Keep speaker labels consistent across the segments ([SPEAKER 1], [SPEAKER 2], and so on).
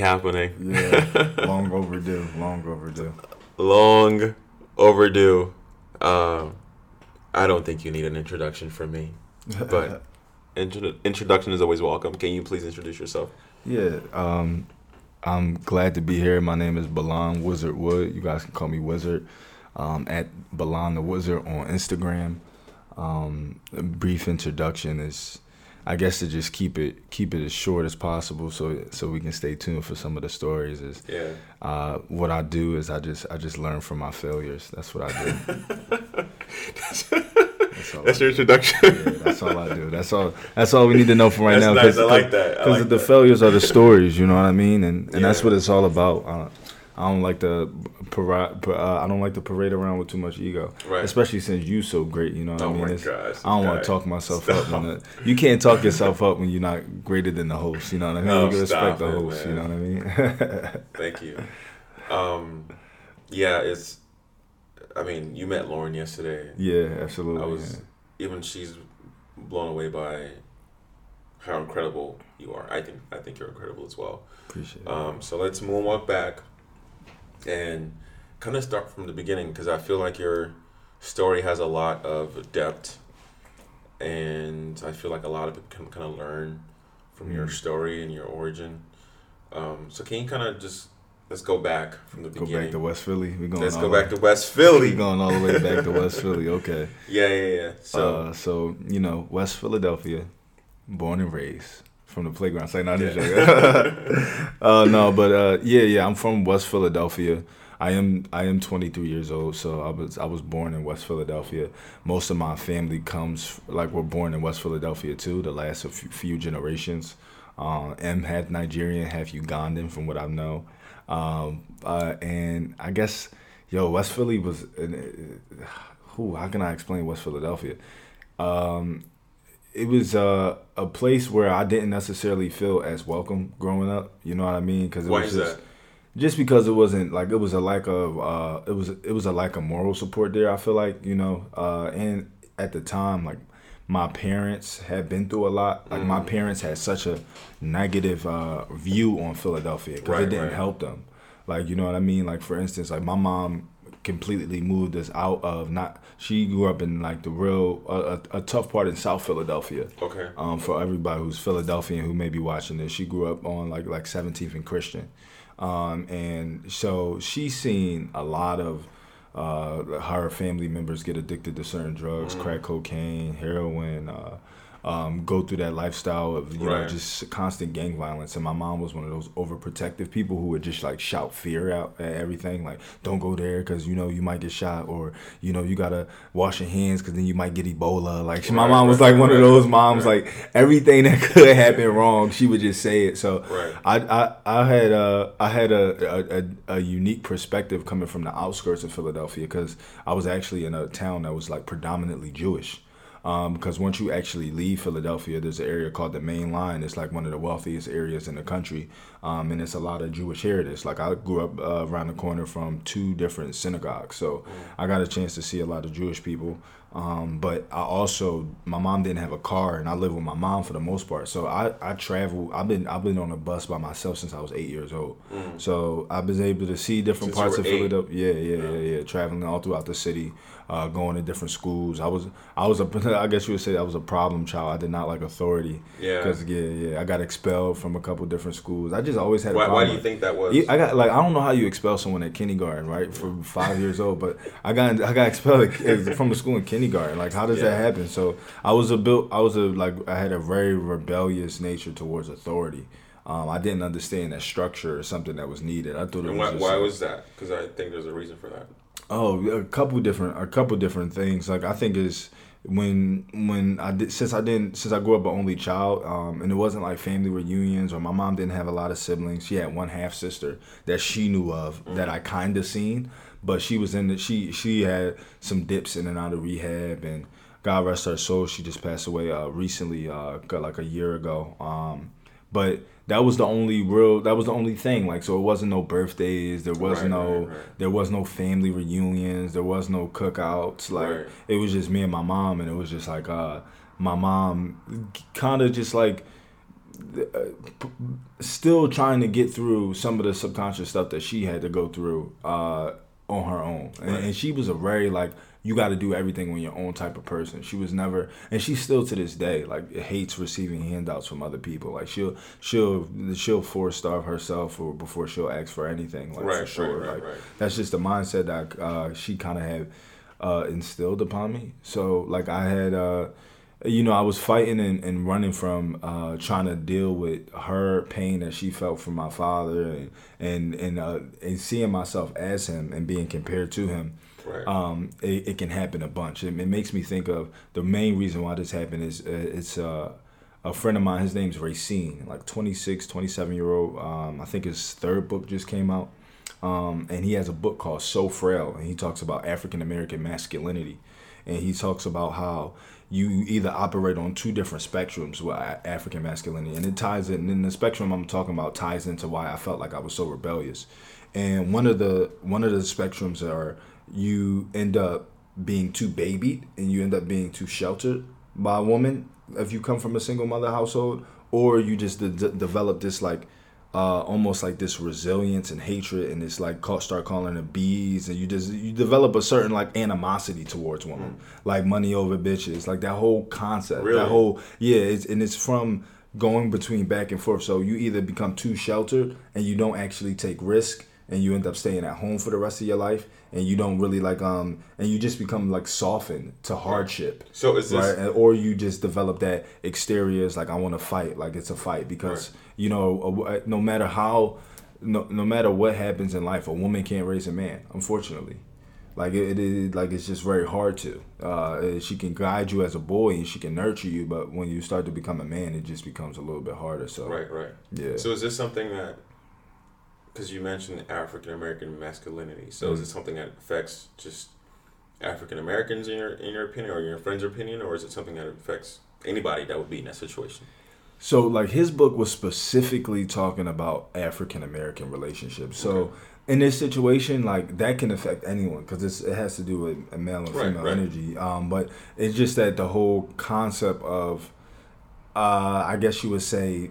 [SPEAKER 1] finally happening.
[SPEAKER 2] Yeah, long overdue. Long overdue.
[SPEAKER 1] Long overdue. Uh, I don't think you need an introduction from me, but intro- introduction is always welcome. Can you please introduce yourself?
[SPEAKER 2] yeah, um, I'm glad to be here. My name is Balan Wizard Wood. You guys can call me Wizard. Um, at Balan the Wizard on Instagram. Um, a brief introduction is, I guess, to just keep it keep it as short as possible, so so we can stay tuned for some of the stories. Is
[SPEAKER 1] Yeah.
[SPEAKER 2] uh, what I do is I just I just learn from my failures. That's what I do. That's all
[SPEAKER 1] That's your
[SPEAKER 2] do.
[SPEAKER 1] introduction.
[SPEAKER 2] Yeah, that's all I do. That's all. That's all we need to know for right
[SPEAKER 1] That's
[SPEAKER 2] now.
[SPEAKER 1] nice. I like that.
[SPEAKER 2] Because
[SPEAKER 1] like
[SPEAKER 2] the failures are the stories. You know what I mean? And and that's what it's all about. Uh, I don't like to parade. Uh, I don't like to parade around with too much ego.
[SPEAKER 1] Right.
[SPEAKER 2] Especially since you so great. You know what
[SPEAKER 1] Oh
[SPEAKER 2] I mean?
[SPEAKER 1] gosh,
[SPEAKER 2] I don't want to talk myself
[SPEAKER 1] Stop.
[SPEAKER 2] up. The, you can't talk yourself up when you're not greater than the host. You know what I mean?
[SPEAKER 1] Oh,
[SPEAKER 2] you respect the
[SPEAKER 1] it,
[SPEAKER 2] host. You know what I mean?
[SPEAKER 1] Thank you. Um, yeah, it's. I mean, you met Lauren yesterday.
[SPEAKER 2] yeah, absolutely.
[SPEAKER 1] I was even she's blown away by how incredible you are. I think I think you're incredible as well.
[SPEAKER 2] yeah. Appreciate it.
[SPEAKER 1] Um, so let's moonwalk back and kind of start from the beginning because I feel like your story has a lot of depth, and I feel like a lot of people can kind of learn from your
[SPEAKER 2] Mm.
[SPEAKER 1] story and your origin. Um, so can you kind of just let's go back from the
[SPEAKER 2] Go
[SPEAKER 1] beginning.
[SPEAKER 2] back to West Philly. We're going.
[SPEAKER 1] let's
[SPEAKER 2] all
[SPEAKER 1] go back to West Philly.
[SPEAKER 2] We're going all the way back to West Philly. Okay.
[SPEAKER 1] Yeah, yeah, yeah. So
[SPEAKER 2] uh, so you know, West Philadelphia, born and raised from the playground. Say not
[SPEAKER 1] yeah.
[SPEAKER 2] uh, no, but uh, yeah, yeah. I'm from West Philadelphia. I am I am 23 years old, so I was I was born in West Philadelphia. Most of my family comes like we're born in West Philadelphia too. The last a few, few generations. Uh, am half Nigerian, half Ugandan, from what I know. Um, uh, and I guess, yo, West Philly was. Uh, who? How can I explain West Philadelphia? Um, it was uh, a place where I didn't necessarily feel as welcome growing up. You know what I mean? Because
[SPEAKER 1] why
[SPEAKER 2] was
[SPEAKER 1] is
[SPEAKER 2] just,
[SPEAKER 1] that?
[SPEAKER 2] just because it wasn't like it was a lack of uh it was it was a lack of moral support there i feel like you know uh and at the time like my parents had been through a lot like my
[SPEAKER 1] Mm.
[SPEAKER 2] parents had such a negative uh view on philadelphia because
[SPEAKER 1] Right,
[SPEAKER 2] it didn't
[SPEAKER 1] right.
[SPEAKER 2] help them like you know what i mean like for instance like my mom completely moved us out of not she grew up in like the real uh, a, a tough part in south philadelphia
[SPEAKER 1] Okay.
[SPEAKER 2] um, for everybody who's Philadelphian who may be watching this. She grew up on like like 17th and Christian, um, and so she's seen a lot of uh, her family members get addicted to certain drugs,
[SPEAKER 1] Mm.
[SPEAKER 2] crack cocaine, heroin. Uh, um, go through that lifestyle of you know just constant gang violence, and my mom was one of those overprotective people who would just like shout fear out at everything, like "Don't go there because you know you might get shot," or you know you gotta wash your hands because then you might get Ebola. Like she- my
[SPEAKER 1] Right,
[SPEAKER 2] mom was
[SPEAKER 1] right,
[SPEAKER 2] like one of those moms,
[SPEAKER 1] right.
[SPEAKER 2] like everything that could happen wrong, she would just say it. So
[SPEAKER 1] Right.
[SPEAKER 2] I I, I had a I had a, a, a, a unique perspective coming from the outskirts of Philadelphia because I was actually in a town that was like predominantly Jewish. Um, because once you actually leave Philadelphia, there's an area called the Main Line. It's like one of the wealthiest areas in the country, um, and it's a lot of Jewish heritage. Like I grew up uh, around the corner from two different synagogues, so I got a chance to see a lot of Jewish people. Um, but I also, my mom didn't have a car, and I live with my mom for the most part. So I, I travel. I've been I've been on a bus by myself since I was eight years old. So I've been able to see different
[SPEAKER 1] Since
[SPEAKER 2] parts of
[SPEAKER 1] eight?
[SPEAKER 2] Philadelphia. Yeah, yeah, yeah, yeah. Traveling all throughout the city, uh, going to different schools. I was I was a I guess you would say I was a problem child. I did not like authority.
[SPEAKER 1] Yeah.
[SPEAKER 2] Cause yeah, yeah. I got expelled from a couple different schools. I just always had a
[SPEAKER 1] Why,
[SPEAKER 2] problem.
[SPEAKER 1] why do you think that was?
[SPEAKER 2] I got like I don't know how you expel someone at kindergarten, right? For five years old, but I got I got expelled from the school in kindergarten. Like, how does
[SPEAKER 1] Yeah.
[SPEAKER 2] that happen? So I was a built I was a like I had a very rebellious nature towards authority. Um, I didn't understand that structure or something that was needed. I thought it
[SPEAKER 1] and
[SPEAKER 2] was
[SPEAKER 1] why,
[SPEAKER 2] just
[SPEAKER 1] why was that? Because I think there's a reason for that.
[SPEAKER 2] Oh, a couple different, a couple different things. Like I think is when when I did since I didn't since I grew up an only child, um, and it wasn't like family reunions or my mom didn't have a lot of siblings. She had one half sister that she knew of that I kind of seen, but she was in the she she had some dips in and out of rehab and. God rest her soul. She just passed away uh, recently, uh, like a year ago. Um, but that was the only real. That was the only thing. Like, so it wasn't no birthdays. There was
[SPEAKER 1] Right,
[SPEAKER 2] no.
[SPEAKER 1] right, right.
[SPEAKER 2] There was no family reunions. There was no cookouts. Like it was just me and my mom, and it was just like uh, my mom, kind of just like uh, p- still trying to get through some of the subconscious stuff that she had to go through uh, on her own, and, and she was a very like you got to do everything on your own type of person. She was never, and she still to this day like hates receiving handouts from other people. Like she'll she'll she'll force starve herself or before she'll ask for anything. Like for
[SPEAKER 1] Right, right,
[SPEAKER 2] sure,
[SPEAKER 1] right,
[SPEAKER 2] like
[SPEAKER 1] right.
[SPEAKER 2] that's just the mindset that uh, she kind of had uh, instilled upon me. So like I had, uh, you know, I was fighting and, and running from uh, trying to deal with her pain that she felt from my father and and and, uh, and seeing myself as him and being compared to him.
[SPEAKER 1] Right.
[SPEAKER 2] Um, it, it can happen a bunch. It, it makes me think of the main reason why this happened is uh, it's uh, a friend of mine. His name's Racine, like 26, 27 year old. Um, I think his third book just came out. Um, and he has a book called So Frail, and he talks about African American masculinity, and he talks about how you either operate on two different spectrums with African masculinity, and it ties in. And the spectrum I'm talking about ties into why I felt like I was so rebellious, and one of the one of the spectrums are you end up being too babied, and you end up being too sheltered by a woman if you come from a single mother household, or you just de- de- develop this like uh, almost like this resilience and hatred, and it's like call, start calling them bees, and you just you develop a certain like animosity towards women, like money over bitches, like that whole concept,
[SPEAKER 1] Really?
[SPEAKER 2] that whole yeah, it's, and it's from going between back and forth. So you either become too sheltered and you don't actually take risk, and you end up staying at home for the rest of your life, and you don't really like um, and you just become like softened to hardship
[SPEAKER 1] So is this
[SPEAKER 2] right? Or you just develop that exterior is like I want to fight, like it's a fight because you know a- no matter how, no, no matter what happens in life, a woman can't raise a man. Unfortunately, like it, it, it like it's just very hard to. Uh, she can guide you as a boy and she can nurture you, but when you start to become a man, it just becomes a little bit harder. So
[SPEAKER 1] right, right?
[SPEAKER 2] yeah.
[SPEAKER 1] So is this something that, because you mentioned African American masculinity, so
[SPEAKER 2] Mm.
[SPEAKER 1] is it something that affects just African Americans in your in your opinion, or your friend's opinion, or is it something that affects anybody that would be in that situation?
[SPEAKER 2] So like his book was specifically talking about African American relationships. So
[SPEAKER 1] Okay.
[SPEAKER 2] in this situation, like that can affect anyone because it has to do with a male and
[SPEAKER 1] Right,
[SPEAKER 2] female
[SPEAKER 1] right.
[SPEAKER 2] energy. Um, but it's just that the whole concept of, uh, I guess you would say,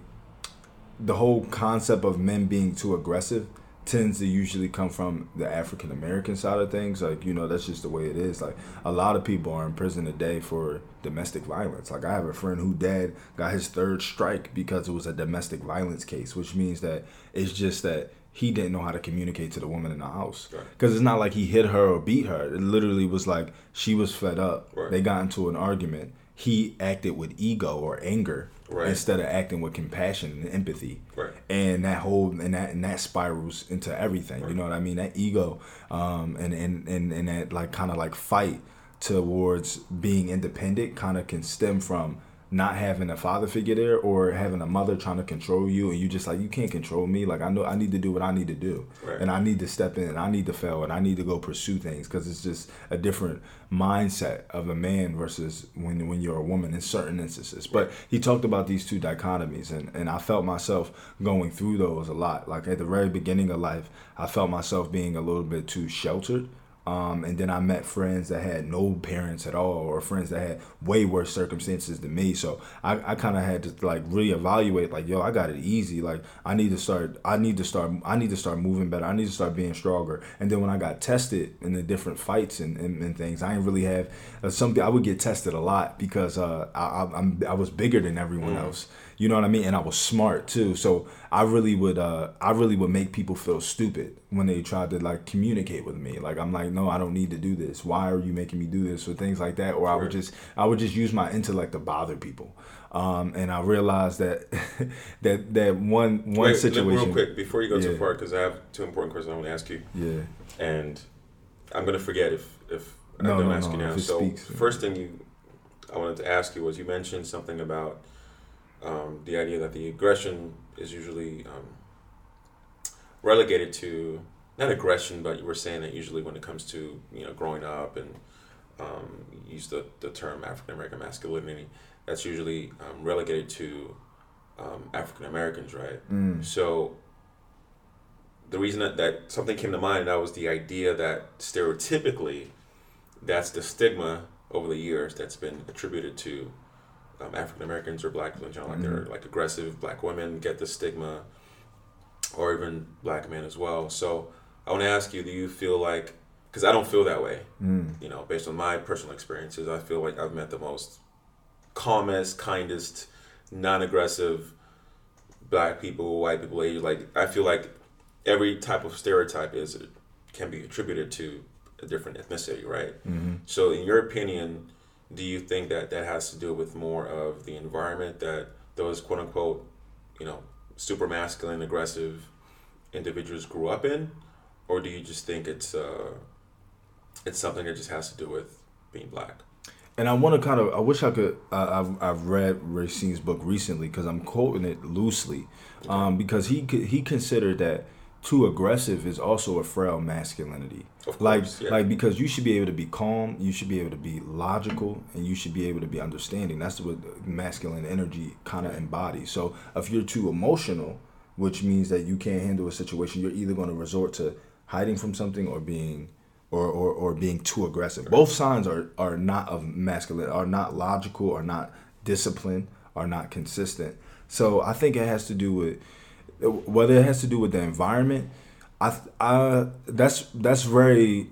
[SPEAKER 2] the whole concept of men being too aggressive tends to usually come from the African American side of things. Like, you know, that's just the way it is. Like, a lot of people are in prison today for domestic violence. Like, I have a friend who dad got his third strike because it was a domestic violence case, which means that it's just that he didn't know how to communicate to the woman in the house.
[SPEAKER 1] Right.
[SPEAKER 2] Because it's not like he hit her or beat her. It literally was like she was fed up.
[SPEAKER 1] Right.
[SPEAKER 2] They got into an argument. He acted with ego or anger
[SPEAKER 1] Right.
[SPEAKER 2] instead of acting with compassion and empathy
[SPEAKER 1] Right.
[SPEAKER 2] and that whole and that and that spirals into everything you know what i mean that ego um and and and, and that like kind of like fight towards being independent kind of can stem from not having a father figure there or having a mother trying to control you and you just like you can't control me. Like i know i need to do what i need to do.
[SPEAKER 1] Right.
[SPEAKER 2] and i need to step in and i need to fail and i need to go pursue things. Because it's just a different mindset of a man versus when when you're a woman in certain instances. But he talked about these two dichotomies and and i felt myself going through those a lot. Like at the very beginning of life i felt myself being a little bit too sheltered um, and then I met friends that had no parents at all, or friends that had way worse circumstances than me. So I, I kind of had to like reevaluate, like, yo, I got it easy. Like I need to start, I need to start, I need to start moving better. I need to start being stronger. And then when I got tested in the different fights and, and, and things, I didn't really have uh, something. I would get tested a lot because uh, I, I, I'm, I was bigger than everyone else. You know what I mean? And I was smart too. So I really would uh I really would make people feel stupid when they tried to like communicate with me. Like I'm like, no, I don't need to do this. Why are you making me do this? Or things like that. Or I would just I would just use my intellect to bother people. Um, and I realized that that that one one
[SPEAKER 1] Wait,
[SPEAKER 2] situation
[SPEAKER 1] real quick before you go too far, because I have two important questions I want to ask you,
[SPEAKER 2] Yeah.
[SPEAKER 1] and I'm gonna forget if if I don't
[SPEAKER 2] no,
[SPEAKER 1] ask
[SPEAKER 2] no,
[SPEAKER 1] you now. So
[SPEAKER 2] speaks.
[SPEAKER 1] first thing you I wanted to ask you was you mentioned something about um, the idea that the aggression is usually um, relegated to not aggression, but you were saying that usually when it comes to you know growing up and um, use the, the term African American masculinity, that's usually um, relegated to um, African Americans, right?
[SPEAKER 2] Mm.
[SPEAKER 1] So the reason that, that something came to mind that was the idea that stereotypically that's the stigma over the years that's been attributed to um, African Americans or black in general, like they're
[SPEAKER 2] Mm-hmm.
[SPEAKER 1] like aggressive. Black women get the stigma, or even black men as well. So I want to ask you: Do you feel like? Because I don't feel that way.
[SPEAKER 2] Mm.
[SPEAKER 1] You know, based on my personal experiences, I feel like I've met the most calmest, kindest, non-aggressive black people, white people. Like I feel like every type of stereotype is can be attributed to a different ethnicity, right?
[SPEAKER 2] Mm-hmm.
[SPEAKER 1] So, in your opinion, do you think that that has to do with more of the environment that those quote unquote, you know, super masculine, aggressive individuals grew up in, or do you just think it's uh, it's something that just has to do with being black?
[SPEAKER 2] And I want to kind of, I wish I could, uh, I've, I've read Racine's book recently because I'm quoting it loosely. Um, because he he considered that too aggressive is also a frail masculinity.
[SPEAKER 1] Of
[SPEAKER 2] like,
[SPEAKER 1] yeah.
[SPEAKER 2] like because you should be able to be calm, you should be able to be logical, and you should be able to be understanding. That's what masculine energy kind of embodies. So if you're too emotional, which means that you can't handle a situation, you're either going to resort to hiding from something or being or, or, or being too aggressive. Both signs are, are not of masculine, are not logical, are not disciplined, are not consistent. So I think it has to do with whether it has to do with the environment. I, I that's that's very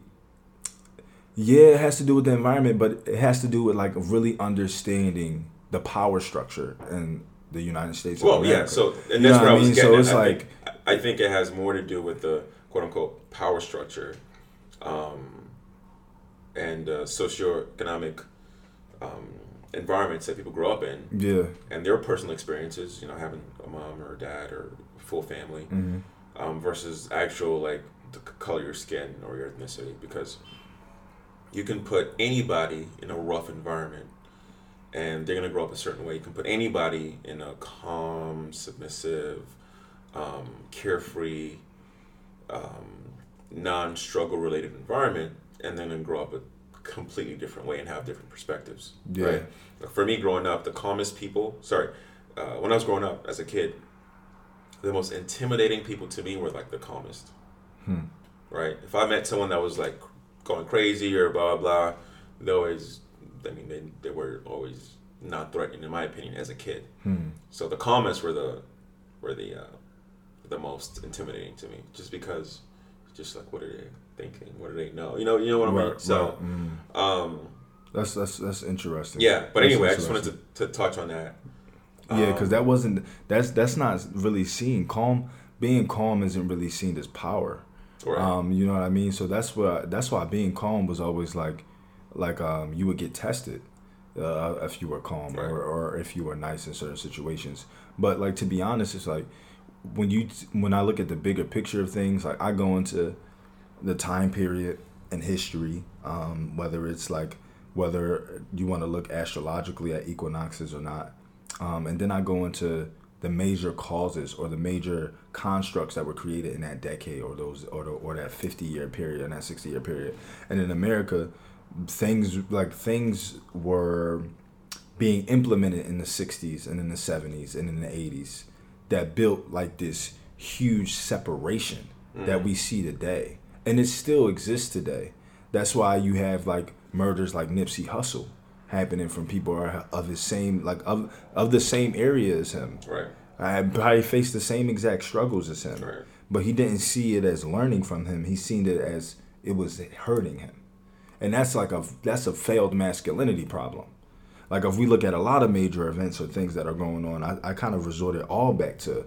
[SPEAKER 2] yeah, it has to do with the environment, but it has to do with like really understanding the power structure in the United States.
[SPEAKER 1] Well, yeah. So, and
[SPEAKER 2] You
[SPEAKER 1] that's
[SPEAKER 2] know
[SPEAKER 1] what I
[SPEAKER 2] I
[SPEAKER 1] was
[SPEAKER 2] mean?
[SPEAKER 1] getting.
[SPEAKER 2] So
[SPEAKER 1] at.
[SPEAKER 2] it's
[SPEAKER 1] I
[SPEAKER 2] like
[SPEAKER 1] think, I think it has more to do with the quote unquote power structure, um, and uh, socioeconomic um, environments that people grow up in,
[SPEAKER 2] yeah,
[SPEAKER 1] and their personal experiences. You know, having a mom or a dad or full family,
[SPEAKER 2] hmm
[SPEAKER 1] um, versus actual like the color of your skin or your ethnicity, because you can put anybody in a rough environment and they're going to grow up a certain way. You can put anybody in a calm, submissive, um, carefree, um, non struggle related environment, and then grow up a completely different way and have different perspectives.
[SPEAKER 2] Yeah.
[SPEAKER 1] Right? Like, For me, growing up, the calmest people, sorry, uh, when I was growing up as a kid, the most intimidating people to me were like the calmest
[SPEAKER 2] Hmm.
[SPEAKER 1] right? If I met someone that was like going crazy or blah blah, blah they always, I mean, they, they were always not threatening in my opinion as a kid.
[SPEAKER 2] Hmm.
[SPEAKER 1] So the calmest were the were the uh, the most intimidating to me, just because, just like what are they thinking? What do they know? You know, you know what I mean.
[SPEAKER 2] Right,
[SPEAKER 1] So,
[SPEAKER 2] right. Mm.
[SPEAKER 1] um,
[SPEAKER 2] that's that's that's interesting.
[SPEAKER 1] yeah. But
[SPEAKER 2] That's
[SPEAKER 1] anyway, I just wanted to, to touch on that.
[SPEAKER 2] Yeah, because
[SPEAKER 1] Um,
[SPEAKER 2] that wasn't that's that's not really seen. Calm, being calm isn't really seen as power.
[SPEAKER 1] Right.
[SPEAKER 2] Um, you know what I mean? So that's what that's why being calm was always like, like um, you would get tested uh, if you were calm
[SPEAKER 1] Right.
[SPEAKER 2] or, or if you were nice in certain situations. But like to be honest, it's like when you when I look at the bigger picture of things, like I go into the time period in history, um, whether it's like whether you want to look astrologically at equinoxes or not, um, and then I go into the major causes or the major constructs that were created in that decade or those or, the, or that 50 year period and that 60 year period. And in america things like things were being implemented in the 60s and in the 70s and in the 80s that built like this huge separation that we see today. And it still exists today. That's why you have like murders like nipsey hussle happening from people are of his same like of of the same area as him
[SPEAKER 1] right.
[SPEAKER 2] I probably faced the same exact struggles as him,
[SPEAKER 1] Right.
[SPEAKER 2] but he didn't see it as learning from him. He seen it as it was hurting him, and that's like a that's a failed masculinity problem. Like if we look at a lot of major events or things that are going on, I, I kind of resorted all back to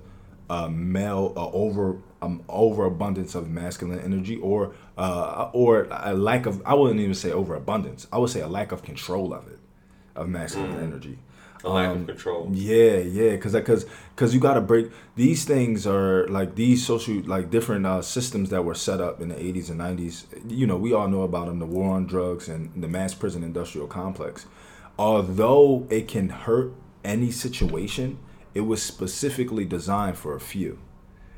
[SPEAKER 2] a male a over um, overabundance of masculine energy or uh, or a lack of I wouldn't even say overabundance. I would say a lack of control of it of masculine energy.
[SPEAKER 1] A lack
[SPEAKER 2] Um,
[SPEAKER 1] of control.
[SPEAKER 2] Yeah, yeah, because because because you got to break these things are like these social like different uh, systems that were set up in the 80s and 90s. You know, we all know about them: the war on drugs and the mass prison industrial complex. Although it can hurt any situation, it was specifically designed for a few.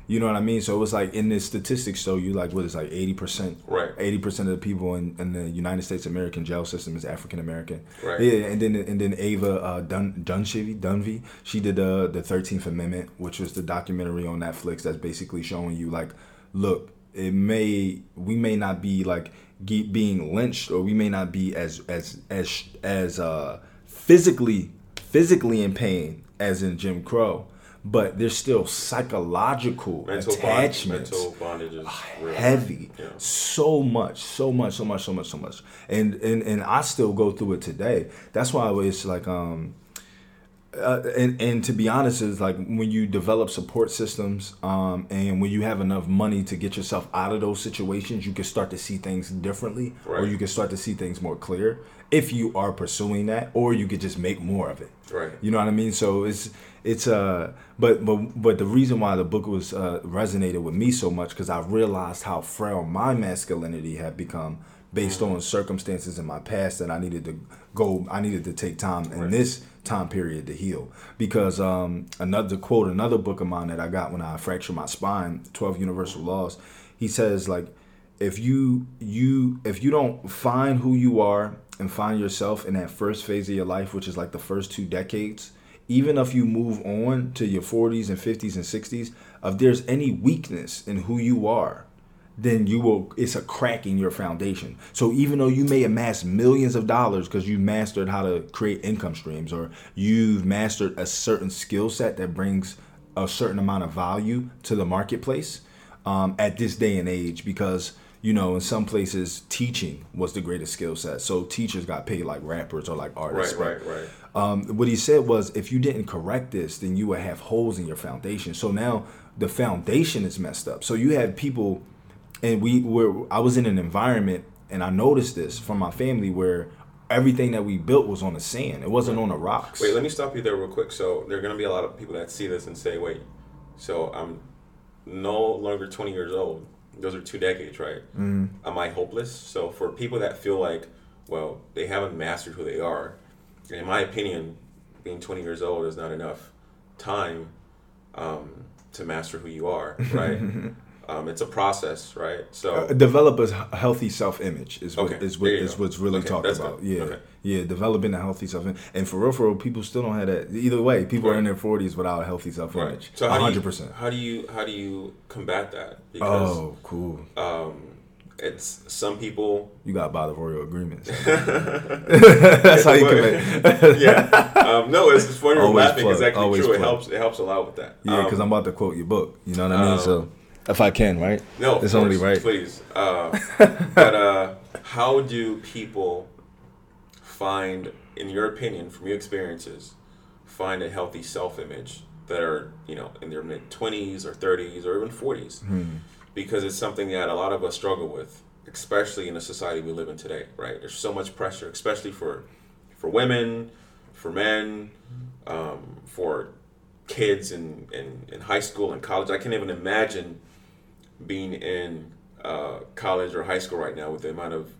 [SPEAKER 2] You know what I mean? So it was like in this statistics show you like what is like eighty percent,
[SPEAKER 1] Right.
[SPEAKER 2] Eighty percent of the people in, in the United States American jail system is African American.
[SPEAKER 1] Right.
[SPEAKER 2] Yeah, and then and then Ava uh, Dun Dunshivy Dunvey, she did uh, the Thirteenth Amendment, which was the documentary on Netflix that's basically showing you like, look, it may we may not be like ge- being lynched or we may not be as as as as uh, physically physically in pain, as in Jim Crow, but there's still psychological
[SPEAKER 1] Mental
[SPEAKER 2] attachments.
[SPEAKER 1] Bond, mental bondage is
[SPEAKER 2] heavy
[SPEAKER 1] Yeah.
[SPEAKER 2] so much so much so much so much so much and and and i still go through it today that's why it's like um uh, and and to be honest is like when you develop support systems um and when you have enough money to get yourself out of those situations you can start to see things differently or you can start to see things more clear if you are pursuing that or you could just make more of it
[SPEAKER 1] Right.
[SPEAKER 2] you know what I mean? So it's it's uh but but but the reason why the book was uh resonated with me so much because I realized how frail my masculinity had become based on circumstances in my past that I needed to go I needed to take time in
[SPEAKER 1] Right.
[SPEAKER 2] this time period to heal because um another quote another book of mine that I got when I fractured my spine 12 universal laws he says like if you you if you don't find who you are and find yourself in that first phase of your life which is like the first two decades even if you move on to your 40s and 50s and 60s if there's any weakness in who you are then you will it's a crack in your foundation so even though you may amass millions of dollars because you mastered how to create income streams or you've mastered a certain skill set that brings a certain amount of value to the marketplace um, at this day and age because you know in some places teaching was the greatest skill set so teachers got paid like rappers or like artists
[SPEAKER 1] Right, right, right.
[SPEAKER 2] Um, what he said was if you didn't correct this then you would have holes in your foundation so now the foundation is messed up so you have people and we were i was in an environment and i noticed this from my family where everything that we built was on the sand it wasn't on the rocks
[SPEAKER 1] Wait, let me stop you there real quick. So there are going to be a lot of people that see this and say, "Wait, so I'm no longer 20 years old. Those are two decades, right? Mm. Am I hopeless?" So for people that feel like, well, they haven't mastered who they are, in my opinion, being 20 years old is not enough time um, to master who you are, right? um, it's a process, right? So
[SPEAKER 2] Uh, develop a healthy self-image is what
[SPEAKER 1] Okay,
[SPEAKER 2] is what is what's really
[SPEAKER 1] Okay,
[SPEAKER 2] talked
[SPEAKER 1] that's
[SPEAKER 2] about.
[SPEAKER 1] good.
[SPEAKER 2] Yeah,
[SPEAKER 1] Okay.
[SPEAKER 2] yeah, developing a healthy self image. and for real, for real, people still don't have that. Either way, people are in their forties without a healthy self-image. Right.
[SPEAKER 1] So how do you-
[SPEAKER 2] hundred percent.
[SPEAKER 1] How do you how do you combat that? Because
[SPEAKER 2] Oh, cool.
[SPEAKER 1] um, it's some people.
[SPEAKER 2] You got to buy the royal agreements. That's how you commit.
[SPEAKER 1] yeah. Um, no, it's, it's funny.
[SPEAKER 2] Always
[SPEAKER 1] laughing.
[SPEAKER 2] Plug,
[SPEAKER 1] actually
[SPEAKER 2] always
[SPEAKER 1] true. It helps. It helps a lot with that.
[SPEAKER 2] Yeah, because
[SPEAKER 1] Um,
[SPEAKER 2] I'm about to quote your book. You know what I mean?
[SPEAKER 1] um,
[SPEAKER 2] so, if I can, right?
[SPEAKER 1] No,
[SPEAKER 2] it's only right.
[SPEAKER 1] Please. Uh, but uh, how do people find, in your opinion, from your experiences, find a healthy self-image that are you know in their mid twenties or thirties or even forties?
[SPEAKER 2] Hmm.
[SPEAKER 1] Because it's something that a lot of us struggle with, especially in the society we live in today. Right? There's so much pressure, especially for for women, for men, um, for kids in, in, in high school and college. I can't even imagine being in uh, college or high school right now with the amount of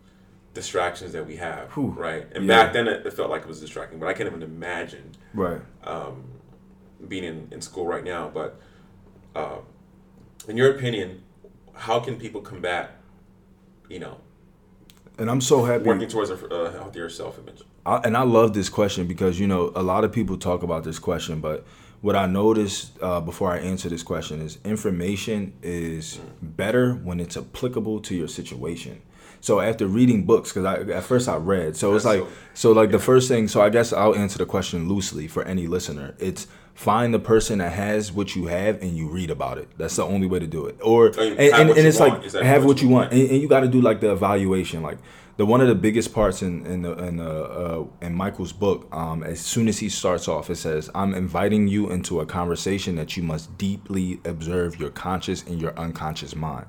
[SPEAKER 1] distractions that we have,
[SPEAKER 2] Whew.
[SPEAKER 1] right? And
[SPEAKER 2] Yeah.
[SPEAKER 1] back then it, it felt like it was distracting, but I can't even imagine
[SPEAKER 2] Right.
[SPEAKER 1] um, being in, in school right now. But uh, in your opinion, how can people combat, you know,
[SPEAKER 2] And I'm so happy.
[SPEAKER 1] working towards a, a healthier self-image?
[SPEAKER 2] I, and I love this question because you know a lot of people talk about this question, but what I noticed uh, before I answer this question is information is better when it's applicable to your situation. So after reading books, because I at first I read, so it's like
[SPEAKER 1] so-
[SPEAKER 2] so like the first thing. So I guess I'll answer the question loosely for any listener. It's find the person that has what you have and you read about it. That's the only way to do it. Or
[SPEAKER 1] Oh,
[SPEAKER 2] and, and, and it's like have
[SPEAKER 1] what you
[SPEAKER 2] want, and, and you got to do like the evaluation. Like the one of the biggest parts in in the, in, the, uh, in Michael's book, um, as soon as he starts off, it says, "I'm inviting you into a conversation that you must deeply observe your conscious and your unconscious mind."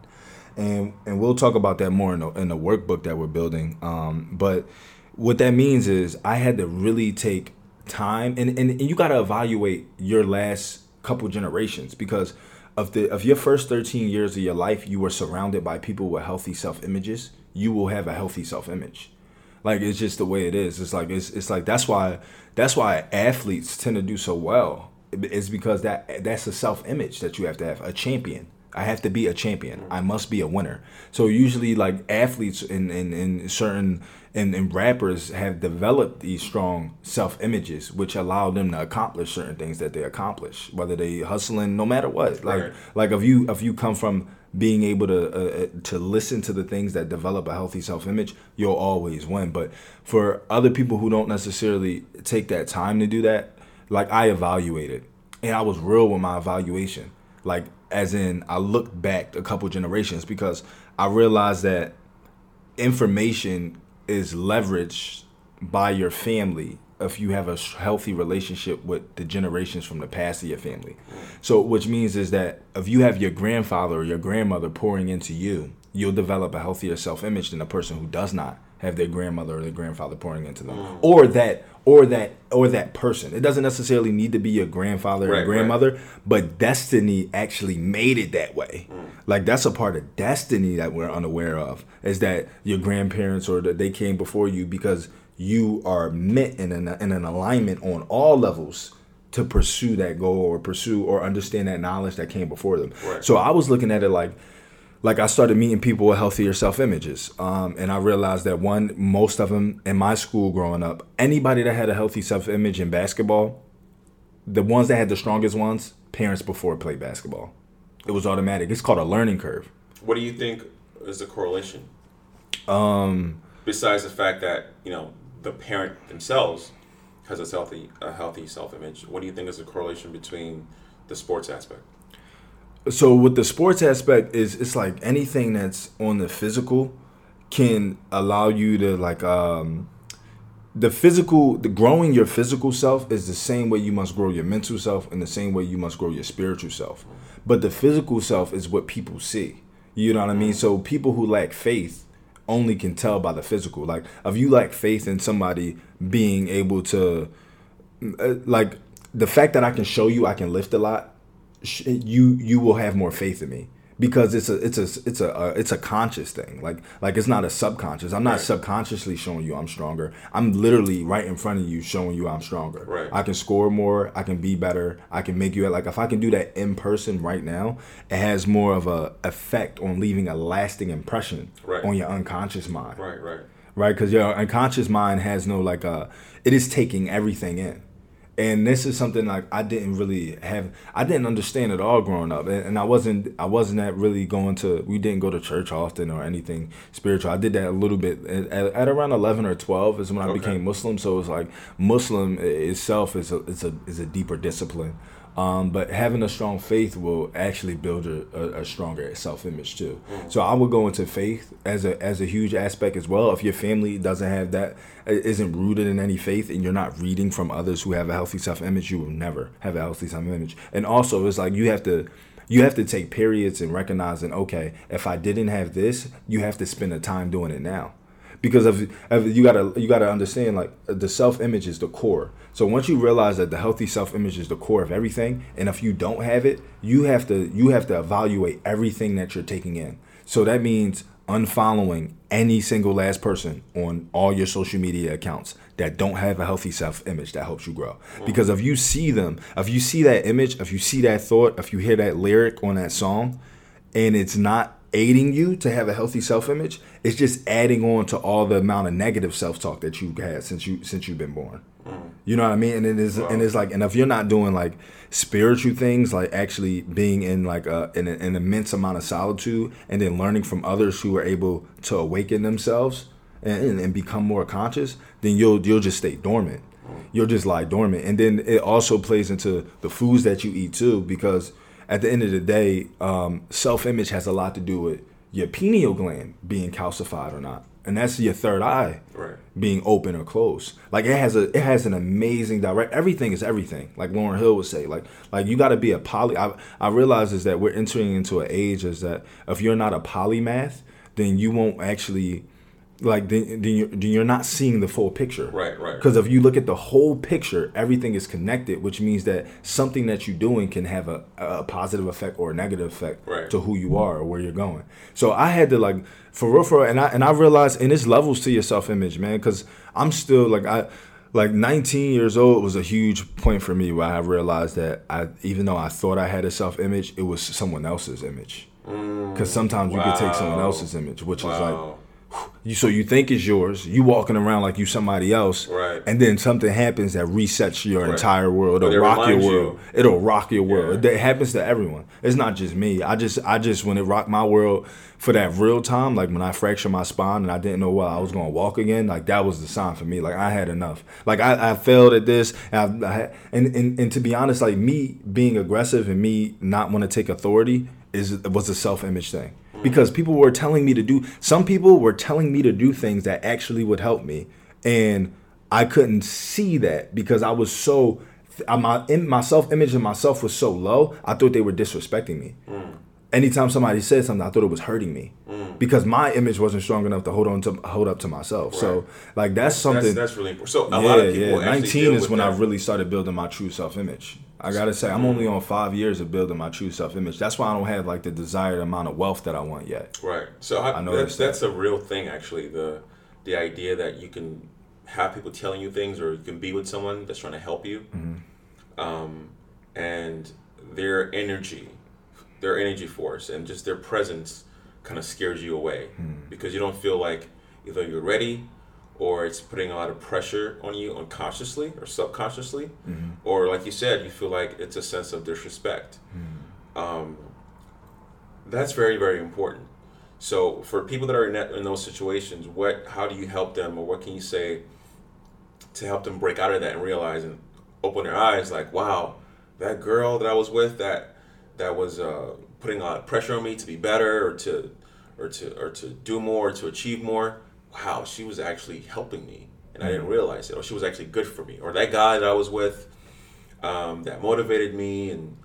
[SPEAKER 2] And and we'll talk about that more in the, in the workbook that we're building. Um, but what that means is I had to really take time, and and, and you got to evaluate your last couple generations because of the of your first 13 years of your life you were surrounded by people with healthy self-images. You will have a healthy self-image. Like it's just the way it is. It's like it's, it's like that's why that's why athletes tend to do so well. It's because that that's a self-image that you have to have a champion I have to be a champion. I must be a winner. So usually, like athletes and and, in, certain and, and rappers have developed these strong self images, which allow them to accomplish certain things that they accomplish, whether they hustling, no matter what. Like
[SPEAKER 1] Right.
[SPEAKER 2] like if you if you come from being able to uh, uh, to listen to the things that develop a healthy self image, you'll always win. But for other people who don't necessarily take that time to do that, like I evaluated, and I was real with my evaluation. Like as in, I looked back a couple generations because I realized that information is leveraged by your family if you have a healthy relationship with the generations from the past of your family. So, which means is that if you have your grandfather or your grandmother pouring into you, you'll develop a healthier self image than a person who does not have their grandmother or their grandfather pouring into them, or that, or that, or that person. It doesn't necessarily need to be your grandfather
[SPEAKER 1] Right,
[SPEAKER 2] or
[SPEAKER 1] right.
[SPEAKER 2] grandmother, but destiny actually made it that way. Like that's a part of destiny that we're unaware of. Is that your grandparents or that they came before you because you are meant in an, in an alignment on all levels to pursue that goal or pursue or understand that knowledge that came before them.
[SPEAKER 1] Right.
[SPEAKER 2] So I was looking at it like like I started meeting people with healthier self images, um, and I realized that one, most of them in my school growing up, anybody that had a healthy self image in basketball, the ones that had the strongest ones, parents before played basketball. It was automatic. It's called a learning curve.
[SPEAKER 1] What do you think is the correlation? Um, besides the fact that you know the parent themselves has a healthy a healthy self image, what do you think is the correlation between the sports aspect?
[SPEAKER 2] So with the sports aspect is it's like anything that's on the physical can allow you to like um the physical the growing your physical self is the same way you must grow your mental self and the same way you must grow your spiritual self. But the physical self is what people see. You know what i mean? So people who lack faith only can tell by the physical. Like if you lack faith in somebody being able to uh, like the fact that I can show you I can lift a lot, you you will have more faith in me because it's a it's a it's a uh, it's a conscious thing. Like like it's not a subconscious. I'm not
[SPEAKER 1] Right.
[SPEAKER 2] subconsciously showing you I'm stronger. I'm literally right in front of you showing you I'm stronger.
[SPEAKER 1] Right.
[SPEAKER 2] I can score more. I can be better. I can make you like if I can do that in person right now, it has more of a effect on leaving a lasting impression
[SPEAKER 1] Right.
[SPEAKER 2] on your unconscious mind
[SPEAKER 1] Right, right.
[SPEAKER 2] right? Because your unconscious mind has no like uh it is taking everything in, and this is something like I didn't really have I didn't understand at all growing up, and, and I wasn't I wasn't that really going to we didn't go to church often or anything spiritual. I did that a little bit at, at, around eleven or twelve is when I
[SPEAKER 1] Okay.
[SPEAKER 2] became Muslim. So it's like Muslim itself is a is a is a deeper discipline. Um, but having a strong faith will actually build a, a, a stronger self image too. So I would go into faith as a as a huge aspect as well. If your family doesn't have that, isn't rooted in any faith, and you're not reading from others who have a healthy self image, you will never have a healthy self image. And also, it's like you have to you have to take periods and recognizing, okay, if I didn't have this, you have to spend the time doing it now because of, of you gotta you gotta understand like the self image is the core. So once you realize that the healthy self image is the core of everything, and if you don't have it, you have to you have to evaluate everything that you're taking in. So that means unfollowing any single last person on all your social media accounts that don't have a healthy self image that helps you grow. Mm. Because if you see them, if you see that image, if you see that thought, if you hear that lyric on that song, and it's not aiding you to have a healthy self-image it's just adding on to all the amount of negative self-talk that you've had since you since you've been born. Mm. You know what i mean? And it is and it's like and if you're not doing like spiritual things like actually being in like a, in a, an immense amount of solitude and then learning from others who are able to awaken themselves and, and, and become more conscious then you'll you'll just stay dormant. Mm. You'll just lie dormant. And then it also plays into the foods that you eat too because at the end of the day, um, self image has a lot to do with your pineal gland being calcified or not, and that's your third eye
[SPEAKER 1] Right.
[SPEAKER 2] being open or closed. Like it has a it has an amazing direct. Everything is everything. Like Lauryn Hill would say. Like like you got to be a poly. I I realize is that we're entering into an age is that if you're not a polymath, then you won't actually. Like then, then, you're, then you're not seeing the full picture.
[SPEAKER 1] Right, right.
[SPEAKER 2] Because if you look at the whole picture, everything is connected, which means that something that you're doing can have a, a positive effect or a negative effect
[SPEAKER 1] Right.
[SPEAKER 2] to who you are or where you're going. So I had to like for real, for real, and I and I realized, and it's levels to your self image, man. Because I'm still like I like 19 years old was a huge point for me where I realized that I even though I thought I had a self image, it was someone else's image. Mm. Because sometimes you can take someone else's image, which is like
[SPEAKER 1] Wow.
[SPEAKER 2] You. So you think it's yours, you walking around like you somebody else,
[SPEAKER 1] Right.
[SPEAKER 2] And then something happens that resets your
[SPEAKER 1] Right.
[SPEAKER 2] entire world.
[SPEAKER 1] Or
[SPEAKER 2] It'll
[SPEAKER 1] they
[SPEAKER 2] rock your
[SPEAKER 1] remind you.
[SPEAKER 2] world. It'll rock your world.
[SPEAKER 1] Yeah.
[SPEAKER 2] It happens to everyone. It's not just me. I just, I just when it rocked my world for that real time, like when I fractured my spine and I didn't know whether I was gonna walk again, like that was the sign for me. Like I had enough. Like I, I failed at this, and, I, I and and and to be honest, like me being aggressive and me not want to take authority is was a self image thing because people were telling me to do. Some people were telling me to do things that actually would help me, and I couldn't see that because I was so. I- My my self image and myself was so low. I thought they were disrespecting me mm. anytime somebody said something, I thought it was hurting me mm. because my image wasn't strong enough to hold on to hold up to myself. So like that's something.
[SPEAKER 1] That's, that's really important. So a
[SPEAKER 2] yeah,
[SPEAKER 1] lot of people
[SPEAKER 2] yeah.
[SPEAKER 1] actually
[SPEAKER 2] Nineteen is
[SPEAKER 1] with
[SPEAKER 2] when I really started building my true self image. I gotta say, I'm only on five years of building my true self image. That's why I don't have like the desired amount of wealth that I want yet.
[SPEAKER 1] Right. So I,
[SPEAKER 2] I know
[SPEAKER 1] that's
[SPEAKER 2] that's-
[SPEAKER 1] a real thing actually. The the idea that you can have people telling you things, or you can be with someone that's trying to help you,
[SPEAKER 2] Mm-hmm.
[SPEAKER 1] um, and their energy, their energy force, and just their presence kind of scares you away
[SPEAKER 2] Hmm.
[SPEAKER 1] because you don't feel like either you're ready or it's putting a lot of pressure on you unconsciously or subconsciously
[SPEAKER 2] Mm-hmm.
[SPEAKER 1] or like you said you feel like it's a sense of disrespect
[SPEAKER 2] Hmm.
[SPEAKER 1] um, that's very very important so for people that are in, that, in those situations what how do you help them or what can you say to help them break out of that and realize and open their eyes like wow that girl that i was with that that was uh, putting a lot of pressure on me to be better or to or to or to do more or to achieve more wow she was actually helping me and i didn't realize it or she was actually good for me or that guy that i was with um, that motivated me and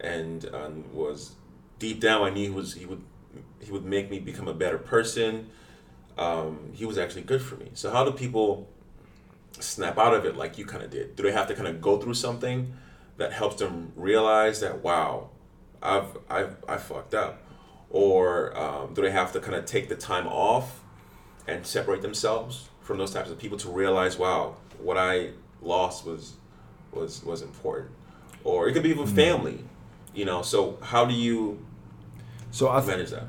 [SPEAKER 1] and um, was deep down I knew he was he would he would make me become a better person. Um, he was actually good for me. So how do people snap out of it like you kind of did? Do they have to kind of go through something that helps them realize that wow, I've I've I fucked up, or um, do they have to kind of take the time off and separate themselves from those types of people to realize wow, what I lost was was was important, or it could be with family, you know. So how do you
[SPEAKER 2] So I th-
[SPEAKER 1] manage that?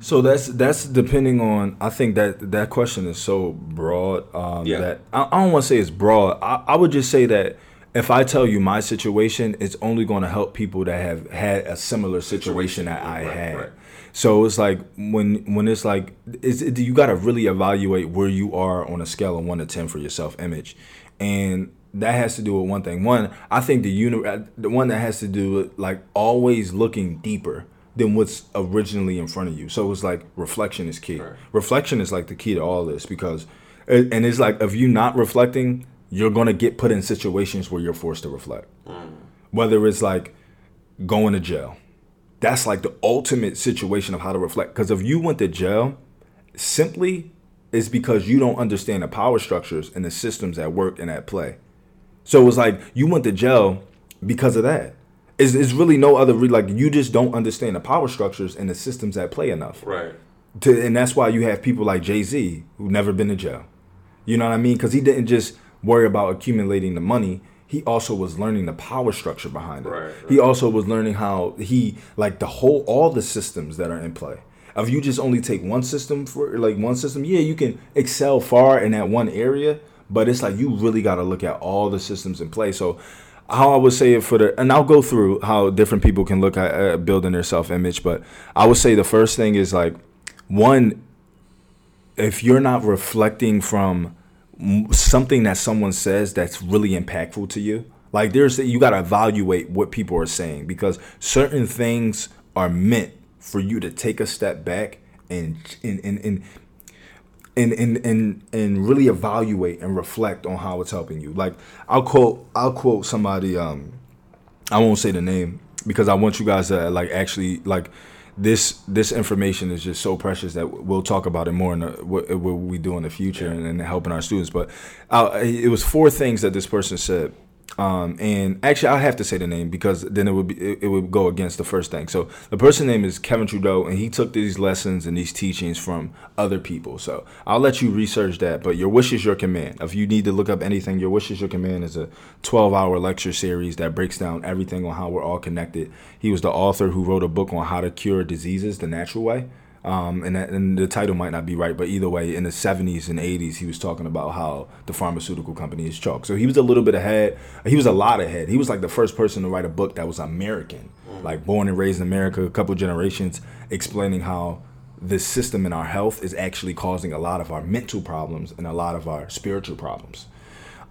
[SPEAKER 2] So that's that's depending on. I think that that question is so broad um,
[SPEAKER 1] Yeah.
[SPEAKER 2] that I, I don't want to say it's broad. I, I would just say that if I tell you my situation, it's only going to help people that have had a similar situation that I
[SPEAKER 1] Right,
[SPEAKER 2] had.
[SPEAKER 1] right.
[SPEAKER 2] So it's like when when it's like it's it, you got to really evaluate where you are on a scale of one to ten for your self image, and that has to do with one thing. One, I think the uni- uh, the one that has to do with like always looking deeper than what's originally in front of you. So it's like reflection is key.
[SPEAKER 1] Right.
[SPEAKER 2] Reflection is like the key to all this because, and it's like if you're not reflecting, you're gonna get put in situations where you're forced to reflect. Whether it's like going to jail, that's like the ultimate situation of how to reflect. Because if you went to jail, simply is because you don't understand the power structures and the systems at work and at play. So it's like you went to jail because of that. It's, it's really no other re- like you just don't understand the power structures and the systems at play enough.
[SPEAKER 1] Right.
[SPEAKER 2] To, and that's why you have people like Jay Z who never been to jail. You know what I mean? Because he didn't just worry about accumulating the money. He also was learning the power structure behind it.
[SPEAKER 1] Right, right.
[SPEAKER 2] He also was learning how he like the whole all the systems that are in play. If you just only take one system for like one system, yeah, you can excel far in that one area, but it's like you really got to look at all the systems in play. So how I would say it for the and I'll go through how different people can look at uh, building their self image, but I would say the first thing is like one if you're not reflecting from something that someone says that's really impactful to you like there's you got to evaluate what people are saying because certain things are meant for you to take a step back and and and and and and, and, and really evaluate and reflect on how it's helping you. Like i'll quote i'll quote somebody um I won't say the name because I want you guys to like actually like this this information is just so precious that we'll talk about it more in the, what, what we do in the future and, and helping our students. But uh, it was four things that this person said, Um, and actually, I have to say the name because then it would be it, it, would go against the first thing. So the person's name is Kevin Trudeau, and he took these lessons and these teachings from other people. So I'll let you research that. But your wish is your command. If you need to look up anything, your wish is your command is a 12-hour lecture series that breaks down everything on how we're all connected. He was the author who wrote a book on how to cure diseases the natural way. Um, and, that, and the title might not be right, but either way, in the 70s and 80s, he was talking about how the pharmaceutical company is chalk. So he was a little bit ahead. He was a lot ahead. He was like the first person to write a book that was American, mm. like born and raised in America, a couple generations, explaining how this system in our health is actually causing a lot of our mental problems and a lot of our spiritual problems.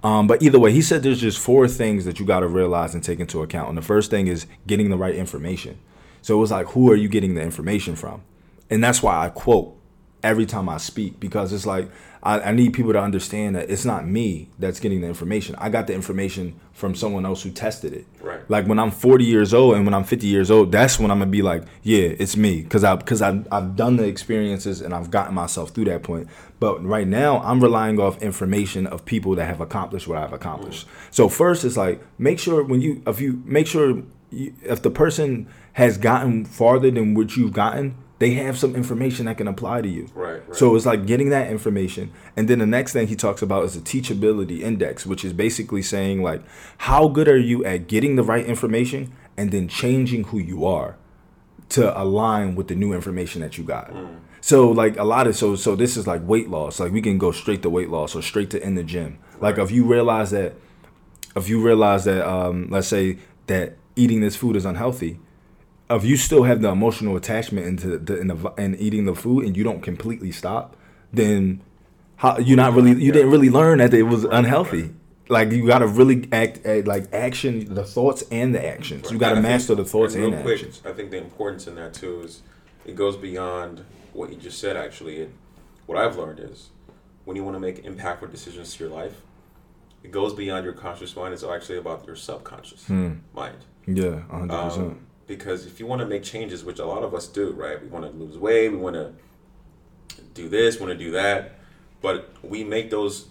[SPEAKER 2] Um, but either way, he said there's just four things that you got to realize and take into account. And the first thing is getting the right information. So it was like, who are you getting the information from? And that's why I quote every time I speak because it's like I, I, need people to understand that it's not me that's getting the information. I got the information from someone else who tested it.
[SPEAKER 1] Right.
[SPEAKER 2] Like when I'm 40 years old and when I'm 50 years old, that's when I'm gonna be like, yeah, it's me, because I because I I've done the experiences and I've gotten myself through that point. But right now, I'm relying off information of people that have accomplished what I've accomplished. Mm. So first, it's like make sure when you if you make sure you, if the person has gotten farther than what you've gotten they have some information that can apply to you.
[SPEAKER 1] Right, right,
[SPEAKER 2] So it's like getting that information. And then the next thing he talks about is a teachability index, which is basically saying like how good are you at getting the right information and then changing who you are to align with the new information that you got. Mm. So like a lot of so so this is like weight loss. Like we can go straight to weight loss or straight to in the gym. Like if you realize that if you realize that um let's say that eating this food is unhealthy, if you still have the emotional attachment into the in, the, in eating the food and you don't completely stop, then how you're not really you didn't really learn that it was unhealthy. Like you got to really act, act, like action, the thoughts and the actions. You got to master think, the thoughts and, and quick, actions.
[SPEAKER 1] I think the importance in that too is it goes beyond what you just said. Actually, it, what I've learned is when you want to make impactful decisions to your life, it goes beyond your conscious mind. It's actually about your subconscious hmm. mind.
[SPEAKER 2] Yeah, hundred um, percent
[SPEAKER 1] because if you want to make changes, which a lot of us do, right? We want to lose weight, we want to do this, want to do that, but we make those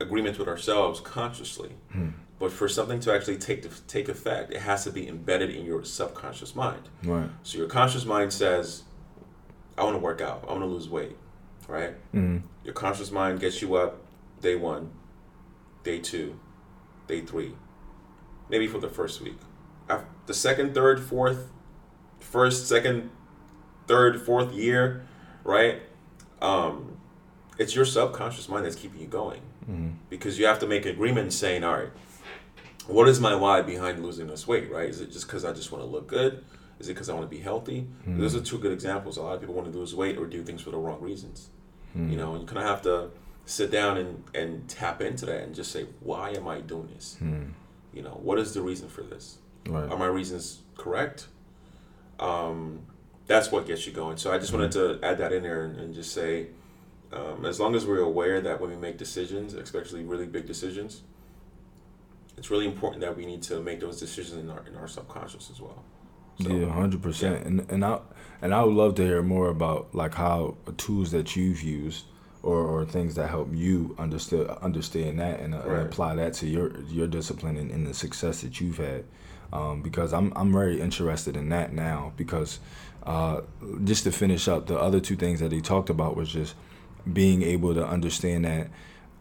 [SPEAKER 1] agreements with ourselves consciously. Hmm. But for something to actually take to take effect, it has to be embedded in your subconscious mind.
[SPEAKER 2] Right.
[SPEAKER 1] So your conscious mind says, "I want to work out. I want to lose weight." Right. Mm-hmm. Your conscious mind gets you up day one, day two, day three, maybe for the first week the second, third, fourth, first, second, third, fourth year, right? Um, it's your subconscious mind that's keeping you going mm-hmm. because you have to make an agreement saying, all right, what is my why behind losing this weight, right? Is it just because I just want to look good? Is it because I want to be healthy? Mm-hmm. Those are two good examples. A lot of people want to lose weight or do things for the wrong reasons. Mm-hmm. You know, and you kind of have to sit down and, and tap into that and just say, why am I doing this? Mm-hmm. You know, what is the reason for this? Right. Are my reasons correct? Um, that's what gets you going. So I just wanted to add that in there and, and just say, um, as long as we're aware that when we make decisions, especially really big decisions, it's really important that we need to make those decisions in our in our subconscious as well.
[SPEAKER 2] So, yeah, hundred percent. And and I and I would love to hear more about like how tools that you've used or, or things that help you understand understand that and, uh, right. and apply that to your your discipline and, and the success that you've had um, because I'm I'm very interested in that now because uh, just to finish up the other two things that he talked about was just being able to understand that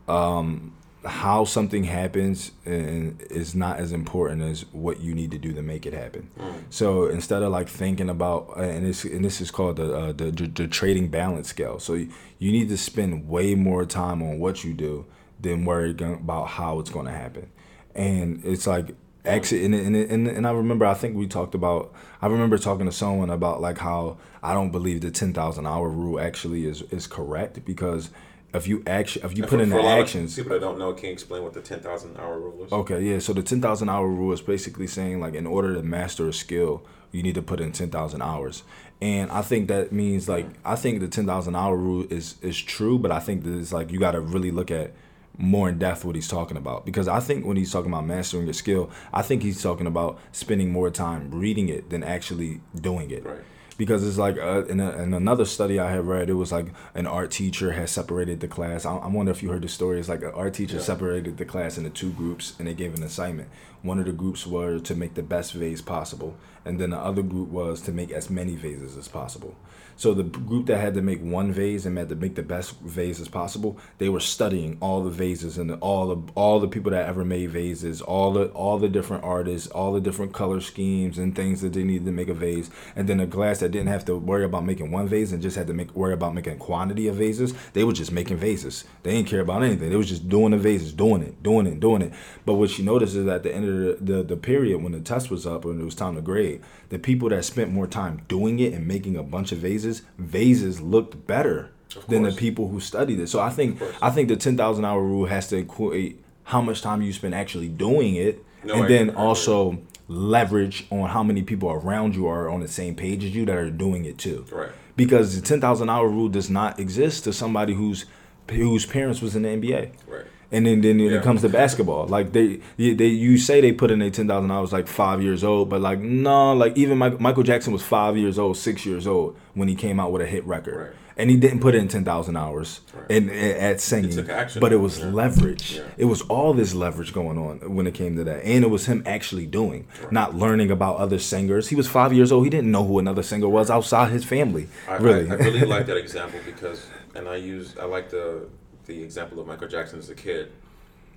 [SPEAKER 2] um, how something happens is not as important as what you need to do to make it happen. Mm. So instead of like thinking about and this and this is called the, uh, the, the trading balance scale. So you, you need to spend way more time on what you do than worry about how it's going to happen. And it's like exit and, and, and, and I remember I think we talked about I remember talking to someone about like how I don't believe the 10,000 hour rule actually is is correct because if you action if you and put for, in the actions
[SPEAKER 1] people that don't know can explain what the 10,000 hour rule is.
[SPEAKER 2] Okay yeah so the 10,000 hour rule is basically saying like in order to master a skill you need to put in 10,000 hours. And I think that means like I think the 10,000 hour rule is is true but I think that it's like you got to really look at more in depth what he's talking about because I think when he's talking about mastering a skill, I think he's talking about spending more time reading it than actually doing it.
[SPEAKER 1] Right.
[SPEAKER 2] Because it's like uh, in, a, in another study I had read, it was like an art teacher has separated the class. I, I wonder if you heard the story. It's like an art teacher yeah. separated the class into two groups and they gave an assignment. One of the groups were to make the best vase possible, and then the other group was to make as many vases as possible. So the group that had to make one vase and had to make the best vase as possible, they were studying all the vases and all the all the people that ever made vases, all the all the different artists, all the different color schemes and things that they needed to make a vase. And then a glass that didn't have to worry about making one vase and just had to make worry about making quantity of vases, they were just making vases. They didn't care about anything. They was just doing the vases, doing it, doing it, doing it. But what she noticed is at the end of the, the, the period when the test was up and it was time to grade, the people that spent more time doing it and making a bunch of vases, vases looked better than the people who studied it. So I think I think the ten thousand hour rule has to equate how much time you spend actually doing it,
[SPEAKER 1] No,
[SPEAKER 2] and
[SPEAKER 1] I
[SPEAKER 2] then
[SPEAKER 1] agree.
[SPEAKER 2] also leverage on how many people around you are on the same page as you that are doing it too.
[SPEAKER 1] Right.
[SPEAKER 2] Because the ten thousand hour rule does not exist to somebody whose whose parents was in the NBA.
[SPEAKER 1] Right.
[SPEAKER 2] And then, then when
[SPEAKER 1] Yeah.
[SPEAKER 2] it comes to basketball, like they, they, you say they put in their ten thousand hours like five years old, but like no, like even Michael Jackson was five years old, six years old when he came out with a hit record,
[SPEAKER 1] Right.
[SPEAKER 2] and he didn't put in ten thousand hours
[SPEAKER 1] Right.
[SPEAKER 2] in, at singing, but it was
[SPEAKER 1] Yeah.
[SPEAKER 2] leverage.
[SPEAKER 1] Yeah.
[SPEAKER 2] It was all this leverage going on when it came to that, and it was him actually doing, not learning about other singers. He was five years old; he didn't know who another singer was outside his family.
[SPEAKER 1] I,
[SPEAKER 2] really,
[SPEAKER 1] I, I really like that example because, and I use I like the the example of Michael Jackson as a kid,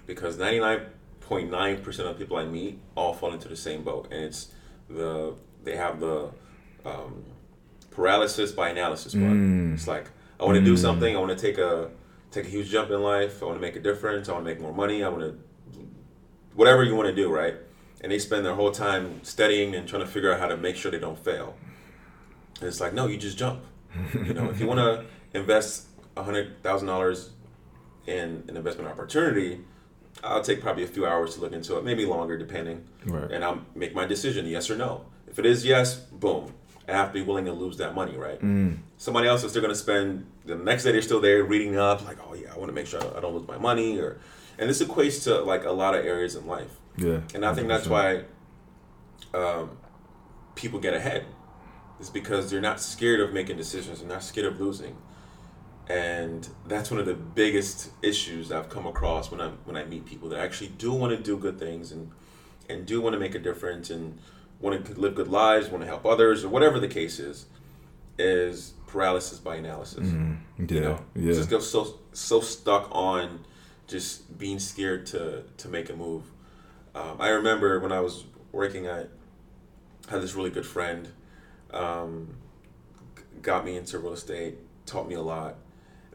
[SPEAKER 1] because ninety nine point nine percent of people I meet all fall into the same boat, and it's the they have the um, paralysis by analysis part. It's like I want to do something, I want to take a take a huge jump in life, I want to make a difference, I want to make more money, I want to whatever you want to do, right? And they spend their whole time studying and trying to figure out how to make sure they don't fail. And it's like, no, you just jump. You know, if you want to invest a hundred thousand dollars in an investment opportunity, I'll take probably a few hours to look into it, maybe longer, depending.
[SPEAKER 2] Right.
[SPEAKER 1] And I'll make my decision, yes or no. If it is yes, boom. I have to be willing to lose that money, right?
[SPEAKER 2] Mm.
[SPEAKER 1] Somebody else is still going to spend the next day. They're still there reading up, like, oh yeah, I want to make sure I don't lose my money, or, and this equates to like a lot of areas in life.
[SPEAKER 2] yeah,
[SPEAKER 1] And I think that's why um, people get ahead. Is because they're not scared of making decisions. They're not scared of losing. And that's one of the biggest issues I've come across when I when I meet people that actually do want to do good things and and do want to make a difference and want to live good lives, want to help others, or whatever the case is, is paralysis by analysis.
[SPEAKER 2] yeah,
[SPEAKER 1] You know,
[SPEAKER 2] yeah.
[SPEAKER 1] just go so so stuck on just being scared to to make a move. Um, I remember when I was working, I had this really good friend, um, got me into real estate, taught me a lot.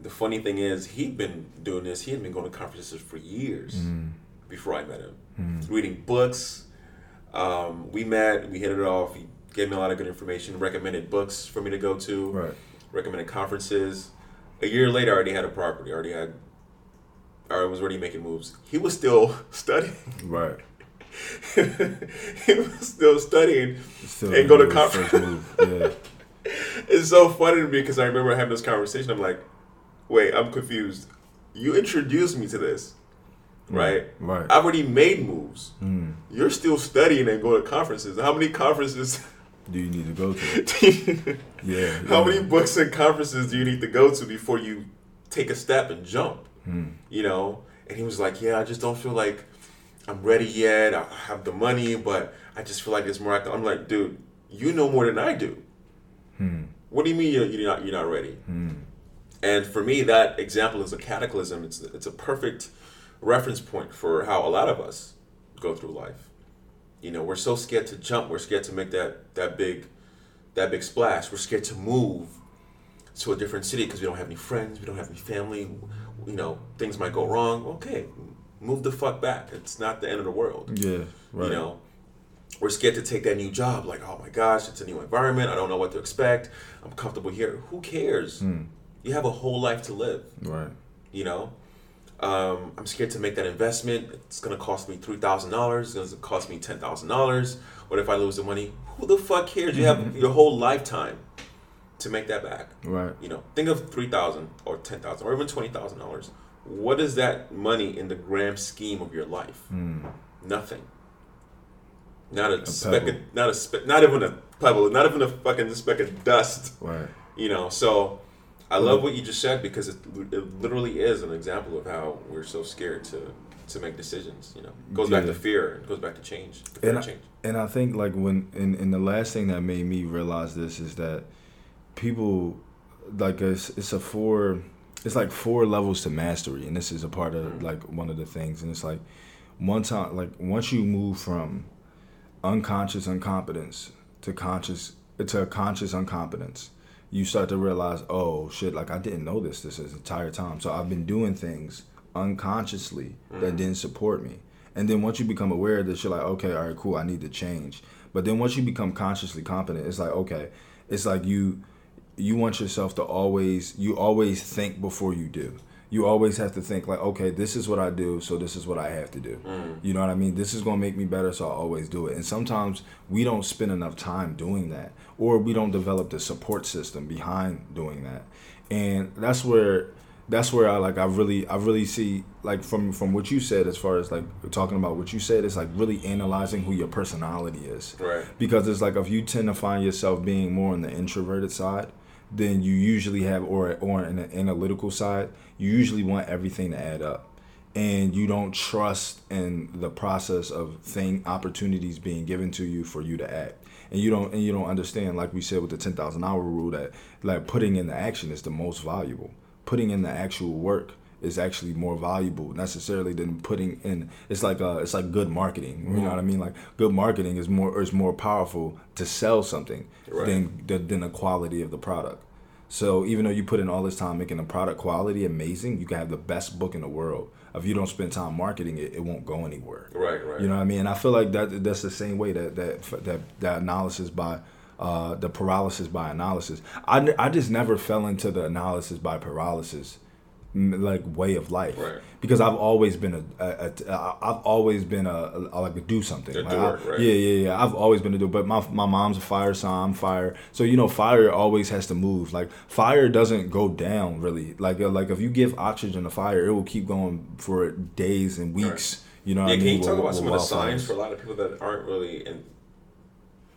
[SPEAKER 1] The funny thing is, he'd been doing this. He had been going to conferences for years
[SPEAKER 2] Mm.
[SPEAKER 1] before I met him, reading books. Um, we met, we hit it off. He gave me a lot of good information, recommended books for me to go to
[SPEAKER 2] right.
[SPEAKER 1] recommended conferences. A year later, I already had a property. I already had, I was already making moves. He was still studying.
[SPEAKER 2] Right.
[SPEAKER 1] he was still studying.
[SPEAKER 2] Still
[SPEAKER 1] And go to conference.
[SPEAKER 2] Yeah.
[SPEAKER 1] It's so funny to me because I remember having this conversation. I'm like, wait, I'm confused. You introduced me to this, right?
[SPEAKER 2] Right.
[SPEAKER 1] I've already made moves.
[SPEAKER 2] Mm.
[SPEAKER 1] You're still studying and going to conferences. How many conferences?
[SPEAKER 2] Do you need to go to? Yeah.
[SPEAKER 1] How
[SPEAKER 2] yeah.
[SPEAKER 1] many books and conferences do you need to go to before you take a step and jump?
[SPEAKER 2] Mm.
[SPEAKER 1] You know? And he was like, Yeah, I just don't feel like I'm ready yet. I have the money, but I just feel like it's more. I can-" I'm like, dude, you know more than I do.
[SPEAKER 2] Hmm.
[SPEAKER 1] What do you mean you're, you're not you're not ready?
[SPEAKER 2] Hmm.
[SPEAKER 1] And for me, that example is a cataclysm. It's it's a perfect reference point for how a lot of us go through life. You know, we're so scared to jump. We're scared to make that that big that big splash. We're scared to move to a different city because we don't have any friends. We don't have any family. You know, things might go wrong. Okay, move the fuck back. It's not the end of the world.
[SPEAKER 2] Yeah. Right.
[SPEAKER 1] You know, we're scared to take that new job. Like, oh my gosh, it's a new environment. I don't know what to expect. I'm comfortable here. Who cares?
[SPEAKER 2] Hmm.
[SPEAKER 1] You have a whole life to live.
[SPEAKER 2] Right.
[SPEAKER 1] You know, um, I'm scared to make that investment. It's gonna cost me three thousand dollars. It's gonna cost me ten thousand dollars. What if I lose the money? Who the fuck cares? You have your whole lifetime to make that back.
[SPEAKER 2] Right.
[SPEAKER 1] You know, think of three thousand or ten thousand or even twenty thousand dollars. What is that money in the grand scheme of your life?
[SPEAKER 2] Hmm.
[SPEAKER 1] Nothing. Not a, speck of, not a speck, not even a pebble, not even a fucking speck of dust.
[SPEAKER 2] Right.
[SPEAKER 1] You know, so I love what you just said because it, it literally is an example of how we're so scared to to make decisions. You know, it goes back to fear. It goes back to change.
[SPEAKER 2] And I,
[SPEAKER 1] change.
[SPEAKER 2] and I think like when and, and the last thing that made me realize this is that people like it's it's a four it's like four levels to mastery and this is a part of mm-hmm. like one of the things and it's like one time like once you move from unconscious incompetence to conscious to a conscious incompetence you start to realize oh shit like i didn't know this this entire time. So i've been doing things unconsciously that mm. didn't support me. And then once you become aware of this you're like okay all right cool i need to change. But then once you become consciously competent it's like okay it's like you you want yourself to always you always think before you do. You always have to think like okay this is what i do so this is what i have to do. Mm. You know what i mean? This is going to make me better so i always do it. And sometimes we don't spend enough time doing that or we don't develop the support system behind doing that. And that's where that's where i like i really i really see like from from what you said as far as like talking about what you said it's like really analyzing who your personality is.
[SPEAKER 1] Right.
[SPEAKER 2] because it's like if you tend to find yourself being more on the introverted side then you usually have or or in the analytical side you usually want everything to add up. And you don't trust in the process of thing opportunities being given to you for you to act and you don't and you don't understand like we said with the 10,000 hour rule that like putting in the action is the most valuable. Putting in the actual work is actually more valuable necessarily than putting in it's like uh it's like good marketing. You know what i mean? Like good marketing is more is more powerful to sell something
[SPEAKER 1] Right.
[SPEAKER 2] than than than the quality of the product. So even though you put in all this time making the product quality amazing you can have the best book in the world if you don't spend time marketing it it won't go anywhere
[SPEAKER 1] Right. Right.
[SPEAKER 2] you know what I mean? And I feel like that that's the same way that that that, that analysis by uh, the paralysis by analysis. I, I just never fell into the analysis by paralysis like way of life
[SPEAKER 1] Right.
[SPEAKER 2] because I've always been a, a, a, a I've always been a, a like a do something. Like,
[SPEAKER 1] doer,
[SPEAKER 2] I-
[SPEAKER 1] right.
[SPEAKER 2] Yeah, yeah, yeah. I've always been a doer, but my my mom's a fire sign. I'm fire, so you know, fire always has to move. Like fire doesn't go down really. Like uh, like if you give oxygen to fire, it will keep going for days and weeks. You know what
[SPEAKER 1] Yeah,
[SPEAKER 2] I
[SPEAKER 1] can
[SPEAKER 2] mean?
[SPEAKER 1] you talk about some of the signs for a lot of people that aren't really in,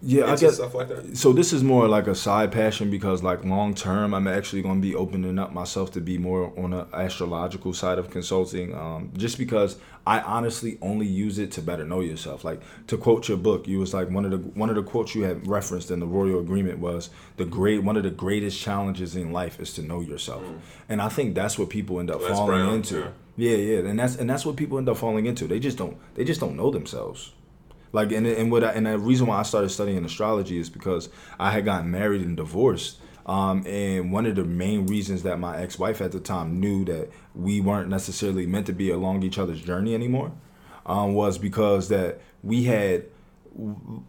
[SPEAKER 2] Yeah, I guess
[SPEAKER 1] stuff like that?
[SPEAKER 2] so this is more like a side passion because like long term i'm actually going to be opening up myself to be more on the astrological side of consulting um, just because i honestly only use it to better know yourself. Like to quote your book you was like one of the one of the quotes you had referenced in the royal agreement was the great one of the greatest challenges in life is to know yourself. And i think that's what people end up falling
[SPEAKER 1] Brown,
[SPEAKER 2] into.
[SPEAKER 1] yeah.
[SPEAKER 2] yeah yeah and that's and that's what people end up falling into. They just don't they just don't know themselves like and and what I, and the reason why I started studying astrology is because I had gotten married and divorced. Um, and one of the main reasons that my ex-wife at the time knew that we weren't necessarily meant to be along each other's journey anymore um, was because that we had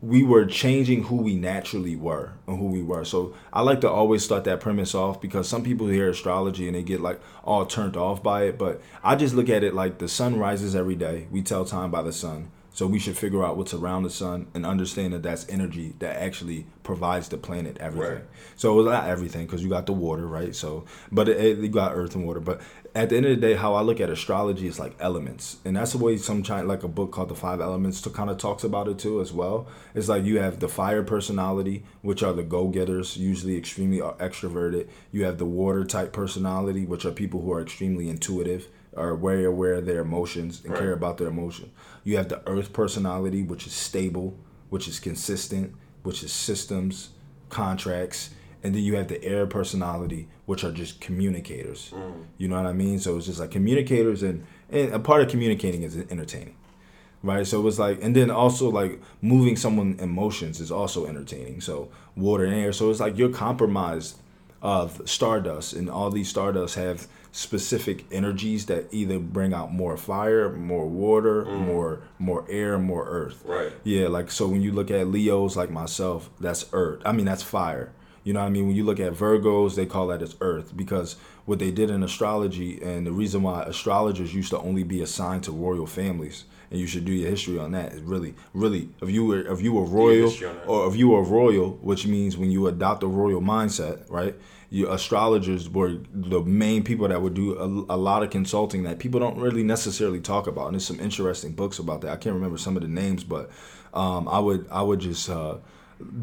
[SPEAKER 2] we were changing who we naturally were and who we were. So I like to always start that premise off because some people hear astrology and they get like all turned off by it. But I just look at it like the sun rises every day. We tell time by the sun. So we should figure out what's around the sun and understand that that's energy that actually provides the planet everything.
[SPEAKER 1] Right.
[SPEAKER 2] So it's not everything because you got the water, right? So, but it, it- you got earth and water. But at the end of the day, how I look at astrology is like elements, and that's the way some China, like a book called The Five Elements, to kind of talks about it too as well. It's like you have the fire personality, which are the go-getters, usually extremely uh, extroverted. You have the water type personality, which are people who are extremely intuitive, are very aware of their emotions and care about their emotion. You have the earth personality, which is stable, which is consistent, which is systems, contracts, and then you have the air personality, which are just communicators. Mm. You know what I mean? So it's just like communicators, and, and a part of communicating is entertaining, right? So it was like, and then also like moving someone emotions is also entertaining. So water and air. So it's like you're compromised of stardust, and all these stardust have specific energies that either bring out more fire, more water, mm. more more air, more earth.
[SPEAKER 1] Right.
[SPEAKER 2] Yeah, like so when you look at Leos like myself, that's earth. I mean that's fire. You know what I mean? When you look at Virgos, they call that as earth because what they did in astrology and the reason why astrologers used to only be assigned to royal families and you should do your history on that is really really if you were if you were royal
[SPEAKER 1] history on that.
[SPEAKER 2] or if you were royal, which means when you adopt a royal mindset, right? You astrologers were the main people that would do a, a lot of consulting that people don't really necessarily talk about. And there's some interesting books about that. I can't remember some of the names, but um, I would I would just uh,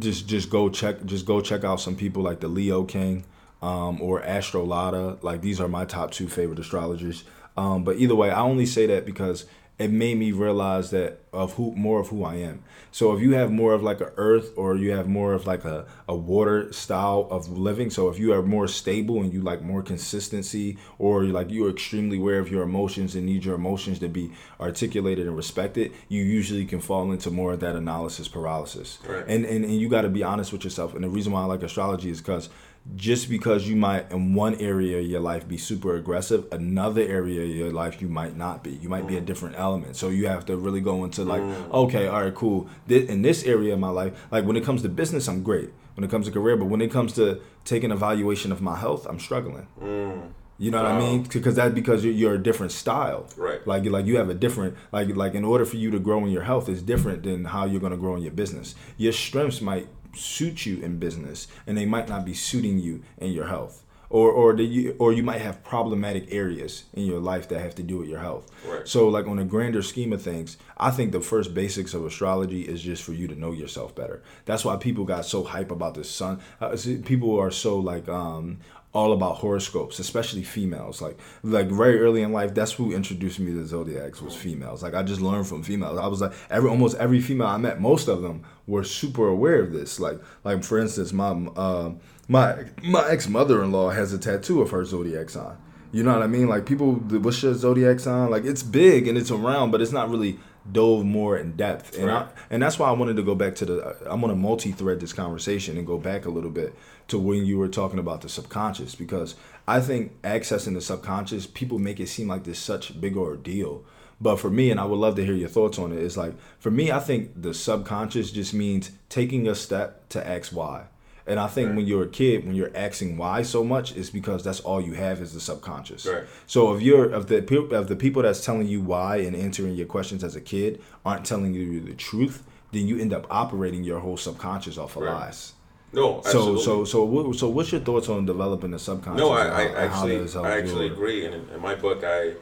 [SPEAKER 2] just just go check just go check out some people like the Leo King um, or Astrolata. Like these are my top two favorite astrologers. Um, but either way, I only say that because it made me realize that of who more of who I am. So if you have more of like a earth or you have more of like a, a water style of living, so if you are more stable and you like more consistency or like you're extremely aware of your emotions and need your emotions to be articulated and respected, you usually can fall into more of that analysis paralysis.
[SPEAKER 1] Right.
[SPEAKER 2] And, and and you got to be honest with yourself. And the reason why I like astrology is because just because you might in one area of your life be super aggressive another area of your life you might not be. You might be a mm. different element. So you have to really go into like mm. okay all right cool. This, in this area of my life like when it comes to business i'm great. When it comes to career but when it comes to taking evaluation of my health i'm struggling. Mm. You know what I mean? Because that's because you're, you're a different style,
[SPEAKER 1] Right.
[SPEAKER 2] Like like you have a different like like in order for you to grow in your health is different than how you're going to grow in your business. Your strengths might suit you in business, and they might not be suiting you in your health. Or or you or you might have problematic areas in your life that have to do with your health.
[SPEAKER 1] Right.
[SPEAKER 2] So like on a grander scheme of things, I think the first basics of astrology is just for you to know yourself better. That's why people got so hype about the sun. Uh, see, people are so like um all about horoscopes, especially females. Like like very early in life, that's who introduced me to zodiacs was females. Like I just learned from females. I was like every almost every female I met, most of them were super aware of this. Like like for instance, my uh, my my ex mother in law has a tattoo of her zodiac sign. You know what I mean? Like people, what's your zodiac sign? Like it's big and it's around, but it's not really dove more in depth. And I, and that's why I wanted to go back to the. I'm gonna multi-thread this conversation and go back a little bit to when you were talking about the subconscious because I think accessing the subconscious, people make it seem like this such big ordeal. But for me, and I would love to hear your thoughts on it, is like for me, I think the subconscious just means taking a step to ask why. And I think
[SPEAKER 1] Right.
[SPEAKER 2] when you're a kid, when you're asking why so much, it's because that's all you have is the subconscious.
[SPEAKER 1] Right.
[SPEAKER 2] So if you're of the of the people that's telling you why and answering your questions as a kid aren't telling you the truth, then you end up operating your whole subconscious off of
[SPEAKER 1] Right.
[SPEAKER 2] lies.
[SPEAKER 1] No,
[SPEAKER 2] So
[SPEAKER 1] absolutely.
[SPEAKER 2] so so what, so what's your thoughts on developing the subconscious?
[SPEAKER 1] No, I, I
[SPEAKER 2] how- and how
[SPEAKER 1] actually, I actually
[SPEAKER 2] your-
[SPEAKER 1] agree. And in, in my book, I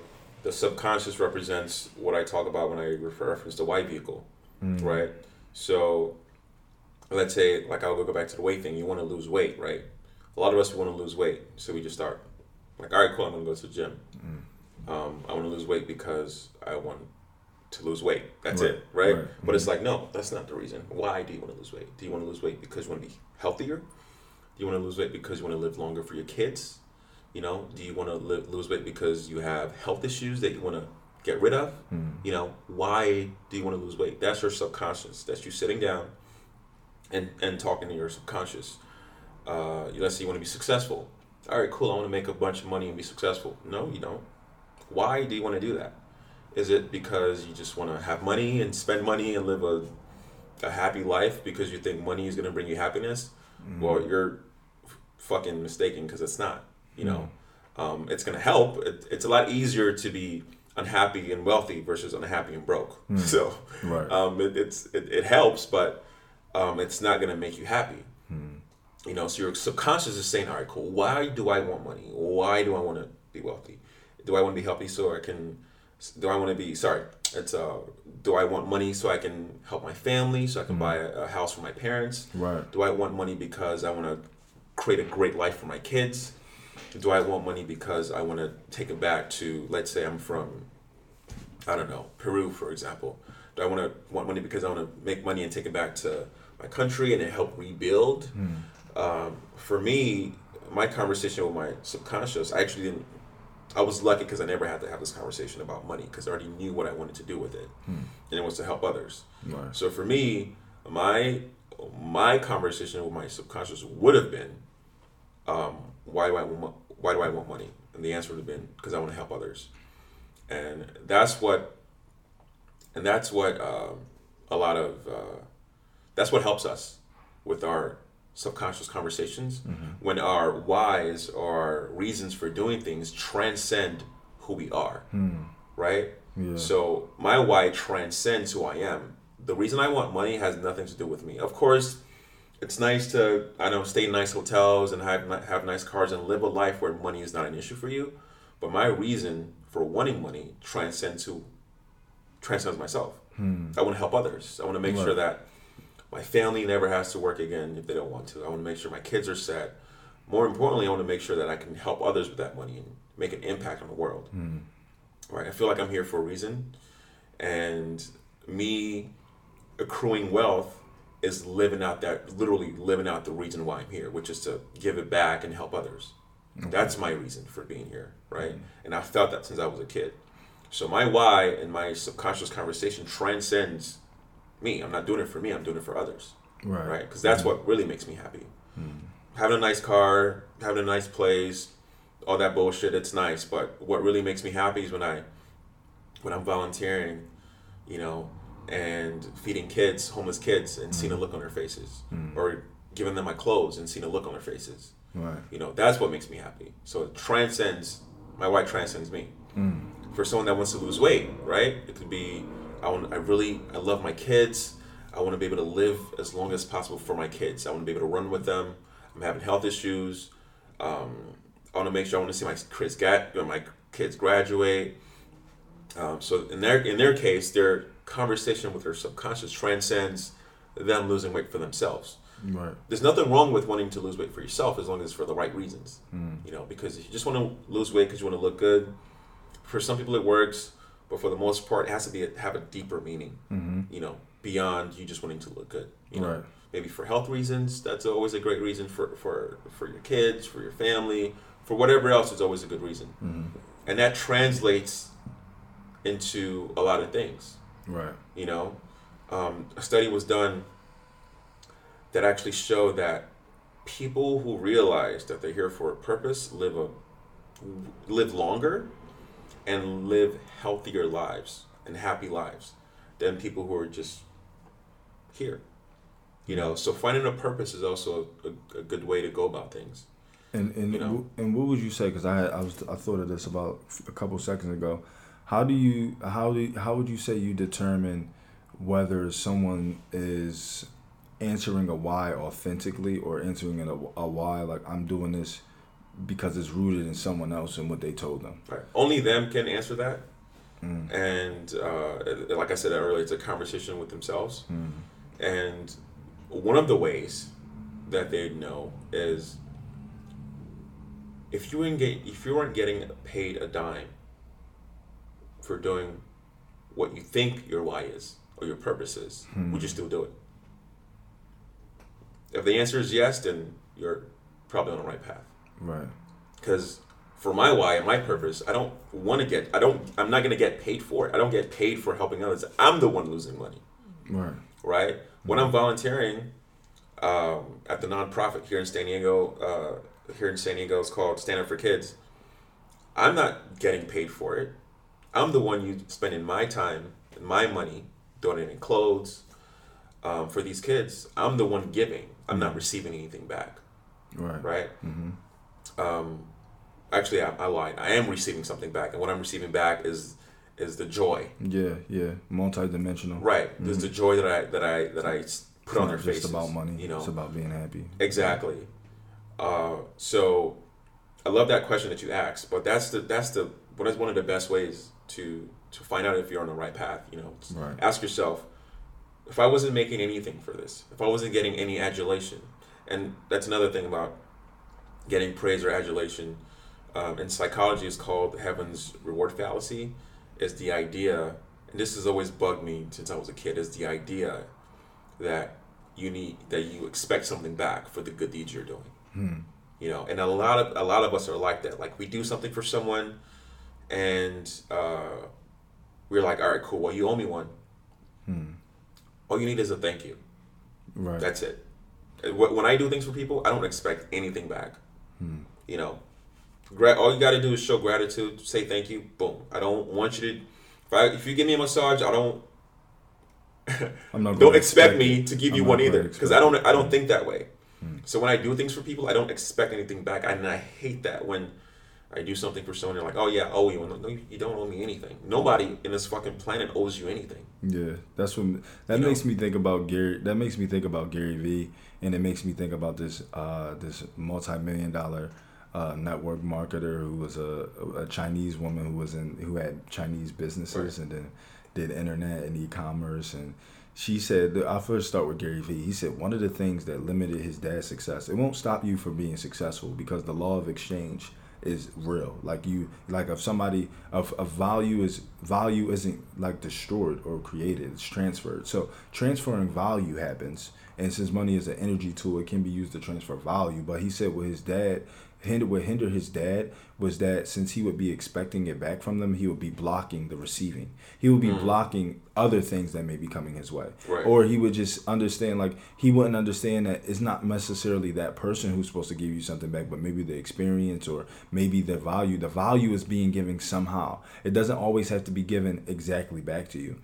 [SPEAKER 1] the subconscious represents what I talk about when I refer reference the white vehicle,
[SPEAKER 2] Mm.
[SPEAKER 1] right? So, let's say, like I'll go back to the weight thing. You want to lose weight, right? A lot of us want to lose weight, so we just start like, all right, cool. I'm gonna go to the gym.
[SPEAKER 2] Mm.
[SPEAKER 1] Um, I want to lose weight because I want to lose weight. That's
[SPEAKER 2] Right,
[SPEAKER 1] it, right?
[SPEAKER 2] right.
[SPEAKER 1] But it's like, no, that's not the reason. Why do you want to lose weight? Do you want to lose weight because you want to be healthier? Do you want to lose weight because you want to live longer for your kids? You know, do you want to li- lose weight because you have health issues that you want to get rid of?
[SPEAKER 2] Hmm.
[SPEAKER 1] You know, why do you want to lose weight? That's your subconscious. That's you sitting down and and talking to your subconscious. Uh, let's say you want to be successful. All right, cool. I want to make a bunch of money and be successful. No, you don't. Why do you want to do that? Is it because you just want to have money and spend money and live a, a happy life because you think money is going to bring you happiness? Well, you're f- fucking mistaken because it's not. You know, um, it's going to help. It, it's a lot easier to be unhappy and wealthy versus unhappy and broke. So,
[SPEAKER 2] Right.
[SPEAKER 1] um, it, it's it, it helps, but um, it's not going to make you happy. You know, so your subconscious is saying, all right, cool. Why do I want money? Why do I want to be wealthy? Do I want to be healthy so I can? Do I want to be? Sorry, it's uh. Do I want money so I can help my family, so I can buy a, a house for my parents?
[SPEAKER 2] Right.
[SPEAKER 1] Do I want money because I want to create a great life for my kids? Do I want money because I want to take it back to, let's say, I'm from, I don't know, Peru, for example. Do I want to want money because I want to make money and take it back to my country and help rebuild? Um, for me, my conversation with my subconscious, I actually didn't. I was lucky because I never had to have this conversation about money because I already knew what I wanted to do with it, and it was to help others.
[SPEAKER 2] Right.
[SPEAKER 1] So for me, my my conversation with my subconscious would have been, um, why do I want why do I want money? And the answer would have been because I want to help others, and that's what, and that's what um, a lot of uh, that's what helps us with our subconscious conversations when our whys or reasons for doing things transcend who we are, right?
[SPEAKER 2] Yeah.
[SPEAKER 1] So my why transcends who I am. The reason I want money has nothing to do with me. Of course, it's nice to I know stay in nice hotels and have have nice cars and live a life where money is not an issue for you. But my reason for wanting money transcends who transcends myself. I want to help others. I want to make sure that my family never has to work again if they don't want to. I want to make sure my kids are set. More importantly, I want to make sure that I can help others with that money and make an impact on the world. Right? I feel like I'm here for a reason, and me accruing wealth is living out that literally living out the reason why I'm here, which is to give it back and help others. Okay. That's my reason for being here, right? Mm-hmm. And I felt that since I was a kid. So my why and my subconscious conversation transcends me. I'm not doing it for me. I'm doing it for others, right? Right? Because that's what really makes me happy. Mm-hmm. Having a nice car, having a nice place, all that bullshit. It's nice, but what really makes me happy is when I, when I'm volunteering, you know, and feeding kids, homeless kids, and seeing a mm. look on their faces, mm. or giving them my clothes and seeing a look on their faces. Right. You know, that's what makes me happy. So it transcends. My wife transcends me. For someone that wants to lose weight, right? It could be. I want. I really. I love my kids. I want to be able to live as long as possible for my kids. I want to be able to run with them. I'm having health issues. Um, I want to make sure I want to see my kids get my kids graduate. Um, so in their in their case, their conversation with their subconscious transcends them losing weight for themselves. Right. There's nothing wrong with wanting to lose weight for yourself as long as it's for the right reasons. Mm. You know, because if you just want to lose weight because you want to look good, for some people it works, but for the most part, it has to be a, have a deeper meaning. Mm-hmm. You know, beyond you just wanting to look good. You know, right. maybe for health reasons, that's always a great reason for for for your kids, for your family, for whatever else. It's always a good reason, mm-hmm. and that translates into a lot of things. Right. You know, um, a study was done that actually showed that people who realize that they're here for a purpose live a live longer and live healthier lives and happy lives than people who are just here. You know, so finding a purpose is also a, a good way to go about things.
[SPEAKER 2] And and you know? and what would you say? Because I I was I thought of this about a couple seconds ago. How do you how do you, how would you say you determine whether someone is answering a why authentically or answering a, a why like I'm doing this because it's rooted in someone else and what they told them.
[SPEAKER 1] Right. Only them can answer that. Mm. And uh, like I said earlier, it's a conversation with themselves. Mm. And one of the ways that they know is if you engage, if you weren't getting paid a dime for doing what you think your why is or your purpose is, hmm. would you still do it? If the answer is yes, then you're probably on the right path. Right. Because for my why and my purpose, I don't want to get, I don't, I'm not going to get paid for it. I don't get paid for helping others. I'm the one losing money. Right. Right. When I'm volunteering um, at the nonprofit here in San Diego, uh, here in San Diego, it's called Stand Up for Kids. I'm not getting paid for it. I'm the one you spending my time and my money donating clothes um, for these kids. I'm the one giving. I'm not receiving anything back. Right. Right. Mm-hmm. Um, actually, I, I lied. I am receiving something back, and what I'm receiving back is is the joy.
[SPEAKER 2] Yeah, yeah, multi-dimensional.
[SPEAKER 1] Right. Mm-hmm. There's the joy that I that I that I put it's on their faces.
[SPEAKER 2] It's about money. You know, it's about being happy.
[SPEAKER 1] Exactly. Uh, so, I love that question that you asked, but that's the that's the what is one of the best ways to to find out if you're on the right path. You know, right. ask yourself, if I wasn't making anything for this, if I wasn't getting any adulation, and that's another thing about getting praise or adulation. Um, in psychology, is called heaven's reward fallacy. Is the idea, and this has always bugged me since I was a kid, is the idea that you need that you expect something back for the good deeds you're doing. Hmm. You know, and a lot of a lot of us are like that. Like we do something for someone, and uh, we are like, all right, cool. Well, you owe me one. Hmm. All you need is a thank you. Right. That's it. When I do things for people, I don't expect anything back. Hmm. You know, all you got to do is show gratitude, say thank you. Boom. I don't want you to. If, I, if you give me a massage, I don't. I'm not don't expect, expect me to give I'm you one either because I don't. I don't think that way. Hmm. So when I do things for people, I don't expect anything back, and I hate that when I do something for someone, you're like, oh yeah, I owe you. No, you don't owe me anything. Nobody in this fucking planet owes you anything.
[SPEAKER 2] Yeah, that's what that you makes know? me think about Gary. That makes me think about Gary Vee, and it makes me think about this uh, this multi-million dollar uh, network marketer who was a, a Chinese woman who was in who had Chinese businesses right. and then did internet and e-commerce and she said I'll first start with Gary Vee. He said one of the things that limited his dad's success, it won't stop you from being successful because the law of exchange is real. Like you, like if somebody of a value is value isn't like destroyed or created; it's transferred. So transferring value happens, and since money is an energy tool, it can be used to transfer value. But he said with his dad, hinder what hindered his dad was that since he would be expecting it back from them, he would be blocking the receiving. He would be mm. blocking other things that may be coming his way. Right. Or he would just understand like he wouldn't understand that it's not necessarily that person who's supposed to give you something back, but maybe the experience or maybe the value. The value is being given somehow. It doesn't always have to be given exactly back to you.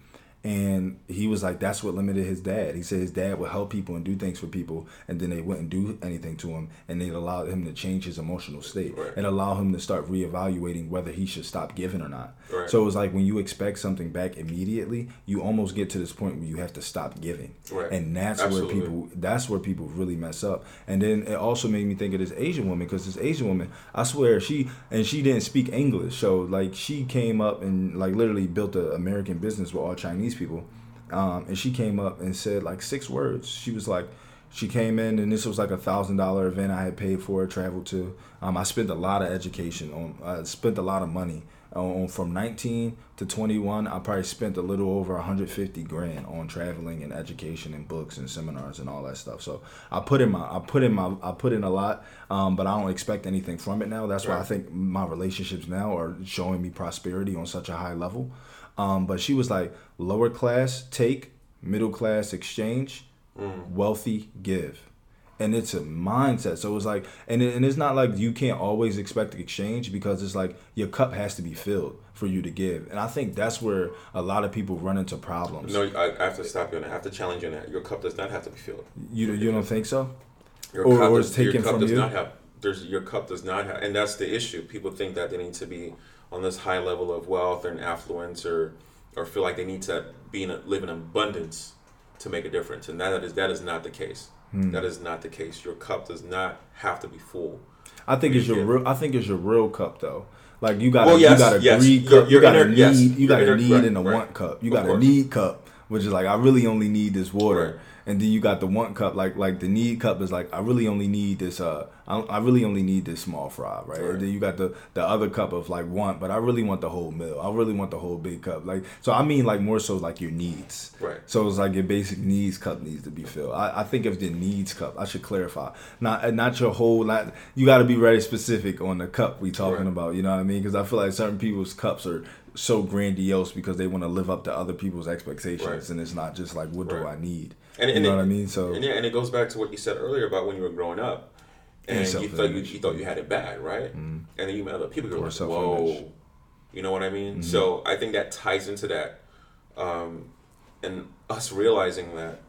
[SPEAKER 2] And he was like, that's what limited his dad. He said his dad would help people and do things for people, and then they wouldn't do anything to him, and they allowed him to change his emotional state right. and allow him to start reevaluating whether he should stop giving or not. Right. So it was like when you expect something back immediately, you almost get to this point where you have to stop giving, right. and that's Absolutely. where people that's where people really mess up. And then it also made me think of this Asian woman because this Asian woman, I swear she and she didn't speak English, so like she came up and like literally built an American business with all Chinese these people. Um, and she came up and said like six words. She was like, she came in and this was like a thousand dollar event I had paid for, traveled to. Um, I spent a lot of education on, I spent a lot of money on from 19 to 21. I probably spent a little over 150 grand on traveling and education and books and seminars and all that stuff. So I put in my, I put in my, I put in a lot, um, but I don't expect anything from it now. That's why I think my relationships now are showing me prosperity on such a high level. Um, but she was like lower class take, middle class exchange, mm. wealthy give. And it's a mindset. So it's like, and, it, and it's not like you can't always expect exchange because it's like your cup has to be filled for you to give. And I think that's where a lot of people run into problems.
[SPEAKER 1] No, I, I have to stop you and I have to challenge you on that. Your cup does not have to be filled.
[SPEAKER 2] You, you don't think so?
[SPEAKER 1] Your or, cup, or does, your cup does you? not have, there's, your cup does not have, and that's the issue. People think that they need to be on this high level of wealth and affluence or or feel like they need to be in a, live in abundance to make a difference, and that is that is not the case. Hmm. That is not the case. Your cup does not have to be full.
[SPEAKER 2] I think it's your real. I think it's your real cup though. Like you got well, yes, you got a yes. greed cup. you got a need. Yes. You got a need right, and a right. want cup. You got a need cup, which is like I really only need this water. Right and then you got the want cup like like the need cup is like i really only need this uh i, I really only need this small fry right? right? and then you got the the other cup of like want but i really want the whole meal. I really want the whole big cup. Like so i mean like more so like your needs.
[SPEAKER 1] Right.
[SPEAKER 2] So it's like your basic needs cup needs to be filled. I, I think of the needs cup i should clarify. Not not your whole not you got to be very specific on the cup we talking right. about you know what i mean? Because i feel like certain people's cups are so grandiose because they want to live up to other people's expectations right. and it's not just like what do i need and, and you know it, what I mean? So
[SPEAKER 1] and yeah, and it goes back to what you said earlier about when you were growing up, and you thought you, you, thought you had it bad, right? Mm-hmm. And then you met other people. You're like, whoa, you know what I mean? Mm-hmm. So I think that ties into that, um, and us realizing that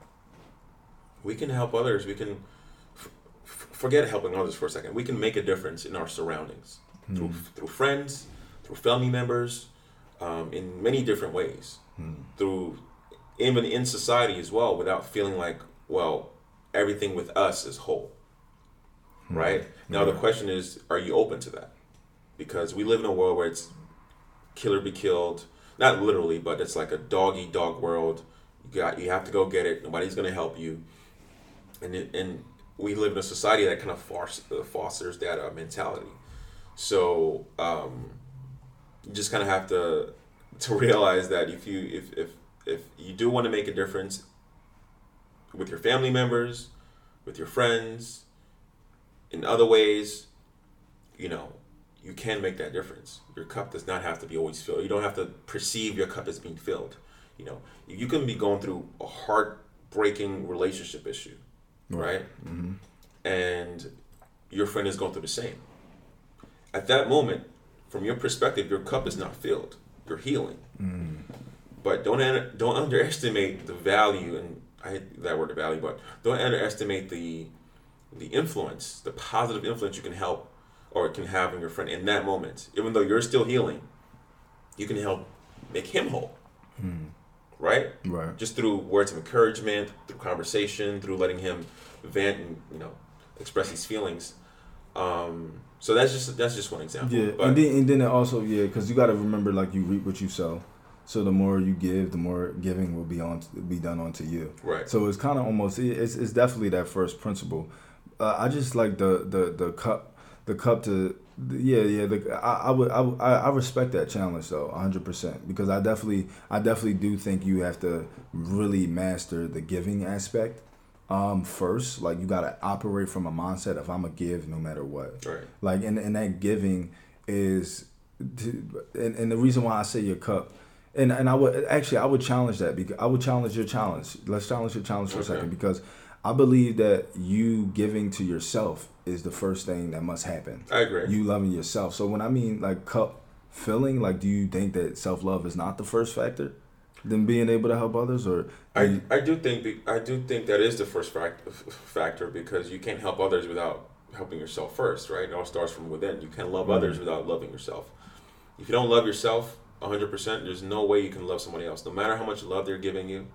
[SPEAKER 1] we can help others. We can f- forget helping others for a second. We can make a difference in our surroundings mm-hmm. through through friends, through family members, um, in many different ways. Mm. Through even in society as well without feeling like well everything with us is whole hmm. right? Mm-hmm. now the question is are you open to that? Because we live in a world where it's killer be killed. Not literally but it's like a dog eat dog world. You got you have to go get it. Nobody's going to help you. And it, and we live in a society that kind of fosters that uh, mentality. So um, you just kind of have to to realize that if you if, if if you do want to make a difference with your family members, with your friends, in other ways, you know, you can make that difference. Your cup does not have to be always filled. You don't have to perceive your cup as being filled. You know, you can be going through a heartbreaking relationship issue, right? Mm-hmm. And your friend is going through the same. At that moment, from your perspective, your cup is not filled. You're healing. Mm but don't don't underestimate the value and I hate that word the value, but don't underestimate the the influence, the positive influence you can help or can have in your friend in that moment. Even though you're still healing, you can help make him whole. Hmm. Right?
[SPEAKER 2] Right.
[SPEAKER 1] Just through words of encouragement, through conversation, through letting him vent and you know express his feelings. Um, so that's just that's just one example.
[SPEAKER 2] Yeah, but, and then and then also yeah, because you got to remember like you reap what you sow. So the more you give, the more giving will be on be done onto you.
[SPEAKER 1] Right.
[SPEAKER 2] So it's kind of almost it's, it's definitely that first principle. Uh, I just like the the the cup the cup to yeah yeah the, I, I would I, I respect that challenge though 100% because I definitely I definitely do think you have to really master the giving aspect um first like you got to operate from a mindset of I'm gonna give no matter what
[SPEAKER 1] Right.
[SPEAKER 2] like and, and that giving is to, and, and the reason why I say your cup and and I would actually I would challenge that because I would challenge your challenge let's challenge your challenge for
[SPEAKER 1] Okay.
[SPEAKER 2] a second because I believe that you giving to yourself is the first thing that must happen
[SPEAKER 1] I agree.
[SPEAKER 2] you loving yourself so when I mean like cup filling like do you think that self-love is not the first factor than being able to help others or
[SPEAKER 1] I, I do think I do think that is the first fact, factor because you can't help others without helping yourself first, right? It all starts from within. You can't love mm-hmm. others without loving yourself. If you don't love yourself 100%, there's no way you can love somebody else. No matter how much love they're giving you,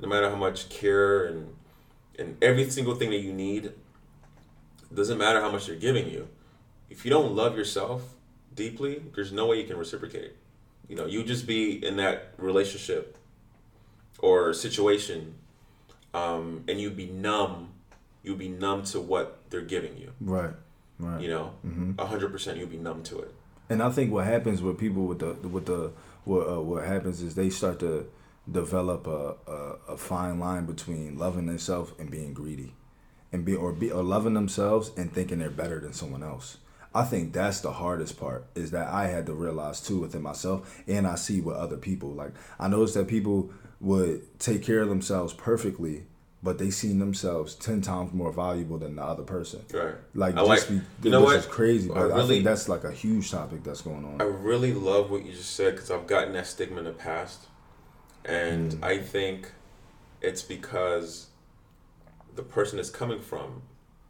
[SPEAKER 1] no matter how much care and and every single thing that you need, doesn't matter how much they're giving you. If you don't love yourself deeply, there's no way you can reciprocate. You know, you just be in that relationship or situation, um, and you'd be numb. You'd be numb to what they're giving you.
[SPEAKER 2] right right
[SPEAKER 1] You know, a hundred percent, you'd be numb to it.
[SPEAKER 2] And I think what happens with people with the with the what uh, what happens is they start to develop a, a, a fine line between loving themselves and being greedy, and be or be or loving themselves and thinking they're better than someone else. I think that's the hardest part is that I had to realize too within myself, and I see with other people. Like I noticed that people would take care of themselves perfectly, but they see themselves ten times more valuable than the other person.
[SPEAKER 1] Right.
[SPEAKER 2] Like
[SPEAKER 1] I like-
[SPEAKER 2] be,
[SPEAKER 1] you know what?
[SPEAKER 2] is crazy, but I,
[SPEAKER 1] really-
[SPEAKER 2] think that's like a huge topic that's going on.
[SPEAKER 1] I really love what you just said because I've gotten that stigma in the past, and mm. I think it's because the person it's coming from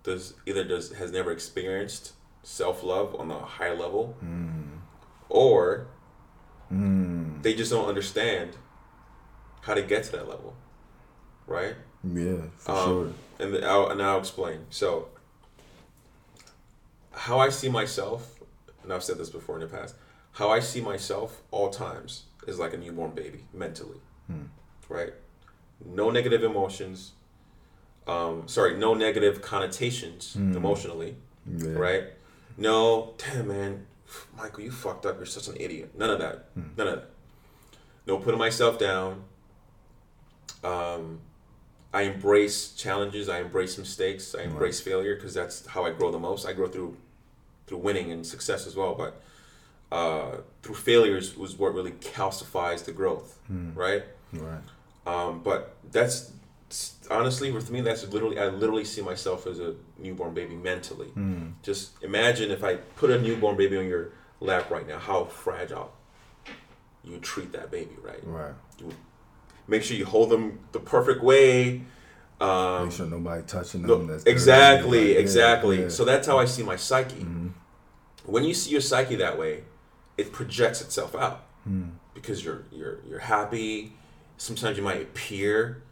[SPEAKER 1] does either does has never experienced self love on a high level, mm. or mm. they just don't understand how to get to that level, right?
[SPEAKER 2] Yeah, for
[SPEAKER 1] Um,
[SPEAKER 2] sure.
[SPEAKER 1] And the, I'll, and I'll explain. So, how I see myself, and I've said this before in the past, how I see myself all times is like a newborn baby mentally, right? No negative emotions. Um, sorry, no negative connotations emotionally,
[SPEAKER 2] Yeah.
[SPEAKER 1] right? No, damn man, Michael, you fucked up. You're such an idiot. None of that. None of that. No putting myself down. Um, I embrace challenges. I embrace mistakes. I embrace failure because that's how I grow the most. I grow through through winning and success as well, but uh, through failures was what really calcifies the growth, right?
[SPEAKER 2] Right.
[SPEAKER 1] Um, but that's honestly with me. That's literally I literally see myself as a newborn baby mentally. Just imagine if I put a newborn baby on your lap right now, how fragile you treat that baby, right?
[SPEAKER 2] Right.
[SPEAKER 1] Make sure you hold them the perfect way. Um,
[SPEAKER 2] Make sure nobody touching them.
[SPEAKER 1] exactly,
[SPEAKER 2] Like, yeah,
[SPEAKER 1] exactly.
[SPEAKER 2] yeah.
[SPEAKER 1] So that's how I see my psyche. When you see your psyche that way, it projects itself out because you're you're you're happy. Sometimes you might appear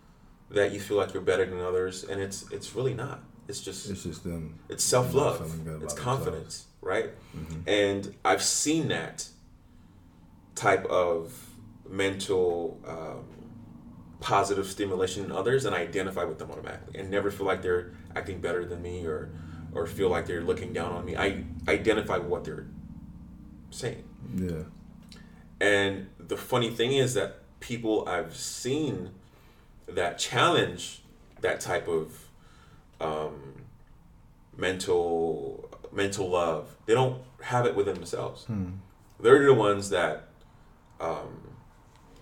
[SPEAKER 1] that you feel like you're better than others, and it's it's really not. It's just
[SPEAKER 2] it's just them.
[SPEAKER 1] it's self love. It's confidence, right? And I've seen that type of mental um, positive stimulation in others, and I identify with them automatically, and never feel like they're acting better than me or or feel like they're looking down on me. I identify with what they're saying.
[SPEAKER 2] Yeah.
[SPEAKER 1] And the funny thing is that people I've seen that challenge that type of um, mental mental love, they don't have it within themselves. They're the ones that um,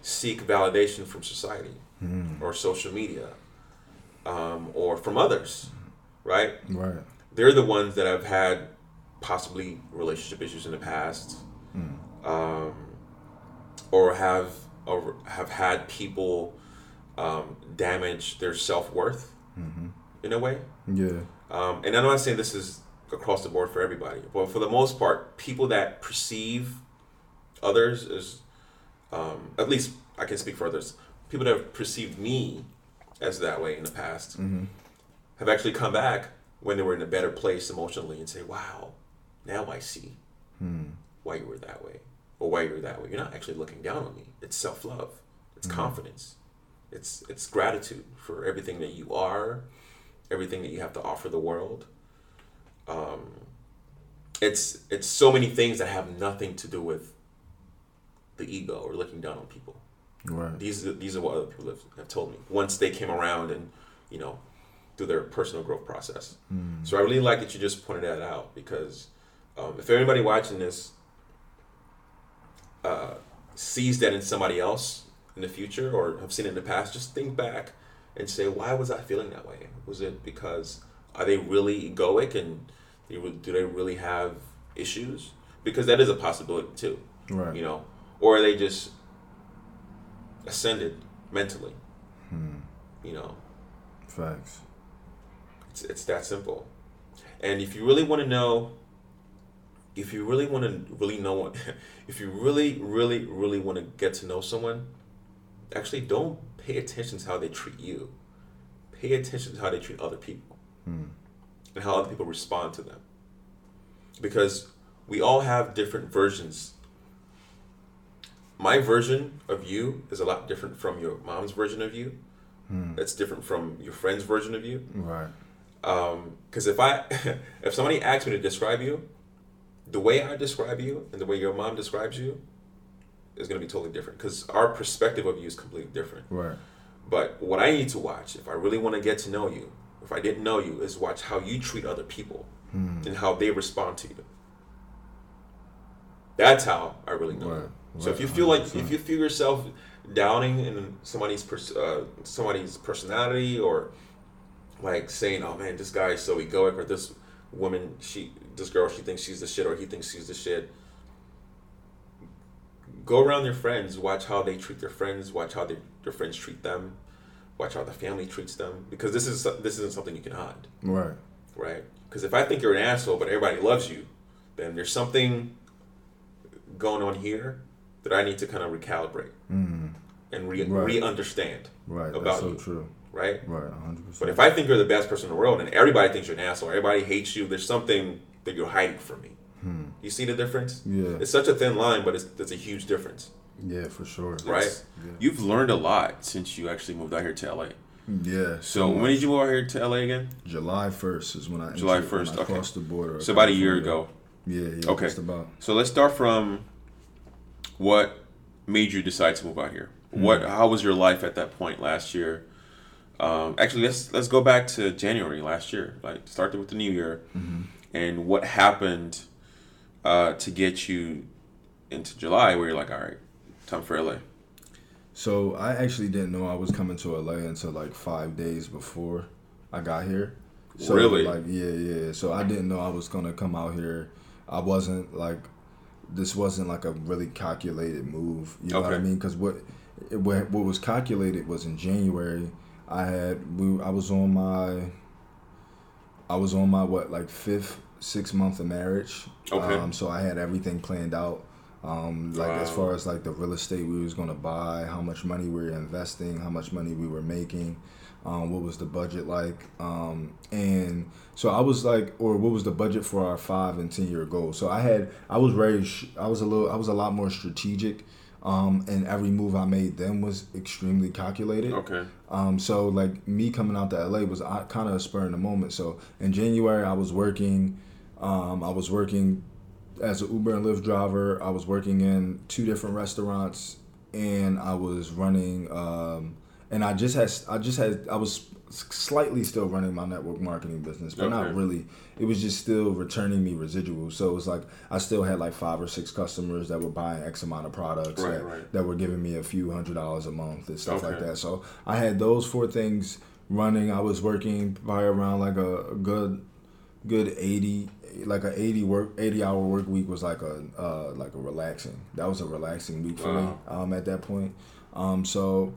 [SPEAKER 1] seek validation from society or social media um, or from others, right?
[SPEAKER 2] Right.
[SPEAKER 1] they're the ones that have had possibly relationship issues in the past, um, or have or have had people um, damage their self worth in a way.
[SPEAKER 2] Yeah.
[SPEAKER 1] Um, and I'm not saying this is across the board for everybody, but for the most part, people that perceive others as, um, at least I can speak for others, people that have perceived me as that way in the past mm-hmm. have actually come back when they were in a better place emotionally and say, wow, now I see hmm. why you were that way or why you're that way. You're not actually looking down on me. It's self love, it's mm-hmm. confidence, it's, it's gratitude for everything that you are, everything that you have to offer the world. Um, it's it's so many things that have nothing to do with the ego or looking down on people.
[SPEAKER 2] Right.
[SPEAKER 1] These are, these are what other people have, have told me once they came around and you know through their personal growth process.
[SPEAKER 2] Mm.
[SPEAKER 1] So I really like that you just pointed that out because um, if anybody watching this uh, sees that in somebody else in the future or have seen it in the past, just think back and say, why was I feeling that way? Was it because are they really egoic and they, do they really have issues? Because that is a possibility too,
[SPEAKER 2] Right.
[SPEAKER 1] you know, or are they just ascended mentally,
[SPEAKER 2] Hmm.
[SPEAKER 1] you know?
[SPEAKER 2] Facts.
[SPEAKER 1] It's, it's that simple. And if you really want to know, if you really want to really know what, if you really, really, really want to get to know someone, actually don't pay attention to how they treat you. Pay attention to how they treat other people
[SPEAKER 2] Hmm.
[SPEAKER 1] and how other people respond to them. Because we all have different versions. My version of you is a lot different from your mom's version of you.
[SPEAKER 2] Hmm.
[SPEAKER 1] That's different from your friend's version of you
[SPEAKER 2] Right.
[SPEAKER 1] because if I if somebody asks me to describe you, the way I describe you and the way your mom describes you is going to be totally different because our perspective of you is completely different.
[SPEAKER 2] Right.
[SPEAKER 1] But what I need to watch, if I really want to get to know you, if I didn't know you, is watch how you treat other people
[SPEAKER 2] Hmm.
[SPEAKER 1] and how they respond to you. That's how I really know.
[SPEAKER 2] Right.
[SPEAKER 1] So if you feel like if you feel yourself doubting in somebody's pers- uh, somebody's personality or like saying, "Oh man, this guy is so egoic," or this woman, she, this girl, she thinks she's the shit, or he thinks she's the shit. Go around your friends, watch how they treat their friends, watch how their, their friends treat them, watch how the family treats them, because this is this isn't something you can hide
[SPEAKER 2] Right.
[SPEAKER 1] right? Because if I think you're an asshole, but everybody loves you, then there's something going on here that I need to kind of recalibrate
[SPEAKER 2] Hmm.
[SPEAKER 1] and re,
[SPEAKER 2] Right.
[SPEAKER 1] re-understand,
[SPEAKER 2] Right.
[SPEAKER 1] About
[SPEAKER 2] That's so
[SPEAKER 1] you.
[SPEAKER 2] true.
[SPEAKER 1] right?
[SPEAKER 2] Right. hundred percent.
[SPEAKER 1] But if I think you're the best person in the world and everybody thinks you're an asshole, everybody hates you, there's something that you're hiding from me.
[SPEAKER 2] Hmm.
[SPEAKER 1] You see the difference?
[SPEAKER 2] Yeah.
[SPEAKER 1] It's such a thin line, but it's, it's a huge difference,
[SPEAKER 2] Yeah, for sure.
[SPEAKER 1] right?
[SPEAKER 2] Yeah.
[SPEAKER 1] You've learned a lot since you actually moved out here to LA.
[SPEAKER 2] Yeah.
[SPEAKER 1] So when did you move out here to LA again?
[SPEAKER 2] July first is when I
[SPEAKER 1] July
[SPEAKER 2] entered- when
[SPEAKER 1] 1st,
[SPEAKER 2] I
[SPEAKER 1] okay.
[SPEAKER 2] crossed the border.
[SPEAKER 1] So about a year ago.
[SPEAKER 2] Yeah. Yeah.
[SPEAKER 1] Okay.
[SPEAKER 2] Just about.
[SPEAKER 1] So let's start from what made you decide to move out here. What? How was your life at that point last year? Um, actually, let's let's go back to January last year. Like started with the new year, and what happened uh, to get you into July, where you're like, all right, time for LA.
[SPEAKER 2] So I actually didn't know I was coming to LA until like five days before I got here. So
[SPEAKER 1] Really?
[SPEAKER 2] Like yeah, yeah. So I didn't know I was gonna come out here. I wasn't like this wasn't like a really calculated move. You know what I mean? Because what what what was calculated was in January. I had we I was on my I was on my what like fifth six month of marriage.
[SPEAKER 1] Okay.
[SPEAKER 2] Um, so I had everything planned out. Um, like as far as like the real estate we was gonna buy, how much money we were investing, how much money we were making, um, what was the budget like, um, and so I was like, or what was the budget for our five and ten year goal? So I had, I was very, I was a little, I was a lot more strategic, um, and every move I made then was extremely calculated.
[SPEAKER 1] Okay.
[SPEAKER 2] Um, so like me coming out to LA was kind of a spur in the moment. So in January I was working, um, I was working as an Uber and Lyft driver. I was working in two different restaurants, and I was running. Um, and I just had I just had I was slightly still running my network marketing business, but
[SPEAKER 1] Okay.
[SPEAKER 2] not really. It was just still returning me residual. So it was like I still had like five or six customers that were buying X amount of products
[SPEAKER 1] Right,
[SPEAKER 2] that,
[SPEAKER 1] right.
[SPEAKER 2] that were giving me a few hundred dollars a month and stuff like that. So I had those four things running. I was working by around like a, a good good 80 like a 80 work 80 hour work week was like a uh like a relaxing that was a relaxing week for me um at that point um so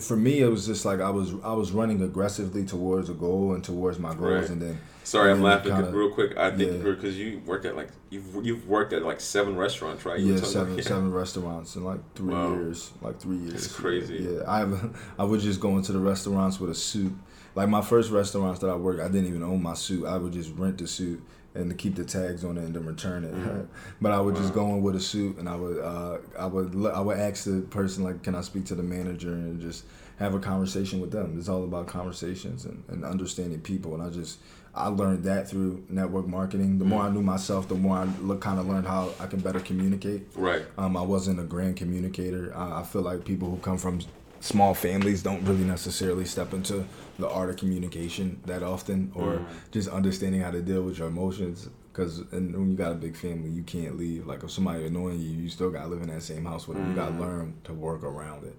[SPEAKER 2] for me it was just like i was i was running aggressively towards a goal and towards my goals
[SPEAKER 1] Right.
[SPEAKER 2] and then
[SPEAKER 1] Sorry,
[SPEAKER 2] and
[SPEAKER 1] I'm
[SPEAKER 2] then
[SPEAKER 1] laughing
[SPEAKER 2] kinda-
[SPEAKER 1] real quick. I think
[SPEAKER 2] yeah.
[SPEAKER 1] because you worked at like you've you've worked at like seven restaurants, right? You
[SPEAKER 2] yeah seven
[SPEAKER 1] me.
[SPEAKER 2] seven restaurants in like three
[SPEAKER 1] Wow.
[SPEAKER 2] years like three years
[SPEAKER 1] crazy.
[SPEAKER 2] yeah i i would just go into the restaurants with a suit like my first restaurants that i worked i didn't even own my suit i would just rent the suit and to keep the tags on it and then return it
[SPEAKER 1] Mhm.
[SPEAKER 2] but i would just go in with a suit and i would uh i would I would ask the person like can i speak to the manager and just have a conversation with them. It's all about conversations and, and understanding people. And I just I learned that through network marketing. The more I knew myself, the more I look, kind of learned how I can better communicate.
[SPEAKER 1] Right.
[SPEAKER 2] Um, I wasn't a grand communicator. I, I feel like people who come from small families don't really necessarily step into the art of communication that often or mm. just understanding how to deal with your emotions because when you got a big family you can't leave like if somebody annoying you you still got to live in that same house with them mm. you got to learn to work around it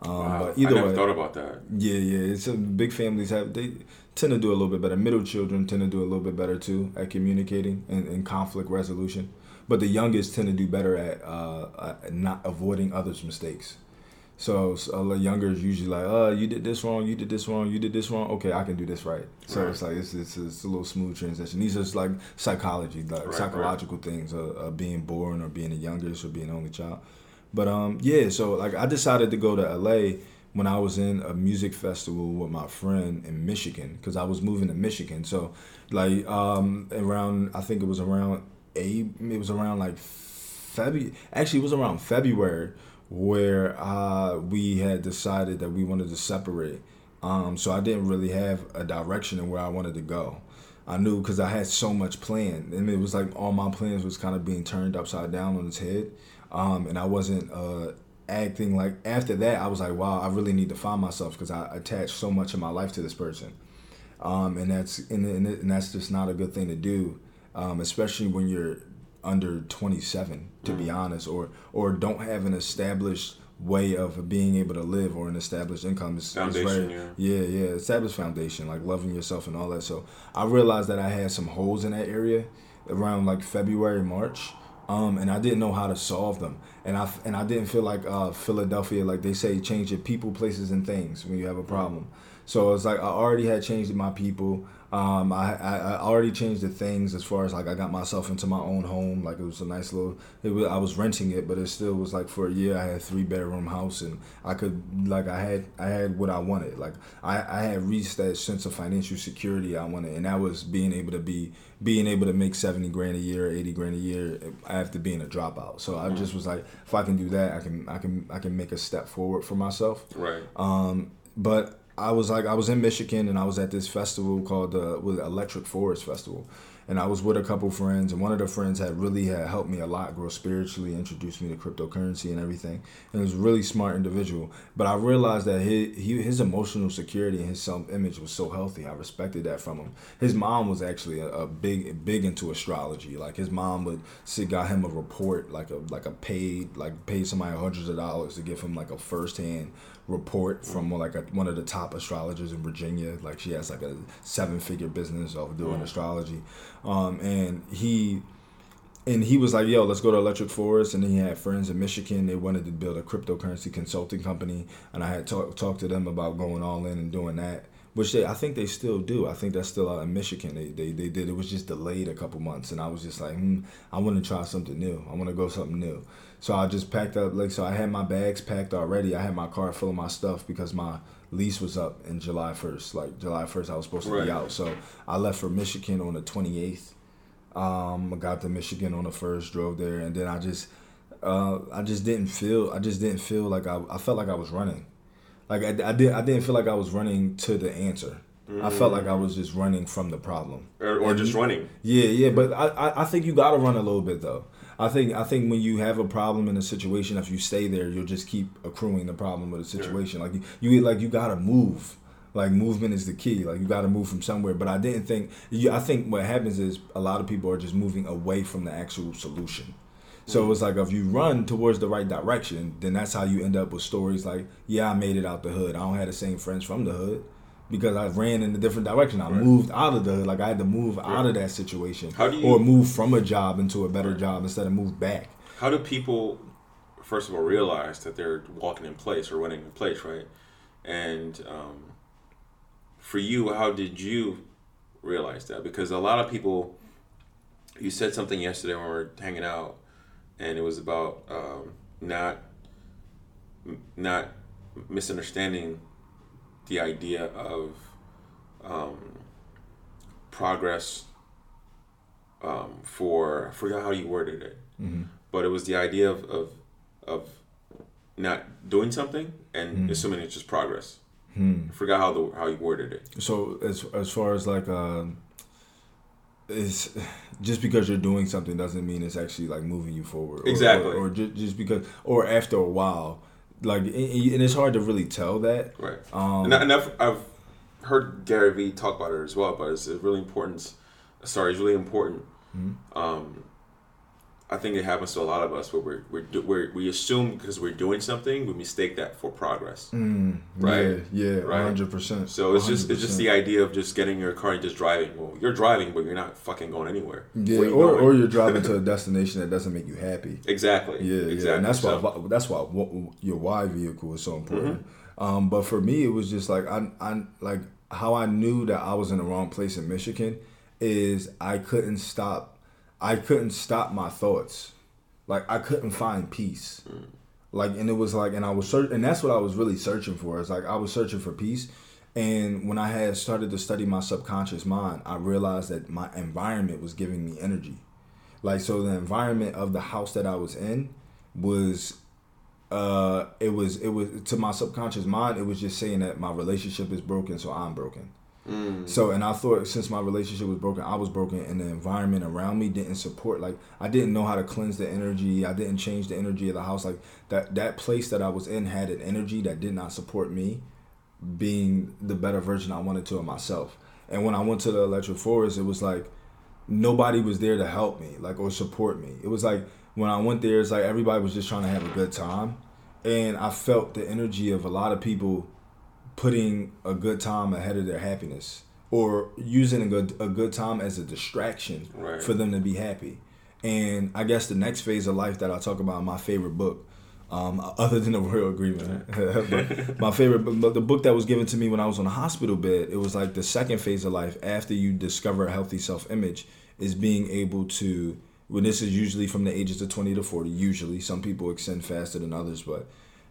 [SPEAKER 1] um, wow. but either I never way, thought about that.
[SPEAKER 2] Yeah, yeah. It's a, big families have they tend to do a little bit better. Middle children tend to do a little bit better too at communicating and, and conflict resolution. But the youngest tend to do better at, uh, at not avoiding others' mistakes. So, so the younger is usually like, "Oh, you did this wrong. You did this wrong. You did this wrong. Okay, I can do this right." So right. it's like it's, it's, it's a little smooth transition. These are just like psychology, like right, psychological right. things of, of, being born or being the youngest or being the only child. But um, yeah. So like I decided to go to LA when I was in a music festival with my friend in Michigan because I was moving to Michigan. So like um, around I think it was around a it was around like February. Actually, it was around February where uh, we had decided that we wanted to separate. Um, so I didn't really have a direction in where I wanted to go. I knew because I had so much planned, and it was like all my plans was kind of being turned upside down on its head, um, and I wasn't uh, acting like. After that, I was like, wow, I really need to find myself because I attached so much of my life to this person, um, and that's and, and, that's just not a good thing to do, um, especially when you're under 27 to mm. be honest or or don't have an established way of being able to live or an established income is,
[SPEAKER 1] foundation, very,
[SPEAKER 2] yeah. yeah yeah established foundation like loving yourself and all that so i realized that i had some holes in that area around like february march um, and I didn't know how to solve them, and I and I didn't feel like uh, Philadelphia, like they say, change your people, places, and things when you have a problem. So it's like I already had changed my people. Um, I, I, I already changed the things as far as like I got myself into my own home. Like it was a nice little. It was, I was renting it, but it still was like for a year. I had a three bedroom house, and I could like I had I had what I wanted. Like I, I had reached that sense of financial security I wanted, and that was being able to be being able to make seventy grand a year, eighty grand a year after being a dropout. So I just was like, if I can do that, I can I can I can make a step forward for myself.
[SPEAKER 1] Right.
[SPEAKER 2] Um, but I was like I was in Michigan and I was at this festival called the Electric Forest Festival, and I was with a couple friends and one of the friends had really had helped me a lot grow spiritually, introduced me to cryptocurrency and everything, and it was a really smart individual. But I realized that his his emotional security and his self image was so healthy. I respected that from him. His mom was actually a, a big big into astrology. Like his mom would sit got him a report like a like a paid like paid somebody hundreds of dollars to give him like a first hand report from like a, one of the top astrologers in Virginia. Like she has like a seven figure business of doing mm. astrology, um, and he and he was like, "Yo, let's go to Electric Forest." And then he had friends in Michigan. They wanted to build a cryptocurrency consulting company, and I had talked talked to them about going all in and doing that. Which they, I think they still do. I think that's still out in Michigan. They, they, they did. It was just delayed a couple months, and I was just like, hmm, I want to try something new. I want to go something new. So I just packed up like so I had my bags packed already. I had my car full of my stuff because my lease was up in July 1st. Like July 1st I was supposed to right. be out. So I left for Michigan on the 28th. Um, I got to Michigan on the first, drove there and then I just uh, I just didn't feel I just didn't feel like I, I felt like I was running. Like I, I did I didn't feel like I was running to the answer. Mm. I felt like I was just running from the problem.
[SPEAKER 1] Or, or just running.
[SPEAKER 2] Yeah, yeah, but I, I, I think you gotta run a little bit though. I think I think when you have a problem in a situation, if you stay there, you'll just keep accruing the problem with a situation. Like you, you like you gotta move. Like movement is the key. Like you got to move from somewhere. But I didn't think. You, I think what happens is a lot of people are just moving away from the actual solution. So mm. it's like if you run towards the right direction, then that's how you end up with stories like, yeah, I made it out the hood. I don't have the same friends from the hood because I ran in a different direction. I right. moved out of the like I had to move right. out of that situation, you, or move from a job into a better right. job instead of move back.
[SPEAKER 1] How do people, first of all, realize that they're walking in place or running in place, right? And um, for you, how did you realize that? Because a lot of people, you said something yesterday when we were hanging out, and it was about um, not not misunderstanding the idea of um, progress um, for I forgot how you worded it, mm-hmm. but it was the idea of, of of not doing something and mm-hmm. assuming it's just progress. I forgot how the how you worded it.
[SPEAKER 2] So as as far as like uh, it's just because you're doing something doesn't mean it's actually like moving you forward. Or,
[SPEAKER 1] Exactly.
[SPEAKER 2] Or, or just, just because, or after a while, like and it's hard to really tell that.
[SPEAKER 1] Right.
[SPEAKER 2] Um,
[SPEAKER 1] and, I've, I've heard Gary Vee talk about it as well, but it's, it's really important. Sorry, it's really important.
[SPEAKER 2] Mm-hmm.
[SPEAKER 1] Um, I think it happens to a lot of us where we're, we're, do, we're we assume because we're doing something, we mistake that for progress.
[SPEAKER 2] Mm,
[SPEAKER 1] Right.
[SPEAKER 2] Yeah. Yeah.
[SPEAKER 1] Right.
[SPEAKER 2] Hundred percent.
[SPEAKER 1] So it's just it's just the idea of just getting your car and just driving. Well, you're driving, but you're not fucking going anywhere.
[SPEAKER 2] Yeah. Or,
[SPEAKER 1] going?
[SPEAKER 2] or you're driving to a destination that doesn't make you happy.
[SPEAKER 1] exactly.
[SPEAKER 2] Yeah,
[SPEAKER 1] exactly.
[SPEAKER 2] yeah, and that's why
[SPEAKER 1] So-
[SPEAKER 2] that's why your Y vehicle is so important.
[SPEAKER 1] Mm-hmm.
[SPEAKER 2] Um, but for me, it was just like I, I like how I knew that I was in the wrong place in Michigan is I couldn't stop, I couldn't stop my thoughts, like I couldn't find peace,
[SPEAKER 1] Mm.
[SPEAKER 2] like and it was like and I was search and that's what I was really searching for. It's like I was searching for peace. And when I had started to study my subconscious mind, I realized that my environment was giving me energy. Like so the environment of the house that I was in was uh it was it was to my subconscious mind it was just saying that my relationship is broken so I'm broken. Mm. So and I thought since my relationship was broken, I was broken and the environment around me didn't support like I didn't know how to cleanse the energy. I didn't change the energy of the house like that that place that I was in had an energy that did not support me being the better version I wanted to of myself. And when I went to the electric forest, it was like nobody was there to help me, like or support me. It was like when I went there, it's like everybody was just trying to have a good time, and I felt the energy of a lot of people putting a good time ahead of their happiness or using a good a good time as a distraction
[SPEAKER 1] Right.
[SPEAKER 2] for them to be happy. And I guess the next phase of life that I talk about in my favorite book, um, other than the Royal Agreement, but my favorite, book- but the book that was given to me when I was on a hospital bed, it was like the second phase of life after you discover a healthy self image is being able to. When this is usually from the ages of twenty to forty, usually some people extend faster than others, but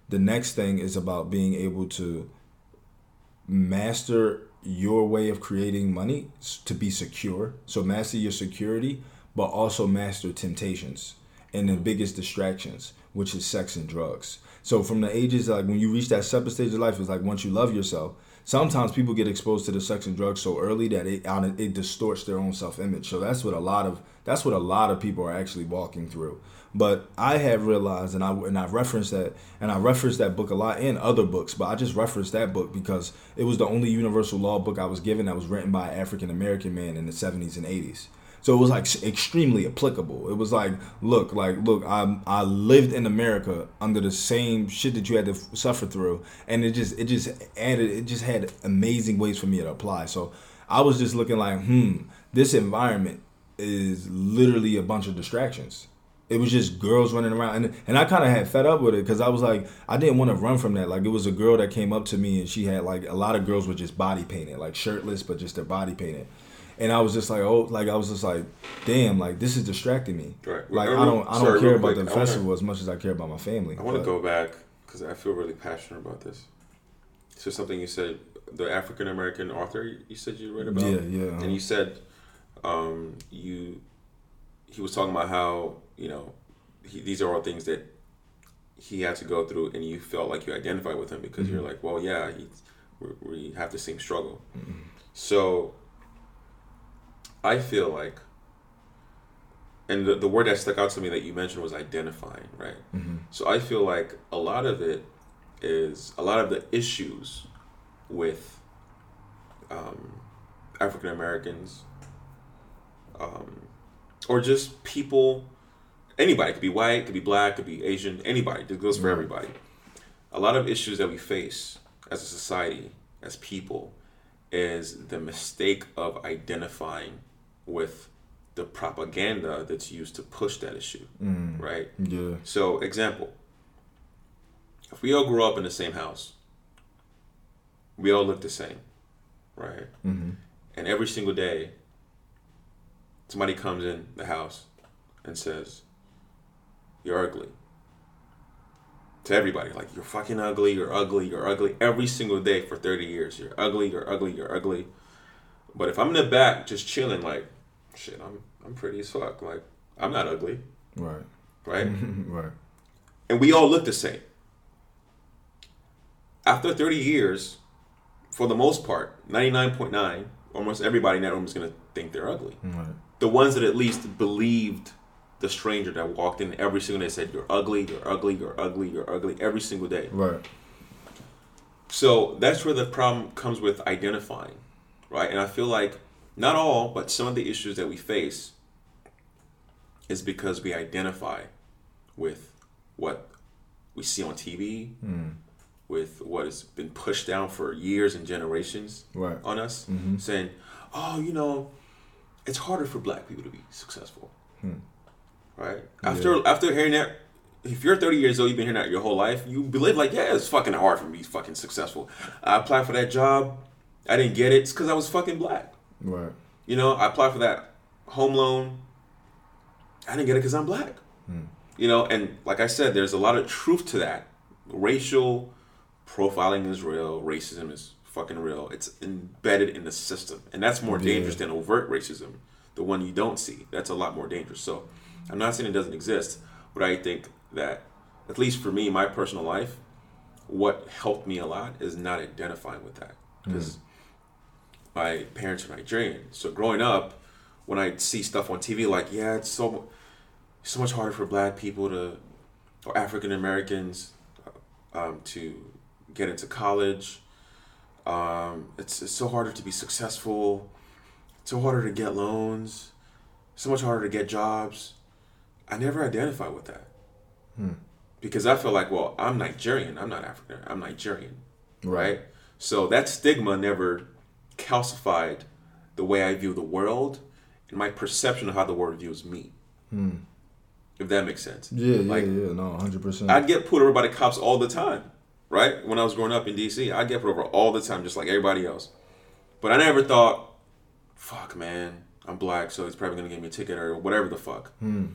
[SPEAKER 2] the next thing is about being able to master your way of creating money to be secure. So master your security, but also master temptations and the biggest distractions, which is sex and drugs. So from the ages like when you reach that separate stage of life, it's like once you love yourself. Sometimes people get exposed to the sex and drugs so early that it it distorts their own self image. So that's what a lot of that's what a lot of people are actually walking through. But I have realized, and I and I referenced that, and I referenced that book a lot in other books. But I just referenced that book because it was the only universal law book I was given that was written by an African American man in the seventies and eighties. So it was like extremely applicable. It was like, look, like, look, I I lived in America under the same shit that you had to f- suffer through, and it just it just added it just had amazing ways for me to apply. So I was just looking like, hmm, this environment is literally a bunch of distractions. It was just girls running around, and and I kind of had fed up with it because I was like, I didn't want to run from that. Like it was a girl that came up to me, and she had like a lot of girls were just body painted, like shirtless, but just their body painted. And I was just like, oh, like I was just like, damn, like this is distracting me.
[SPEAKER 1] Right.
[SPEAKER 2] Like I don't, I don't
[SPEAKER 1] sorry,
[SPEAKER 2] care about
[SPEAKER 1] quick,
[SPEAKER 2] the
[SPEAKER 1] I wanna-
[SPEAKER 2] festival as much as I care about my family.
[SPEAKER 1] I want to go back because I feel really passionate about this. So something you said, the African American author you said you read about.
[SPEAKER 2] Yeah, yeah.
[SPEAKER 1] And you said, um, you, he was talking about how you know, he, these are all things that he had to go through, and you felt like you identified with him because you're like, well, yeah, we have the same struggle. So. I feel like, and the, the word that stuck out to me that you mentioned was identifying, right? So I feel like a lot of it is a lot of the issues with um, African Americans, um, or just people, anybody could be white, could be black, could be Asian, anybody. It goes for everybody. A lot of issues that we face as a society, as people, is the mistake of identifying with the propaganda that's used to push that issue, right?
[SPEAKER 2] Yeah.
[SPEAKER 1] So, example, if we all grew up in the same house, we all look the same, right?
[SPEAKER 2] Mm-hmm.
[SPEAKER 1] And every single day, somebody comes in the house and says, You're ugly. To everybody, like, you're fucking ugly, you're ugly, you're ugly. Every single day for 30 years, you're ugly, you're ugly, you're ugly. But if I'm in the back just chilling, like, shit, I'm, I'm pretty as fuck. Like, I'm not ugly,
[SPEAKER 2] Right.
[SPEAKER 1] right?
[SPEAKER 2] right.
[SPEAKER 1] and we all look the same. After 30 years, for the most part, ninety nine point nine, almost everybody in that room is gonna think they're ugly.
[SPEAKER 2] Right.
[SPEAKER 1] The ones that at least believed the stranger that walked in every single day said, "You're ugly, you're ugly, you're ugly, you're ugly," every single day.
[SPEAKER 2] Right.
[SPEAKER 1] So that's where the problem comes with identifying, right? And I feel like not all, but some of the issues that we face is because we identify with what we see on TV,
[SPEAKER 2] Mm.
[SPEAKER 1] with what has been pushed down for years and generations
[SPEAKER 2] Right.
[SPEAKER 1] on us,
[SPEAKER 2] Mhm.
[SPEAKER 1] saying, "Oh, you know, it's harder for black people to be successful."
[SPEAKER 2] Hmm.
[SPEAKER 1] Right? After after hearing that, if you're 30 years old, you've been hearing that your whole life, you believe like, "Yeah, it's fucking hard for me to be fucking successful." I applied for that job, I didn't get it. It's because I was fucking black.
[SPEAKER 2] Right.
[SPEAKER 1] You know, I applied for that home loan. I didn't get it because I'm black.
[SPEAKER 2] Hmm.
[SPEAKER 1] You know, and like I said, there's a lot of truth to that. Racial profiling is real. Racism is fucking real. It's embedded in the system, and that's more
[SPEAKER 2] Yeah.
[SPEAKER 1] dangerous than overt racism, the one you don't see. That's a lot more dangerous. So, I'm not saying it doesn't exist, but I think that, at least for me, my personal life, what helped me a lot is not identifying with that because my parents are Nigerian. So growing up, when I see stuff on TV, like yeah, it's so so much harder for Black people to or African Americans um, to get into college. Um, it's, it's so harder to be successful. It's so harder to get loans. So much harder to get jobs. I never identify with that
[SPEAKER 2] Hmm.
[SPEAKER 1] because I feel like, well, I'm Nigerian. I'm not African. I'm Nigerian
[SPEAKER 2] Right.
[SPEAKER 1] So that stigma never calcified the way I view the world and my perception of how the world views me.
[SPEAKER 2] Hmm.
[SPEAKER 1] If that makes sense.
[SPEAKER 2] Yeah. Yeah.
[SPEAKER 1] Like,
[SPEAKER 2] yeah. No. Hundred percent.
[SPEAKER 1] I'd get pulled over by the cops all the time, right? When I was growing up in DC, I'd get put over all the time, just like everybody else. But I never thought, fuck, man, I'm black, so he's probably gonna give me a ticket or whatever the fuck.
[SPEAKER 2] Hmm.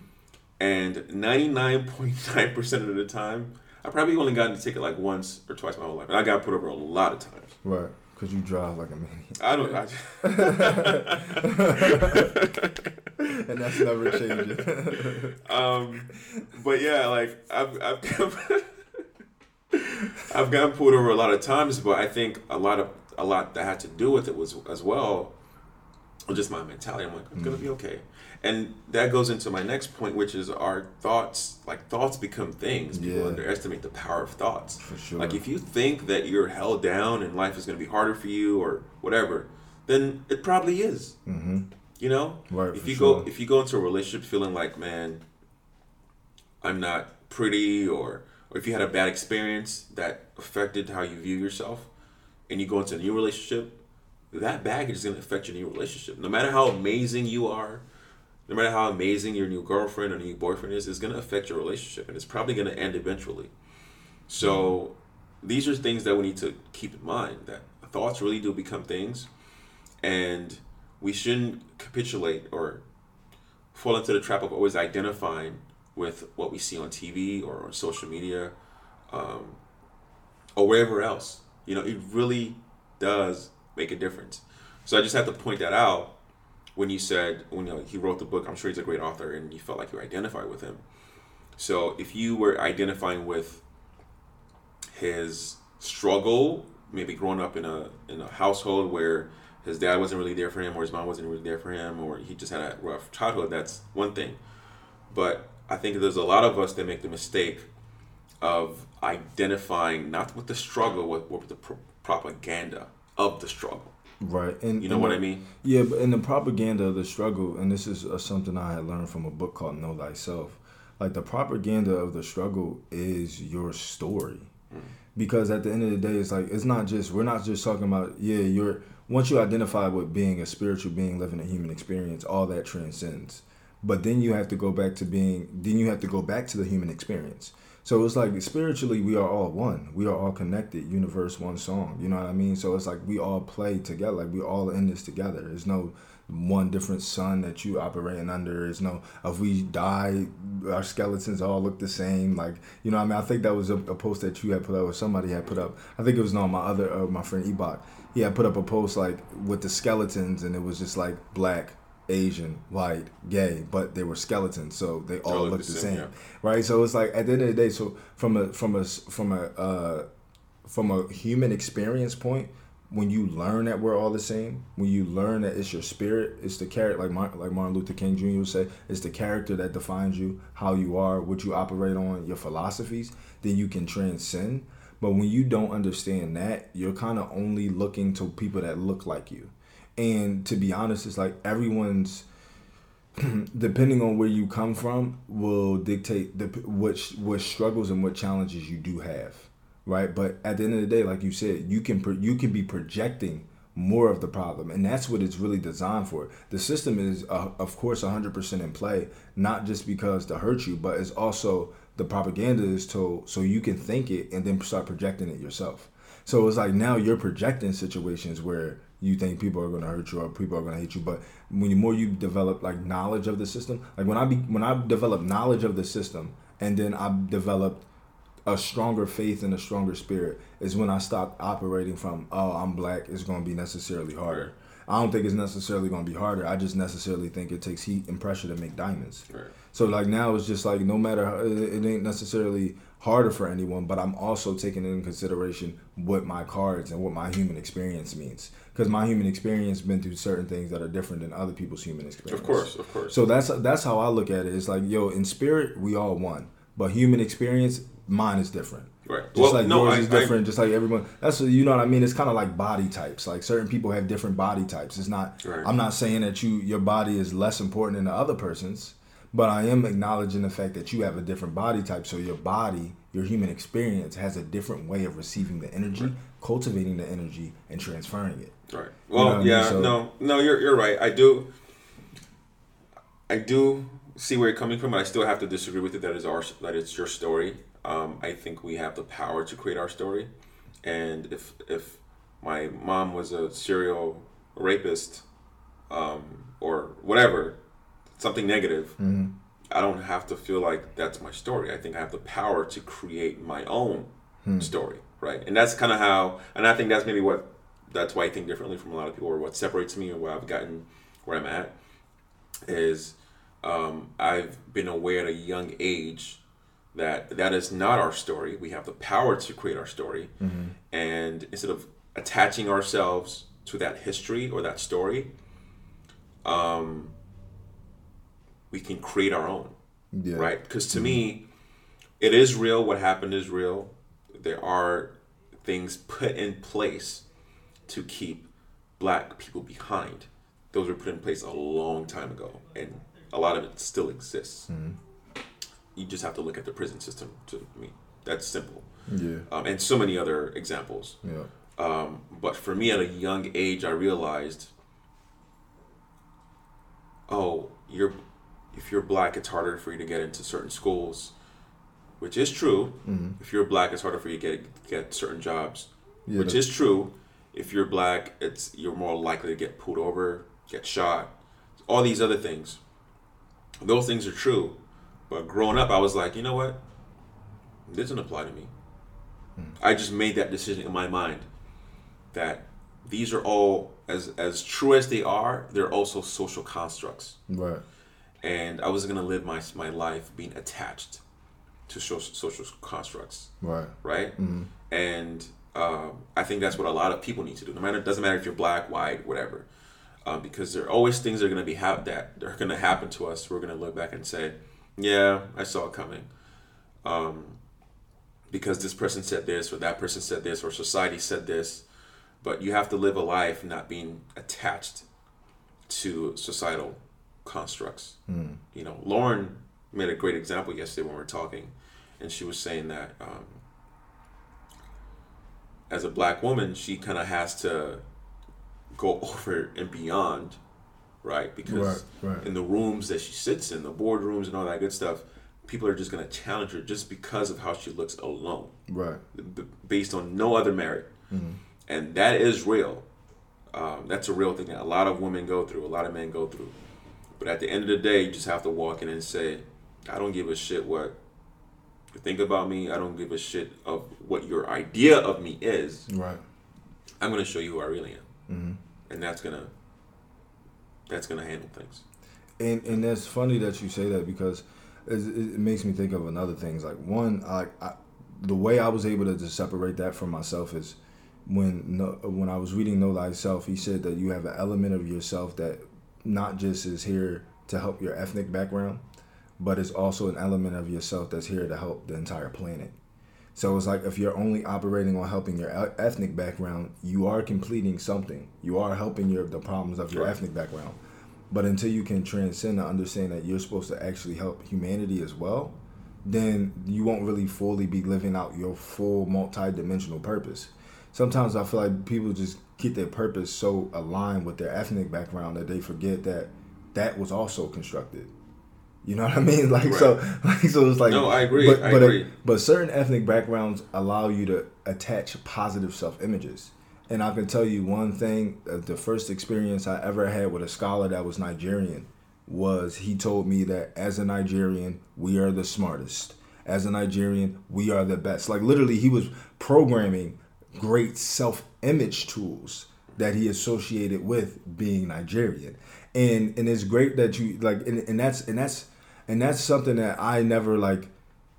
[SPEAKER 1] And 99.9% of the time, I probably only got a ticket like once or twice my whole life. And I got put over a lot of times.
[SPEAKER 2] Right. Because you drive like a maniac.
[SPEAKER 1] I don't. I,
[SPEAKER 2] and that's never changing.
[SPEAKER 1] um, but yeah, like I've I've I've gotten pulled over a lot of times, but I think a lot of a lot that had to do with it was as well, just my mentality. I'm like, I'm gonna be okay, and that goes into my next point, which is our thoughts. Like thoughts become things. People
[SPEAKER 2] Yeah.
[SPEAKER 1] underestimate the power of thoughts.
[SPEAKER 2] For sure.
[SPEAKER 1] Like if you think that you're held down and life is gonna be harder for you or whatever, then it probably is.
[SPEAKER 2] mm-hmm.
[SPEAKER 1] You know,
[SPEAKER 2] Right.
[SPEAKER 1] if you
[SPEAKER 2] sure.
[SPEAKER 1] go if you go into a relationship feeling like man i'm not pretty or or if you had a bad experience that affected how you view yourself and you go into a new relationship that baggage is going to affect your new relationship. No matter how amazing you are no matter how amazing your new girlfriend or new boyfriend is it's going to affect your relationship and it's probably going to end eventually. So these are things that we need to keep in mind that thoughts really do become things and we shouldn't capitulate or fall into the trap of always identifying with what we see on TV or on social media um, or wherever else. You know, it really does make a difference. So I just have to point that out when you said when you know, he wrote the book. I'm sure he's a great author, and you felt like you identified with him. So if you were identifying with his struggle, maybe growing up in a in a household where his dad wasn't really there for him, or his mom wasn't really there for him, or he just had a rough childhood. That's one thing. But I think there's a lot of us that make the mistake of identifying not with the struggle, with, with the pro- propaganda of the struggle.
[SPEAKER 2] Right. And
[SPEAKER 1] You know
[SPEAKER 2] and
[SPEAKER 1] what
[SPEAKER 2] the-
[SPEAKER 1] I mean?
[SPEAKER 2] Yeah, but in the propaganda of the struggle, and this is uh, something I had learned from a book called Know Thyself. Like the propaganda of the struggle is your story, because at the end of the day, it's like it's not just we're not just talking about yeah you're once you identify with being a spiritual being living a human experience, all that transcends. But then you have to go back to being then you have to go back to the human experience. So it's like spiritually we are all one. We are all connected. Universe, one song. You know what I mean? So it's like we all play together. Like we all in this together. There's no one different sun that you operating under. There's no if we die, our skeletons all look the same. Like you know what I mean? I think that was a, a post that you had put up or somebody had put up. I think it was on my other uh, my friend Ebot. He had put up a post like with the skeletons and it was just like black, Asian, white, gay, but they were skeletons, so they all looked the same,
[SPEAKER 1] yeah.
[SPEAKER 2] right? So it's like at the end of the day, so from a from a from a uh, from a human experience point, when you learn that we're all the same, when you learn that it's your spirit, it's the character, like Martin, like Martin Luther King Jr. would say, it's the character that defines you, how you are, what you operate on, your philosophies. Then you can transcend. But when you don't understand that, you're kind of only looking to people that look like you. And to be honest, it's like everyone's depending on where you come from will dictate the what what struggles and what challenges you do have right? But at the end of the day like you said you can you can be projecting more of the problem and that's what it's really designed for. The system is uh, of course 100% in play not just because to hurt you but it's also the propaganda is told so you can think it and then start projecting it yourself. So it's like now you're projecting situations where you think people are going to hurt you or people are going to hate you but when you more you develop like knowledge of the system like when i be when i develop knowledge of the system and then i developed a stronger faith and a stronger spirit is when i stopped operating from oh i'm black it's going to be necessarily harder i don't think it's necessarily going to be harder i just necessarily think it takes heat and pressure to make diamonds right. so like now it's just like no matter it ain't necessarily harder for anyone, but I'm also taking into consideration what my cards and what my human experience means. Because my human experience been through certain things that are different than other people's human experience.
[SPEAKER 1] Of course, of course.
[SPEAKER 2] So that's that's how I look at it. It's like, yo, in spirit, we all one, but human experience, mine is different.
[SPEAKER 1] Right.
[SPEAKER 2] Just well, like no, yours I, is different. I, just like everyone. That's what you know what I mean. It's kind of like body types. Like certain people have different body types. It's not. Right. I'm not saying that you your body is less important than the other person's but I am acknowledging the fact that you have a different body type. So your body, your human experience, has a different way of receiving the energy, right. cultivating the energy, and transferring it.
[SPEAKER 1] Right. Well, you know yeah. I mean? so, no, no, you're you're right. I do. I do see where you're coming from, but I still have to disagree with it. That is our that it's your story. Um, I think we have the power to create our story, and if if my mom was a serial rapist, um, or whatever, something negative, mm-hmm. I don't have to feel like that's my story. I think I have the power to create my own mm. story, right? And that's kind of how, and I think that's maybe what, that's why I think differently from a lot of people, or what separates me or where I've gotten where I'm at, is um, I've been aware at a young age that that is not our story. We have the power to create our story, mm-hmm. and instead of attaching ourselves to that history or that story, um, we can create our own. Yeah. Right? Because to mm-hmm. me, it is real. What happened is real. There are things put in place to keep black people behind. Those were put in place a long time ago, and a lot of it still exists. Mm-hmm. You just have to look at the prison system. To me, that's simple.
[SPEAKER 2] Yeah.
[SPEAKER 1] Um, and so many other examples.
[SPEAKER 2] Yeah.
[SPEAKER 1] Um, but for me, at a young age, I realized, oh, you're if you're black, it's harder for you to get into certain schools, which is true. Mm-hmm. If you're black, it's harder for you to get get certain jobs, yeah, which is true. If you're black, it's you're more likely to get pulled over, get shot, all these other things. Those things are true, but growing up, I was like, you know what? This doesn't apply to me. Mm-hmm. I just made that decision in my mind that these are all as as true as they are, they're also social constructs.
[SPEAKER 2] Right
[SPEAKER 1] and I was gonna live my my life being attached to social social constructs.
[SPEAKER 2] Right.
[SPEAKER 1] Right. Mm-hmm. And um, I think that's what a lot of people need to do. No matter, it doesn't matter if you're black, white, whatever, um, because there are always things that are gonna be ha- that are gonna happen to us. We're gonna look back and say, "Yeah, I saw it coming," um, because this person said this, or that person said this, or society said this. But you have to live a life not being attached to societal constructs. Mm. You know, Lauren made a great example yesterday when we were talking, and she was saying that um, as a black woman, she kind of has to go over and beyond, right? Because right, right. in the rooms that she sits in, the boardrooms and all that good stuff, people are just going to challenge her just because of how she looks alone,
[SPEAKER 2] right?
[SPEAKER 1] Based on no other merit, mm-hmm. and that is real. Um, that's a real thing that a lot of women go through, a lot of men go through. But at the end of the day, you just have to walk in and say, I don't give a shit what you think about me. I don't give a shit of what your idea of me is.
[SPEAKER 2] Right.
[SPEAKER 1] I'm gonna show you who I really am, mm-hmm. and that's gonna that's gonna handle things.
[SPEAKER 2] And and that's funny that you say that because it, it makes me think of another things. Like one, I, I the way I was able to, to separate that from myself is when no, when I was reading Know Thyself, he said that you have an element of yourself that not just is here to help your ethnic background, but it's also an element of yourself that's here to help the entire planet. So it's like if you're only operating on helping your ethnic background, you are completing something. You are helping your the problems of your right. ethnic background. But until you can transcend and understand that you're supposed to actually help humanity as well, then you won't really fully be living out your full multi-dimensional purpose. Sometimes I feel like people just get their purpose so aligned with their ethnic background that they forget that that was also constructed. You know what I mean? Like right. so, like so. It's like
[SPEAKER 1] no, I agree.
[SPEAKER 2] But
[SPEAKER 1] I
[SPEAKER 2] but,
[SPEAKER 1] agree.
[SPEAKER 2] But certain ethnic backgrounds allow you to attach positive self images. And I can tell you one thing: uh, the first experience I ever had with a scholar that was Nigerian was he told me that as a Nigerian, we are the smartest. As a Nigerian, we are the best. Like literally, he was programming great self image tools that he associated with being Nigerian. And and it's great that you like and, and that's and that's and that's something that I never like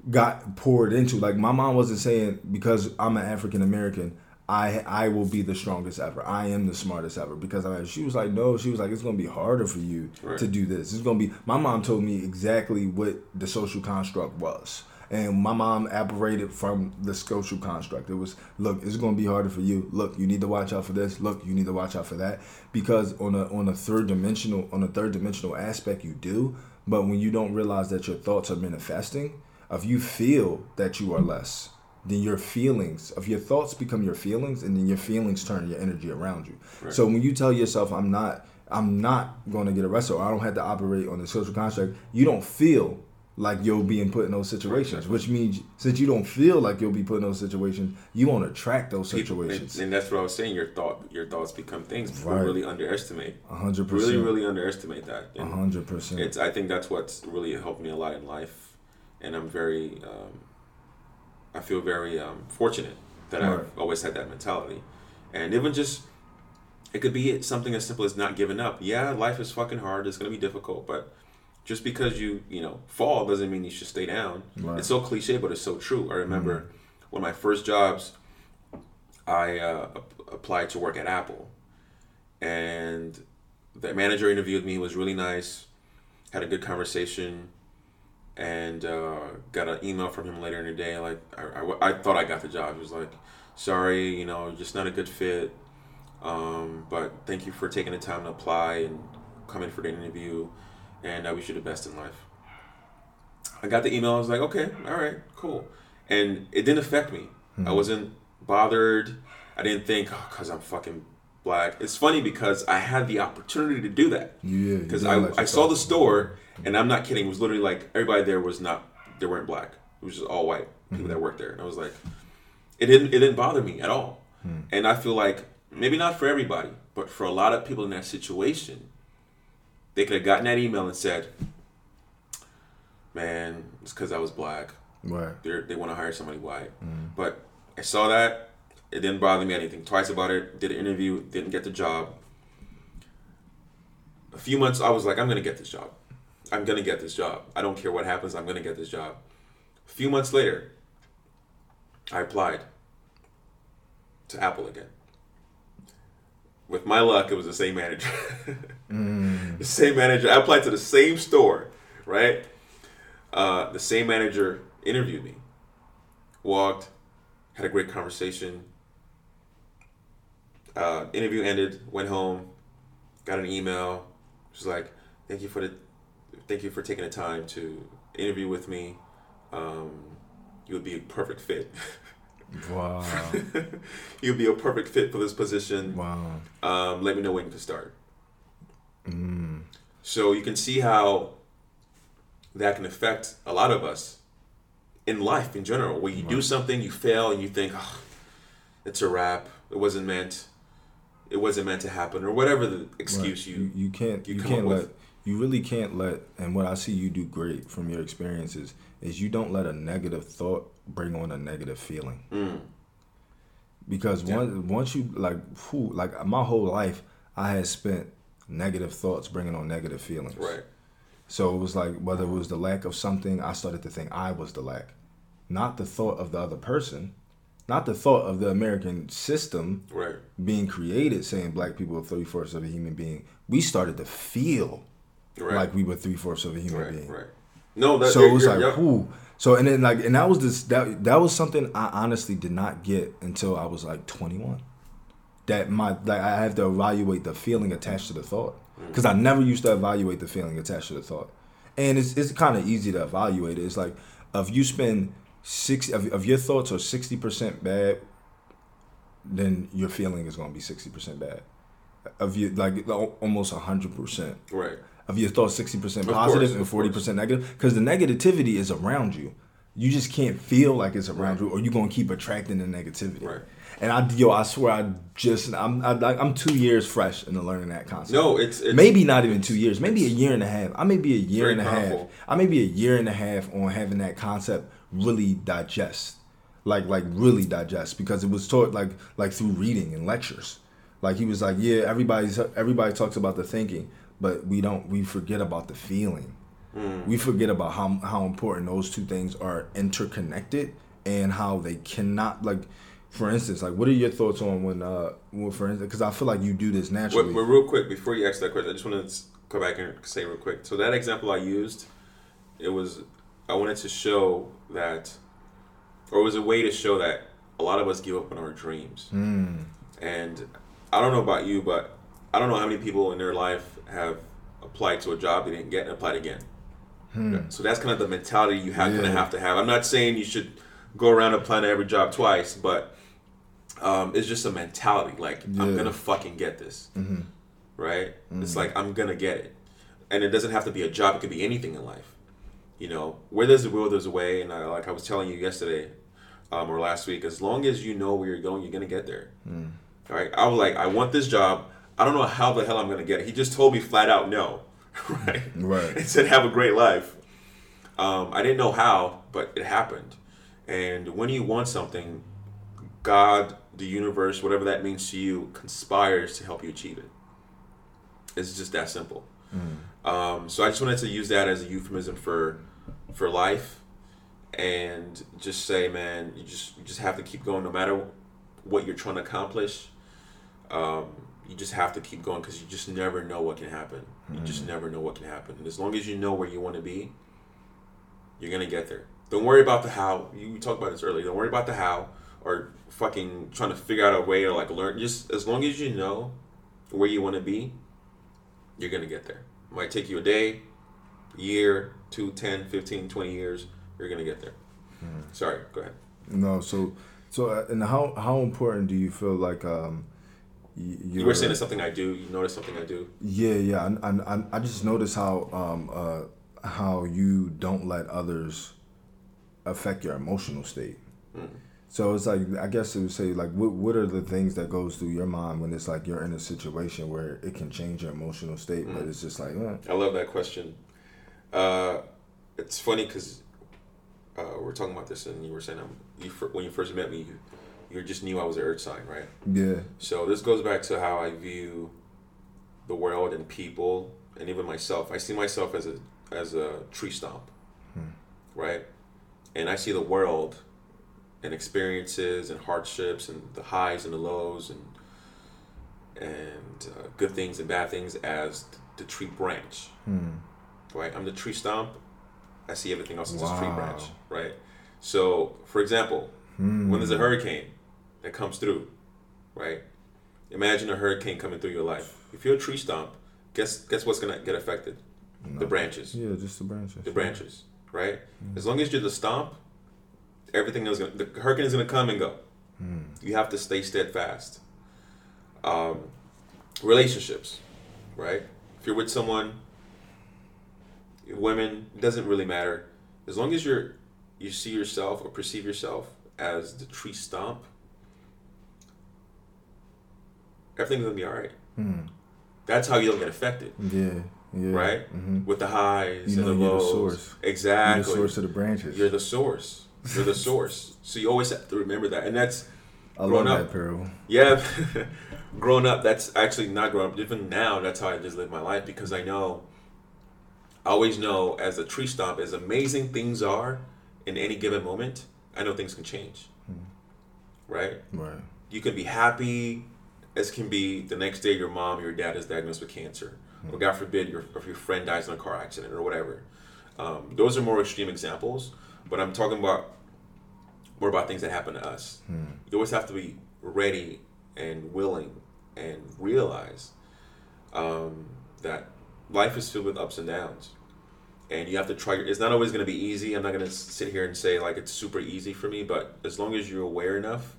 [SPEAKER 2] got poured into. Like my mom wasn't saying because I'm an African American, I I will be the strongest ever. I am the smartest ever because I, she was like, no, she was like, it's gonna be harder for you right. to do this. It's gonna be. My mom told me exactly what the social construct was, and my mom operated from the social construct. It was, look, it's gonna be harder for you. Look, you need to watch out for this. Look, you need to watch out for that because on a on a third dimensional on a third dimensional aspect, you do. But when you don't realize that your thoughts are manifesting, if you feel that you are less then your feelings of your thoughts become your feelings and then your feelings turn your energy around you right. so when you tell yourself i'm not i'm not going to get arrested or i don't have to operate on the social contract you don't feel like you'll be put in those situations which means since you don't feel like you'll be put in those situations you won't attract those situations
[SPEAKER 1] and, and, that's what i was saying your thought your thoughts become things. People right. really underestimate.
[SPEAKER 2] 100%
[SPEAKER 1] really really underestimate that.
[SPEAKER 2] 100%
[SPEAKER 1] it's i think that's what's really helped me a lot in life. And i'm very um, I feel very um, fortunate that right. I've always had that mentality, and even just it could be something as simple as not giving up. Yeah, life is fucking hard. It's gonna be difficult, but just because you you know fall doesn't mean you should stay down. Right. It's so cliche, but it's so true. I remember mm-hmm. one of my first jobs, I uh, applied to work at Apple, and the manager interviewed me. He was really nice. Had a good conversation and uh, got an email from him later in the day. Like I, I, I, thought I got the job. He was like, "Sorry, you know, just not a good fit. Um, but thank you for taking the time to apply and come in for the interview, and I wish you the best in life." I got the email. I was like, "Okay, all right, cool," and it didn't affect me. Mm-hmm. I wasn't bothered. I didn't think, "Oh, cause I'm fucking." Black. It's funny because I had the opportunity to do that.
[SPEAKER 2] Yeah.
[SPEAKER 1] Because I, I saw the store and I'm not kidding. It was literally like everybody there was not they weren't black. It was just all white people mm-hmm. that worked there. And I was like, it didn't it didn't bother me at all. Mm. And I feel like maybe not for everybody, but for a lot of people in that situation, they could have gotten that email and said, "Man, it's because I was black.
[SPEAKER 2] Right.
[SPEAKER 1] They they want to hire somebody white." Mm. But I saw that. It didn't bother me anything. Twice about it. Did an interview. Didn't get the job. A few months, I was like, I'm gonna get this job. I'm gonna get this job. I don't care what happens. I'm gonna get this job. A few months later, I applied to Apple again. With my luck, it was the same manager. mm. The same manager. I applied to the same store, right? Uh, the same manager interviewed me. Walked, had a great conversation. Uh, interview ended. Went home. Got an email. She's like, "Thank you for the thank you for taking the time to interview with me. Um, you would be a perfect fit.
[SPEAKER 2] Wow.
[SPEAKER 1] You'd be a perfect fit for this position.
[SPEAKER 2] Wow.
[SPEAKER 1] Um, let me know when you can start.
[SPEAKER 2] Mm.
[SPEAKER 1] So you can see how that can affect a lot of us in life in general. Where you right. do something, you fail, and you think, oh, it's a wrap. It wasn't meant. It wasn't meant to happen, or whatever the excuse right.
[SPEAKER 2] you, you you can't you, you can't let with you really can't let and what i see you do great from your experiences is you don't let a negative thought bring on a negative feeling
[SPEAKER 1] mm.
[SPEAKER 2] because yeah. once once you like whew, like my whole life i had spent negative thoughts bringing on negative feelings
[SPEAKER 1] right
[SPEAKER 2] so it was like whether it was the lack of something i started to think i was the lack not the thought of the other person not the thought of the American system
[SPEAKER 1] Right.
[SPEAKER 2] being created saying black people are three fourths of a human being. We started to feel
[SPEAKER 1] Right.
[SPEAKER 2] like we were three fourths of a human
[SPEAKER 1] right.
[SPEAKER 2] being.
[SPEAKER 1] Right. No, that,
[SPEAKER 2] So it was like, whoo. So and then like, and that was this that that was something I honestly did not get until I was like 21. That my like I have to evaluate the feeling attached to the thought mm. because I never used to evaluate the feeling attached to the thought, and it's it's kind of easy to evaluate it. It's like if you spend six of, of your thoughts are 60 percent bad, then your feeling is going to be 60 percent bad. Of you like al- almost 100 percent
[SPEAKER 1] Right.
[SPEAKER 2] Of your thoughts sixty percent positive
[SPEAKER 1] course,
[SPEAKER 2] and forty percent negative because the negativity is around you. You just can't feel like it's around
[SPEAKER 1] Right.
[SPEAKER 2] you, or you're gonna keep attracting the negativity.
[SPEAKER 1] Right.
[SPEAKER 2] And I, yo, I swear, I just, I'm, I, I'm two years fresh into learning that concept.
[SPEAKER 1] No, it's, it's
[SPEAKER 2] maybe not even two years, maybe a year and a half. I may be a year and a
[SPEAKER 1] powerful.
[SPEAKER 2] half. I may be a year and a half on having that concept really digest, like like really digest because it was taught like like through reading and lectures. Like he was like, yeah, everybody's everybody talks about the thinking, but we don't we forget about the feeling. We forget about how how important those two things are interconnected and how they cannot like. For instance, like, what are your thoughts on when, uh, when for instance, because I feel like you do this naturally.
[SPEAKER 1] but real quick, before you ask that question, I just want to go back and say real quick. So that example I used, it was I wanted to show that, or it was a way to show that a lot of us give up on our dreams. And I don't know about you, but I don't know how many people in their life have applied to a job they didn't get and applied again. Hmm. So that's kind of the mentality you have kind of
[SPEAKER 2] Yeah.
[SPEAKER 1] have to have. I'm not saying you should go around applying to every job twice, but um, it's just a mentality. Like I'm gonna fucking get this, mm-hmm. right? It's mm-hmm. like I'm gonna get it, and it doesn't have to be a job. It could be anything in life. You know, where there's a will, there's a way. And I, like I was telling you yesterday um, or last week, as long as you know where you're going, you're gonna get there. Hmm. All right. I was like, I want this job. I don't know how the hell I'm gonna get it. He just told me flat out no, right?
[SPEAKER 2] Right.
[SPEAKER 1] And said have a great life. Um, I didn't know how, but it happened. And when you want something, God, the universe, whatever that means to you, conspires to help you achieve it. It's just that simple. Um, so I just wanted to use that as a euphemism for for life, and just say, man, you just you just have to keep going, no matter what you're trying to accomplish. Um, you just have to keep going because you just never know what can happen. You just never know what can happen. And as long as you know where you want to be, you're gonna get there. Don't worry about the how. You talked about this earlier. Don't worry about the how or fucking trying to figure out a way to like learn. Just as long as you know where you want to be, you're gonna get there. It might take you a day, year, two, 10, 15, 20 years. You're gonna get there. Sorry, go ahead.
[SPEAKER 2] No, so so uh, and how how important do you feel like um y-
[SPEAKER 1] You were saying it's something I do. You notice something I do.
[SPEAKER 2] yeah yeah I, I, I- I just notice how um uh how you don't let others affect your emotional state. So it's like I guess it would say like what what are the things that goes through your mind when it's like you're in a situation where it can change your emotional state, but it's just like eh,
[SPEAKER 1] I love that question. Uh, it's funny because uh, we're talking about this, and you were saying um, you when you first met me, you, you just knew I was an Earth sign, right?
[SPEAKER 2] yeah
[SPEAKER 1] So this goes back to how I view the world and people, and even myself. I see myself as a as a tree stump, hmm. right? And I see the world and experiences and hardships and the highs and the lows and and uh, good things and bad things as the tree branch, hmm. right? I'm the tree stump. I see everything else as a tree branch, right? So, for example, hmm. when there's a hurricane that comes through, right? Imagine a hurricane coming through your life. If you're a tree stump, guess guess what's gonna get affected? The branches.
[SPEAKER 2] yeah just the branches
[SPEAKER 1] The branches, right? As long as you're the stump, everything is gonna the hurricane is gonna come and go. You have to stay steadfast. Um, relationships, right? If you're with someone, women, it doesn't really matter. As long as you're you see yourself or perceive yourself as the tree stump, everything's gonna be all right. That's how you don't get affected,
[SPEAKER 2] yeah yeah
[SPEAKER 1] right?
[SPEAKER 2] hmm
[SPEAKER 1] With the highs
[SPEAKER 2] You
[SPEAKER 1] and the
[SPEAKER 2] know you're the
[SPEAKER 1] lows.
[SPEAKER 2] source.
[SPEAKER 1] Exactly.
[SPEAKER 2] the source of the branches
[SPEAKER 1] You're the source. You're the source. So you always have to remember that, and that's
[SPEAKER 2] I love
[SPEAKER 1] grown
[SPEAKER 2] that
[SPEAKER 1] up.
[SPEAKER 2] parable
[SPEAKER 1] yeah. grown up, that's actually not grown up. Even now, that's how I just live my life because I know. I always know as a tree stump, as amazing things are in any given moment, I know things can change. right?
[SPEAKER 2] Right.
[SPEAKER 1] You can be happy as can be the next day your mom or your dad is diagnosed with cancer, or God forbid your if your friend dies in a car accident or whatever. Um, those are more extreme examples, but I'm talking about more about things that happen to us. You always have to be ready and willing and realize um, that life is filled with ups and downs. And you have to try it's not always going to be easy. I'm not going to sit here and say like it's super easy for me but as long as you're aware enough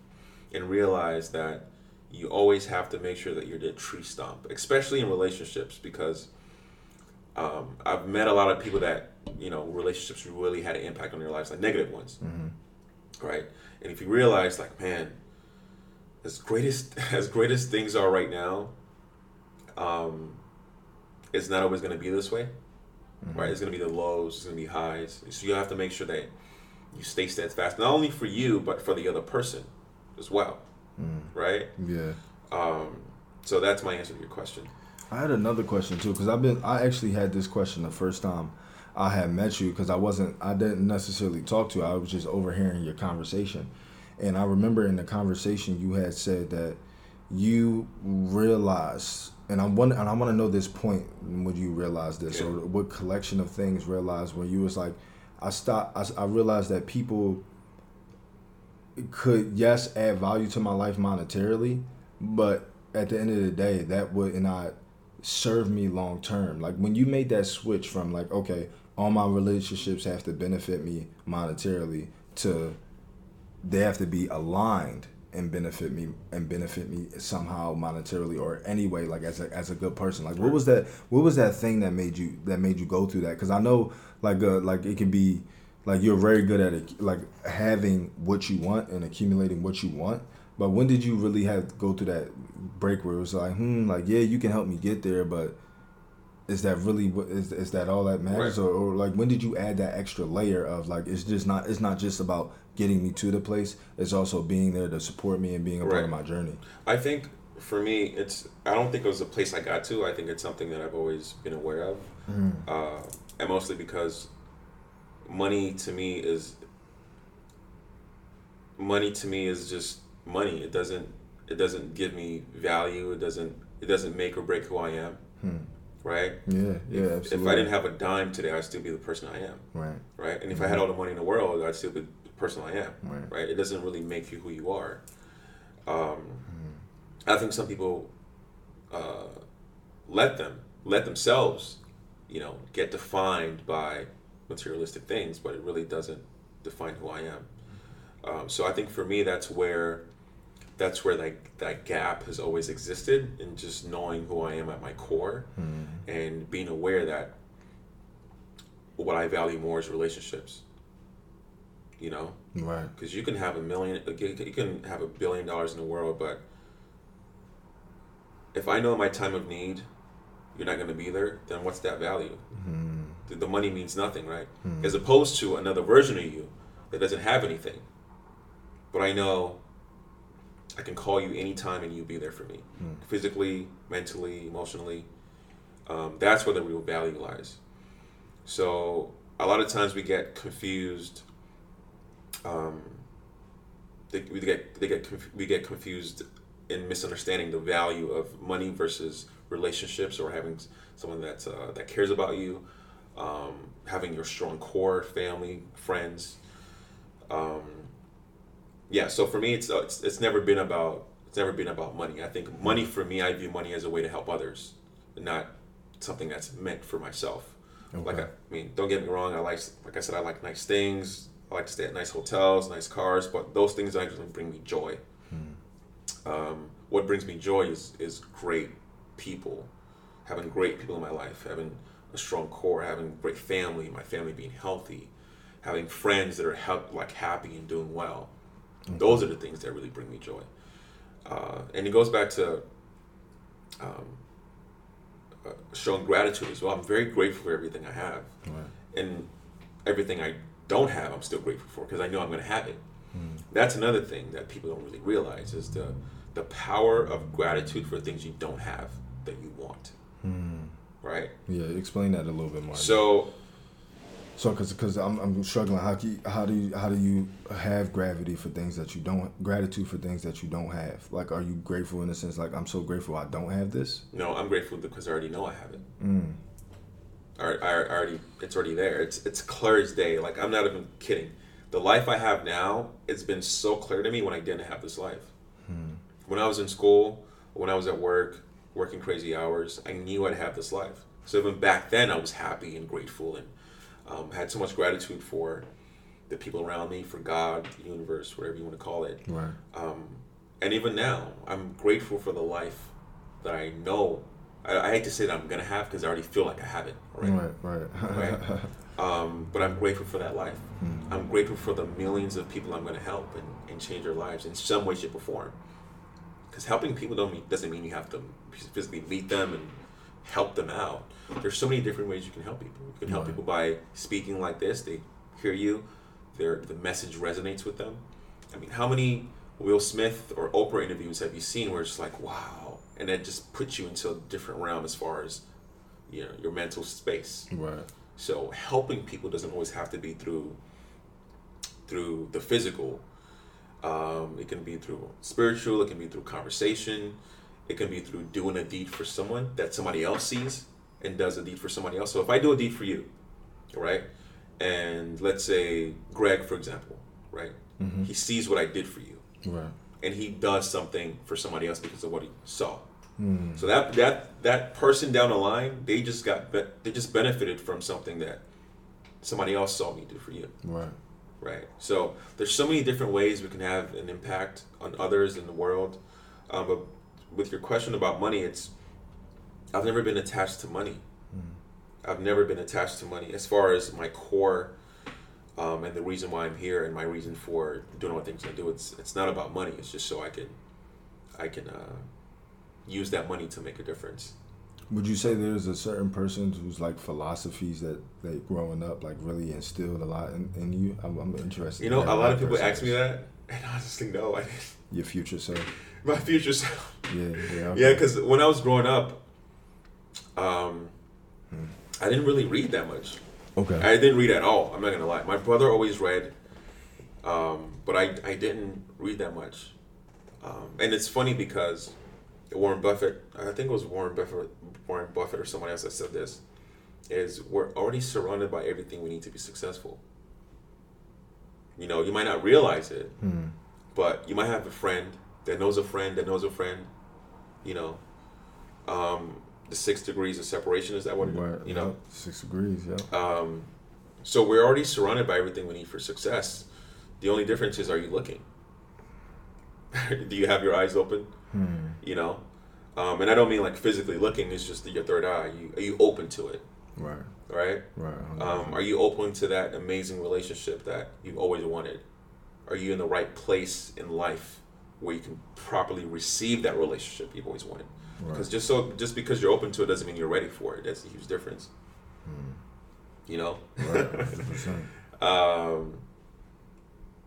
[SPEAKER 1] and realize that you always have to make sure that you're the tree stump especially in relationships because um, i've met a lot of people that you know relationships really had an impact on their lives like negative ones right and if you realize like man as greatest as great as things are right now um, it's not always going to be this way right? It's gonna be the lows, it's gonna be highs. So you have to make sure that you stay steadfast, not only for you but for the other person as well, right?
[SPEAKER 2] Yeah.
[SPEAKER 1] Um, so that's my answer to your question.
[SPEAKER 2] I had another question too, because I've been. I actually had this question the first time I had met you, because I wasn't. I didn't necessarily talk to you. I was just overhearing your conversation, and I remember in the conversation you had said that you realized, and I want, and I want to know this point when you realized this,
[SPEAKER 1] Yeah.
[SPEAKER 2] or what collection of things realized when you was like, I stopped. I, I realized that people could yes add value to my life monetarily, but at the end of the day, that would not serve me long term. Like when you made that switch from like, okay, all my relationships have to benefit me monetarily to they have to be aligned and benefit me and benefit me somehow monetarily or anyway like as a, as a good person like what was that what was that thing that made you that made you go through that because i know like uh like it can be like you're very good at it like having what you want and accumulating what you want. But when did you really have to go through that break where it was like hmm like yeah you can help me get there but is that really what is, is that all that matters?
[SPEAKER 1] Right.
[SPEAKER 2] or, or like when did you add that extra layer of like it's just not it's not just about getting me to the place it's also being there to support me and being a part of my journey?
[SPEAKER 1] I think for me, it's I don't think it was a place I got to. I think it's something that I've always been aware of, uh, and mostly because money to me is money to me is just money. It doesn't it doesn't give me value. It doesn't it doesn't make or break who I am. Right.
[SPEAKER 2] yeah yeah
[SPEAKER 1] If
[SPEAKER 2] absolutely
[SPEAKER 1] I didn't have a dime today, I'd still be the person I am.
[SPEAKER 2] right
[SPEAKER 1] right? And if I had all the money in the world, I'd still be the person I am,
[SPEAKER 2] Right.
[SPEAKER 1] It doesn't really make you who you are. Um, I think some people uh, let them let themselves, you know, get defined by materialistic things, but it really doesn't define who I am. Um, so I think for me, that's where that's where that that gap has always existed in just knowing who I am at my core and being aware that what I value more is relationships. You know,
[SPEAKER 2] right
[SPEAKER 1] because you can have a million, you can have a billion dollars in the world, but if I know my time of need, you're not going to be there, then what's that value? The, the money means nothing, right? As opposed to another version of you that doesn't have anything, but I know I can call you anytime and you'll be there for me, physically, mentally, emotionally. Um, that's where the real value lies. So a lot of times we get confused. Um, they, we get they get conf- we get confused in misunderstanding the value of money versus relationships or having someone that's uh, that cares about you, um, having your strong core, family, friends. Um, yeah, so for me, it's, uh, it's it's never been about it's never been about money. I think money for me, I view money as a way to help others, not something that's meant for myself. Like I, I mean, don't get me wrong. I like like I said, I like nice things. I like to stay at nice hotels, nice cars, but those things actually bring me joy. Um, what brings me joy is is great people, having great people in my life, having a strong core, having a great family, my family being healthy, having friends that are help, like happy and doing well. Those are the things that really bring me joy. Uh, and it goes back to um, uh, showing gratitude as well. I'm very grateful for everything I have,
[SPEAKER 2] right
[SPEAKER 1] and everything I don't have, I'm still grateful for because I know I'm going to have it. That's another thing that people don't really realize is the the power of gratitude for things you don't have that you want. Right.
[SPEAKER 2] yeah explain that a little bit more
[SPEAKER 1] So,
[SPEAKER 2] So, cause, cause I'm, I'm struggling. How do you, how do you, how do you have gravity for things that you don't gratitude for things that you don't have? Like, are you grateful in the sense like I'm so grateful I don't have this?
[SPEAKER 1] No, I'm grateful because I already know I have it.
[SPEAKER 2] Mm.
[SPEAKER 1] I, I, I already it's already there. It's it's clear as day. Like I'm not even kidding. The life I have now, it's been so clear to me when I didn't have this life.
[SPEAKER 2] Hmm.
[SPEAKER 1] When I was in school, when I was at work, working crazy hours, I knew I'd have this life. So even back then, I was happy and grateful and um, had so much gratitude for the people around me, for God, the universe, whatever you want to call it.
[SPEAKER 2] Right.
[SPEAKER 1] Um, and even now, I'm grateful for the life that I know. I, I hate to say that I'm gonna have because I already feel like I have it already.
[SPEAKER 2] Right. Right.
[SPEAKER 1] Right. Um, but I'm grateful for that life.
[SPEAKER 2] Hmm.
[SPEAKER 1] I'm grateful for the millions of people I'm going to help and, and change their lives in some way, shape, or form. Because helping people don't mean, doesn't mean you have to physically meet them and help them out. There's so many different ways you can help people. You can help people by speaking like this. They hear you. Their the message resonates with them. I mean, how many Will Smith or Oprah interviews have you seen where it's just like, wow, and it just puts you into a different realm as far as you know your mental space.
[SPEAKER 2] right.
[SPEAKER 1] So helping people doesn't always have to be through through the physical. Um, it can be through spiritual. It can be through conversation. It can be through doing a deed for someone that somebody else sees and does a deed for somebody else. So if I do a deed for you, right, and let's say Greg, for example, right,
[SPEAKER 2] Mhm.
[SPEAKER 1] he sees what I did for you,
[SPEAKER 2] Right.
[SPEAKER 1] and he does something for somebody else because of what he saw.
[SPEAKER 2] Mm.
[SPEAKER 1] So that that that person down the line, they just got be- they just benefited from something that somebody else saw me do for you,
[SPEAKER 2] Right.
[SPEAKER 1] Right? So there's so many different ways we can have an impact on others in the world. Um, but with your question about money, it's I've never been attached to money. I've never been attached to money as far as my core um, and the reason why I'm here and my reason for doing all the things I do. It's it's not about money. It's just so I can I can uh, use that money to make a difference.
[SPEAKER 2] Would you say there's a certain person who's like philosophies that they growing up like really instilled a lot in, in you? I'm, I'm interested.
[SPEAKER 1] You
[SPEAKER 2] in
[SPEAKER 1] know, a lot of people ask me that, and honestly, no. I didn't.
[SPEAKER 2] Your future self.
[SPEAKER 1] My future self.
[SPEAKER 2] Yeah. Yeah.
[SPEAKER 1] Yeah, because when I was growing up, um, I didn't really read that much.
[SPEAKER 2] Okay.
[SPEAKER 1] I didn't read at all. I'm not gonna lie. My brother always read, um, but I I didn't read that much. Um, and it's funny because Warren Buffett, I think it was Warren Buffett, Warren Buffett or someone else that said this, is we're already surrounded by everything we need to be successful. You know, you might not realize it,
[SPEAKER 2] Hmm.
[SPEAKER 1] but you might have a friend that knows a friend that knows a friend. You know, um, the six degrees of separation is that what
[SPEAKER 2] Right.
[SPEAKER 1] you know?
[SPEAKER 2] Six degrees. Yeah.
[SPEAKER 1] Um, so we're already surrounded by everything we need for success. The only difference is, are you looking? Do you have your eyes open?
[SPEAKER 2] Hmm.
[SPEAKER 1] You know, um, and I don't mean like physically looking. It's just your third eye. You, are you open to it?
[SPEAKER 2] Right.
[SPEAKER 1] Right?
[SPEAKER 2] Right.
[SPEAKER 1] Um, are you open to that amazing relationship that you've always wanted? Are you in the right place in life where you can properly receive that relationship you've always wanted?
[SPEAKER 2] Right.
[SPEAKER 1] Because just so just because you're open to it doesn't mean you're ready for it. That's a huge difference. You know.
[SPEAKER 2] Right. 100%.
[SPEAKER 1] Um,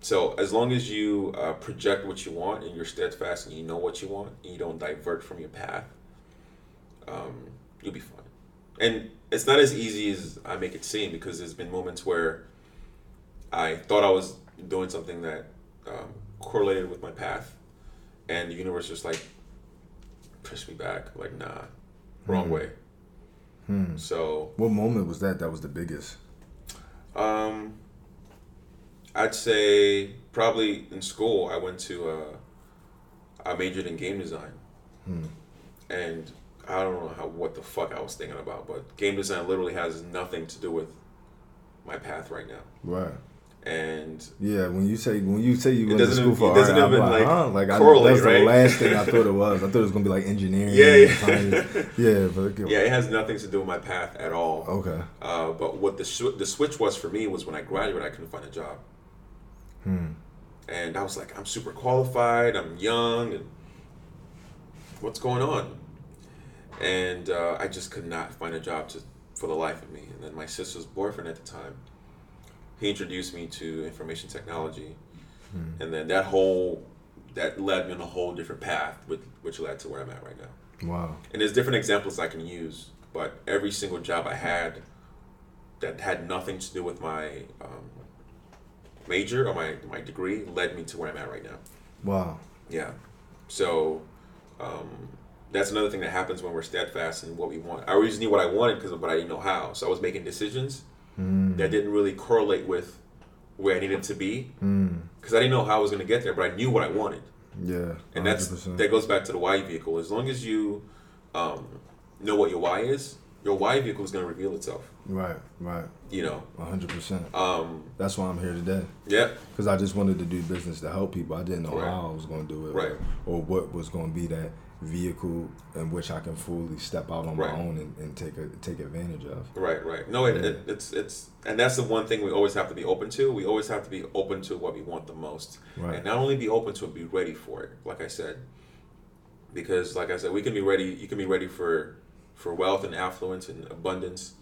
[SPEAKER 1] so as long as you uh, project what you want and you're steadfast and you know what you want and you don't divert from your path, um, you'll be fine. And it's not as easy as I make it seem because there's been moments where I thought I was doing something that um, correlated with my path, and the universe just like pushed me back, like nah, wrong
[SPEAKER 2] Hmm.
[SPEAKER 1] way.
[SPEAKER 2] Hmm.
[SPEAKER 1] So
[SPEAKER 2] What moment was that? That was the biggest.
[SPEAKER 1] Um, I'd say probably in school I went to uh, I majored in game design,
[SPEAKER 2] Hmm.
[SPEAKER 1] and I don't know how what the fuck I was thinking about, but game design literally has nothing to do with my path right now,
[SPEAKER 2] Right.
[SPEAKER 1] and
[SPEAKER 2] Yeah, when you say when you say you went to school for
[SPEAKER 1] it
[SPEAKER 2] art, I'm like, huh? like I,
[SPEAKER 1] correlate,
[SPEAKER 2] that's the last thing I thought it was. I thought it was gonna be like engineering.
[SPEAKER 1] Yeah, yeah.
[SPEAKER 2] yeah, but
[SPEAKER 1] yeah, it has nothing to do with my path at all.
[SPEAKER 2] okay.
[SPEAKER 1] Uh, but what the the switch was for me was when I graduated, I couldn't find a job.
[SPEAKER 2] Hmm.
[SPEAKER 1] and I was like, I'm super qualified, I'm young, and what's going on? And uh, I just could not find a job to, for the life of me. And then my sister's boyfriend at the time, he introduced me to information technology,
[SPEAKER 2] Hmm.
[SPEAKER 1] and then that whole that led me on a whole different path, which, which led to where I'm at right now.
[SPEAKER 2] Wow.
[SPEAKER 1] And there's different examples I can use, but every single job I had that had nothing to do with my um, major or my my degree led me to where I'm at right now.
[SPEAKER 2] Wow.
[SPEAKER 1] Yeah. So um, that's another thing that happens when we're steadfast in what we want. I always knew what I wanted because but I didn't know how. So I was making decisions
[SPEAKER 2] Mm.
[SPEAKER 1] that didn't really correlate with where I needed to be
[SPEAKER 2] Mm.
[SPEAKER 1] because I didn't know how I was going to get there, but I knew what I wanted.
[SPEAKER 2] Yeah.
[SPEAKER 1] And that's that goes back to the why vehicle. As long as you um, know what your why is, your why vehicle is going to reveal itself.
[SPEAKER 2] Right. Right.
[SPEAKER 1] You know.
[SPEAKER 2] hundred percent.
[SPEAKER 1] Um,
[SPEAKER 2] That's why I'm here today.
[SPEAKER 1] yeah.
[SPEAKER 2] Because I just wanted to do business to help people. I didn't know
[SPEAKER 1] Right.
[SPEAKER 2] how I was going to do it,
[SPEAKER 1] Right.
[SPEAKER 2] or, or what was going to be that vehicle in which I can fully step out on
[SPEAKER 1] Right.
[SPEAKER 2] my own and, and take a, take advantage of.
[SPEAKER 1] Right, right. No, it,
[SPEAKER 2] Yeah.
[SPEAKER 1] it, it's it's and that's the one thing we always have to be open to. We always have to be open to what we want the most,
[SPEAKER 2] Right.
[SPEAKER 1] and not only be open to it, be ready for it. Like I said, because like I said, we can be ready. You can be ready for for wealth and affluence and abundance,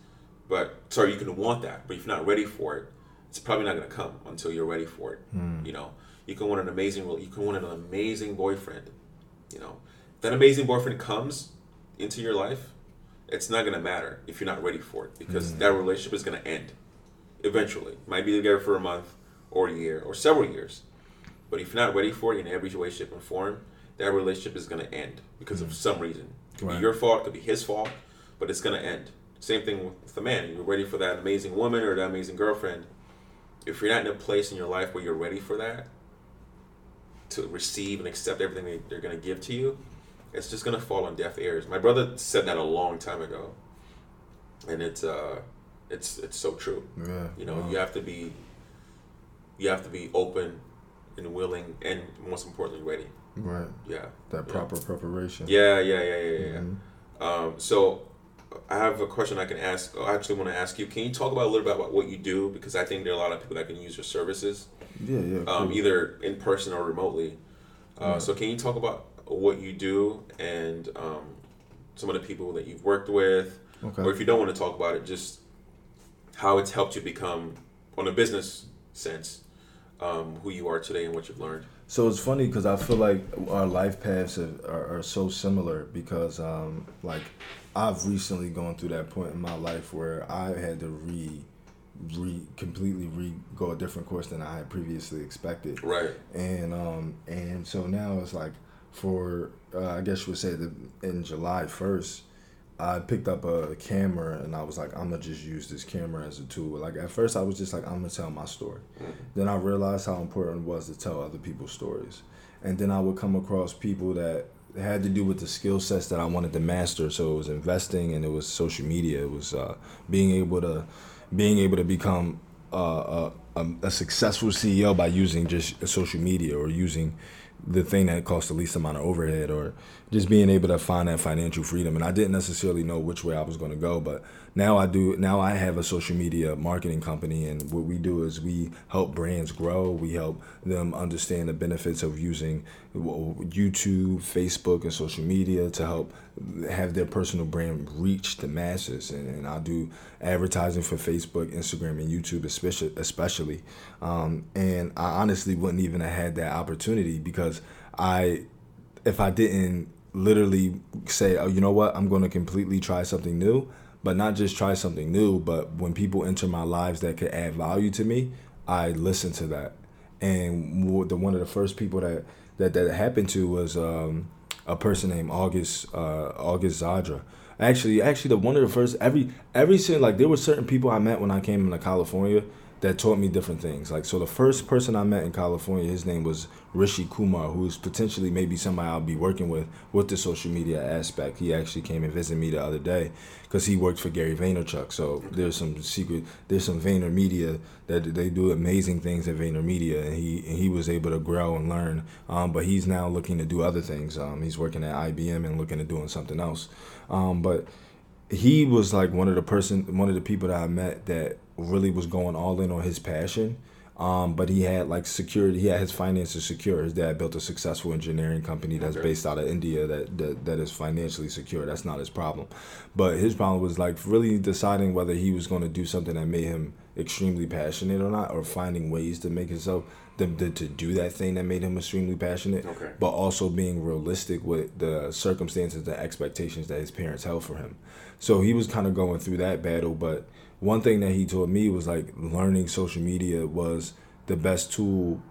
[SPEAKER 1] but sorry, you can want that, but if you're not ready for it, it's probably not going to come until you're ready for it.
[SPEAKER 2] Hmm.
[SPEAKER 1] You know, you can want an amazing, you can want an amazing boyfriend. You know, if that amazing boyfriend comes into your life, it's not going to matter if you're not ready for it because that relationship is going to end eventually. Might be together for a month or a year or several years, but if you're not ready for it in every way, shape, and form, that relationship is going to end because of some reason. It could
[SPEAKER 2] Right.
[SPEAKER 1] be your fault, it could be his fault, but it's going to end. Same thing with the man. You're ready for that amazing woman or that amazing girlfriend. If you're not in a place in your life where you're ready for that, to receive and accept everything they, they're going to give to you, it's just going to fall on deaf ears. My brother said that a long time ago, and it's uh, it's it's so true.
[SPEAKER 2] Yeah.
[SPEAKER 1] You know,
[SPEAKER 2] wow.
[SPEAKER 1] you have to be you have to be open and willing, and most importantly, ready.
[SPEAKER 2] Right.
[SPEAKER 1] Yeah.
[SPEAKER 2] That
[SPEAKER 1] Yeah.
[SPEAKER 2] proper preparation.
[SPEAKER 1] Yeah, yeah, yeah, yeah, yeah.
[SPEAKER 2] Mhm.
[SPEAKER 1] Um, so I have a question I can ask. I actually want to ask you. Can you talk about a little bit about what you do? Because I think there are a lot of people that can use your services,
[SPEAKER 2] Yeah. Yeah.
[SPEAKER 1] um,
[SPEAKER 2] cool.
[SPEAKER 1] either in person or remotely. Uh,
[SPEAKER 2] Yeah.
[SPEAKER 1] So can you talk about what you do and um, some of the people that you've worked with,
[SPEAKER 2] Okay.
[SPEAKER 1] or if you don't want to talk about it, just how it's helped you become, on a business sense, um, who you are today and what you've learned.
[SPEAKER 2] So it's funny because I feel like our life paths are, are, are so similar because, um, like, I've recently gone through that point in my life where I had to re, re completely re go a different course than I had previously expected,
[SPEAKER 1] Right.
[SPEAKER 2] and um, and so now it's like for uh, I guess you would say that in July first. I picked up a camera and I was like, I'm gonna just use this camera as a tool. Like at first, I was just like, I'm gonna tell my story. Then I realized how important it was to tell other people's stories. And then I would come across people that had to do with the skill sets that I wanted to master. So it was investing and it was social media. It was uh, being able to being able to become uh, a, a, a successful CEO by using just social media or using the thing that costs the least amount of overhead or just being able to find that financial freedom. And i didn't necessarily know which way i was going to go but now i do now i have a social media marketing company. And what we do is we help brands grow. We help them understand the benefits of using youtube facebook and social media to help have their personal brand reach the masses. And, and i do advertising for facebook instagram and youtube especially especially. Um, and i honestly wouldn't even have had that opportunity because i if i didn't literally say oh you know what? I'm going to completely try something new. But not just try something new but when people enter my lives that could add value to me i listen to that. And the one of the first people that that that happened to was um, a person named August uh, August Zadra. Actually, actually, the one of the first every every single like there were certain people I met when I came into California that taught me different things. Like so, the first person I met in California, his name was Rishi Kumar, who's potentially maybe somebody I'll be working with with the social media aspect. He actually came and visited me the other day because he worked for Gary Vaynerchuk. So there's some secret, there's some Vayner Media that they do amazing things at Vayner Media, and he and he was able to grow and learn. Um, but he's now looking to do other things. Um, he's working at IBM and looking at doing something else. Um, but he was like one of the person, one of the people that I met that really was going all in on his passion. Um, but he had like security. He had his finances secure. His dad built a successful engineering company that's
[SPEAKER 1] Okay.
[SPEAKER 2] based out of India that, that that is financially secure. That's not his problem. But his problem was like really deciding whether he was going to do something that made him extremely passionate or not, or finding ways to make himself to, to, to do that thing that made him extremely passionate.
[SPEAKER 1] Okay.
[SPEAKER 2] But also being realistic with the circumstances, the expectations that his parents held for him. So he was kind of going through that battle, but one thing that he told me was like learning social media was the best tool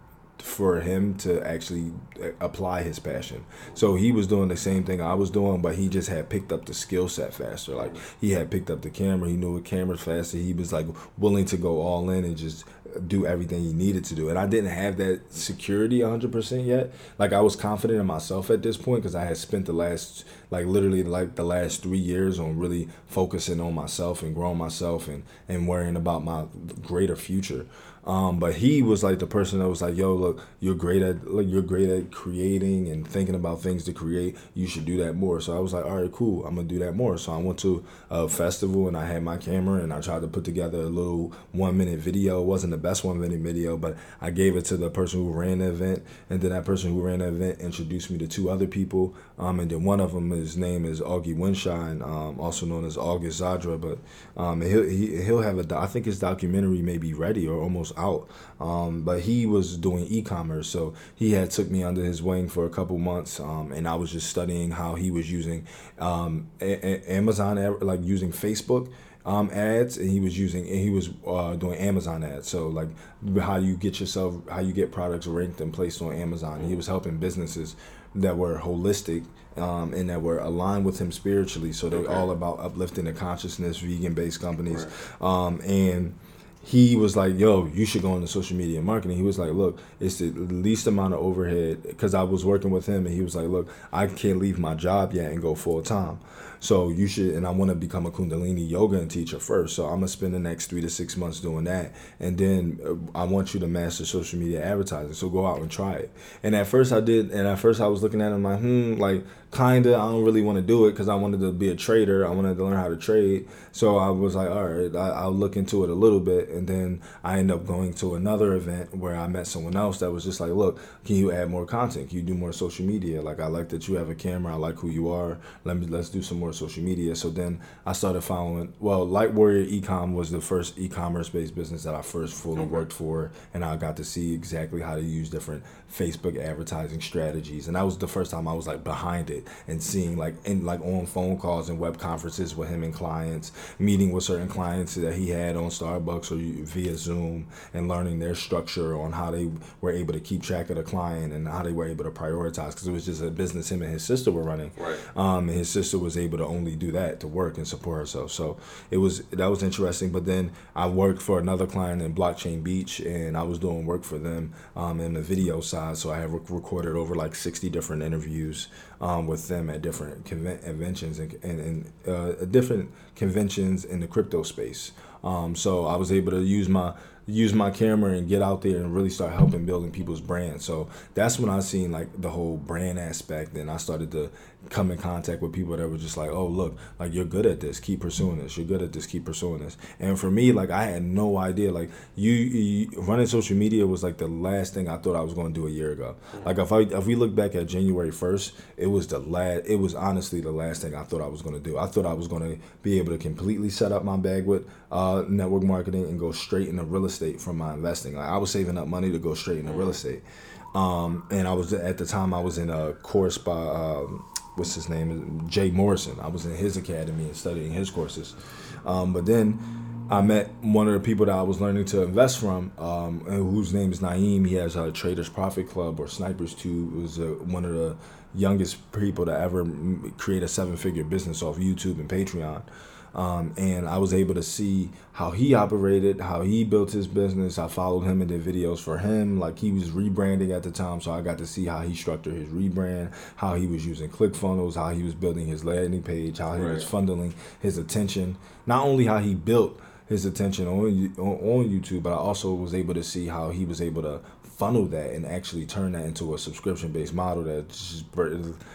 [SPEAKER 2] for him to actually uh, apply his passion. So he was doing the same thing I was doing, but he just had picked up the skill set faster. Like he had picked up the camera, he knew the cameras faster. He was like willing to go all in and just do everything he needed to do. And I didn't have that security 100% yet. Like I was confident in myself at this point because I had spent the last like literally like the last 3 years on really focusing on myself and growing myself and and worrying about my greater future. Um, but he was like the person that was like, "Yo, look, you're great at like you're great at creating and thinking about things to create. You should do that more." So I was like, "All right, cool. I'm gonna do that more." So I went to a festival and I had my camera and I tried to put together a little one minute video. It wasn't the best one minute video, but I gave it to the person who ran the event, and then that person who ran the event introduced me to two other people. Um, and then one of them, his name is Augie Winshine, um, also known as August Zadra, but um, he'll he, he'll have a I think his documentary may be ready or almost out. Um, but he was doing e-commerce, so he had took me under his wing for a couple months, um, and I was just studying how he was using um, a- a- Amazon, like using Facebook. Um, ads and he was using and he was uh, doing Amazon ads. So like how you get yourself how you get products ranked and placed on Amazon. He was helping businesses that were holistic um, and that were aligned with him spiritually. So they're okay. all about uplifting the consciousness, vegan based companies, right. um, and he was like, "Yo, you should go into social media marketing." He was like, "Look, it's the least amount of overhead." Because I was working with him, and he was like, "Look, I can't leave my job yet and go full time." So you should, and I want to become a Kundalini yoga and teacher first. So I'm gonna spend the next three to six months doing that, and then uh, I want you to master social media advertising. So go out and try it. And at first I did, and at first I was looking at him like, hmm, like kinda. I don't really want to do it because I wanted to be a trader. I wanted to learn how to trade. So I was like, all right, I, will look into it a little bit, and then I end up going to another event where I met someone else that was just like, look, can you add more content? Can you do more social media? Like I like that you have a camera. I like who you are. Let me let's do some more social media. So then I started following. Well, Light Warrior Ecom was the first e-commerce based business that I first fully worked for, and I got to see exactly how to use different Facebook advertising strategies, and that was the first time I was like behind it and seeing like in like on phone calls and web conferences with him and clients, meeting with certain clients that he had on Starbucks or via Zoom, and learning their structure on how they were able to keep track of the client and how they were able to prioritize because it was just a business him and his sister were running. Right. Um, and his sister was able to only do that to work and support herself. So it was that was interesting. But then I worked for another client in Blockchain Beach, and I was doing work for them um, in the video side. So I have recorded over like sixty different interviews um, with them at different conventions and, and, and uh, different conventions in the crypto space. Um, so I was able to use my use my camera and get out there and really start helping building people's brands. So that's when I seen like the whole brand aspect, and I started to come in contact with people that were just like, oh look, like you're good at this, keep pursuing this. You're good at this, keep pursuing this. And for me, like I had no idea. Like you, you running social media was like the last thing I thought I was going to do a year ago. Like if I if we look back at January first, it was the last. It was honestly the last thing I thought I was going to do. I thought I was going to be able to completely set up my bag with uh, network marketing and go straight into real estate from my investing. Like I was saving up money to go straight into real estate. Um, and I was at the time I was in a course by um, what's his name Jay Morrison. I was in his academy and studying his courses. Um, but then I met one of the people that I was learning to invest from, um, whose name is Naeem. He has a Traders Profit Club or Snipers Tube. It was uh, one of the youngest people to ever create a seven figure business off YouTube and Patreon. Um, and I was able to see how he operated, how he built his business. I followed him and did videos for him. Like he was rebranding at the time, so I got to see how he structured his rebrand, how he was using ClickFunnels, how he was building his landing page, how he right. was funneling his attention. Not only how he built his attention on, on on YouTube, but I also was able to see how he was able to funnel that and actually turn that into a subscription based model that's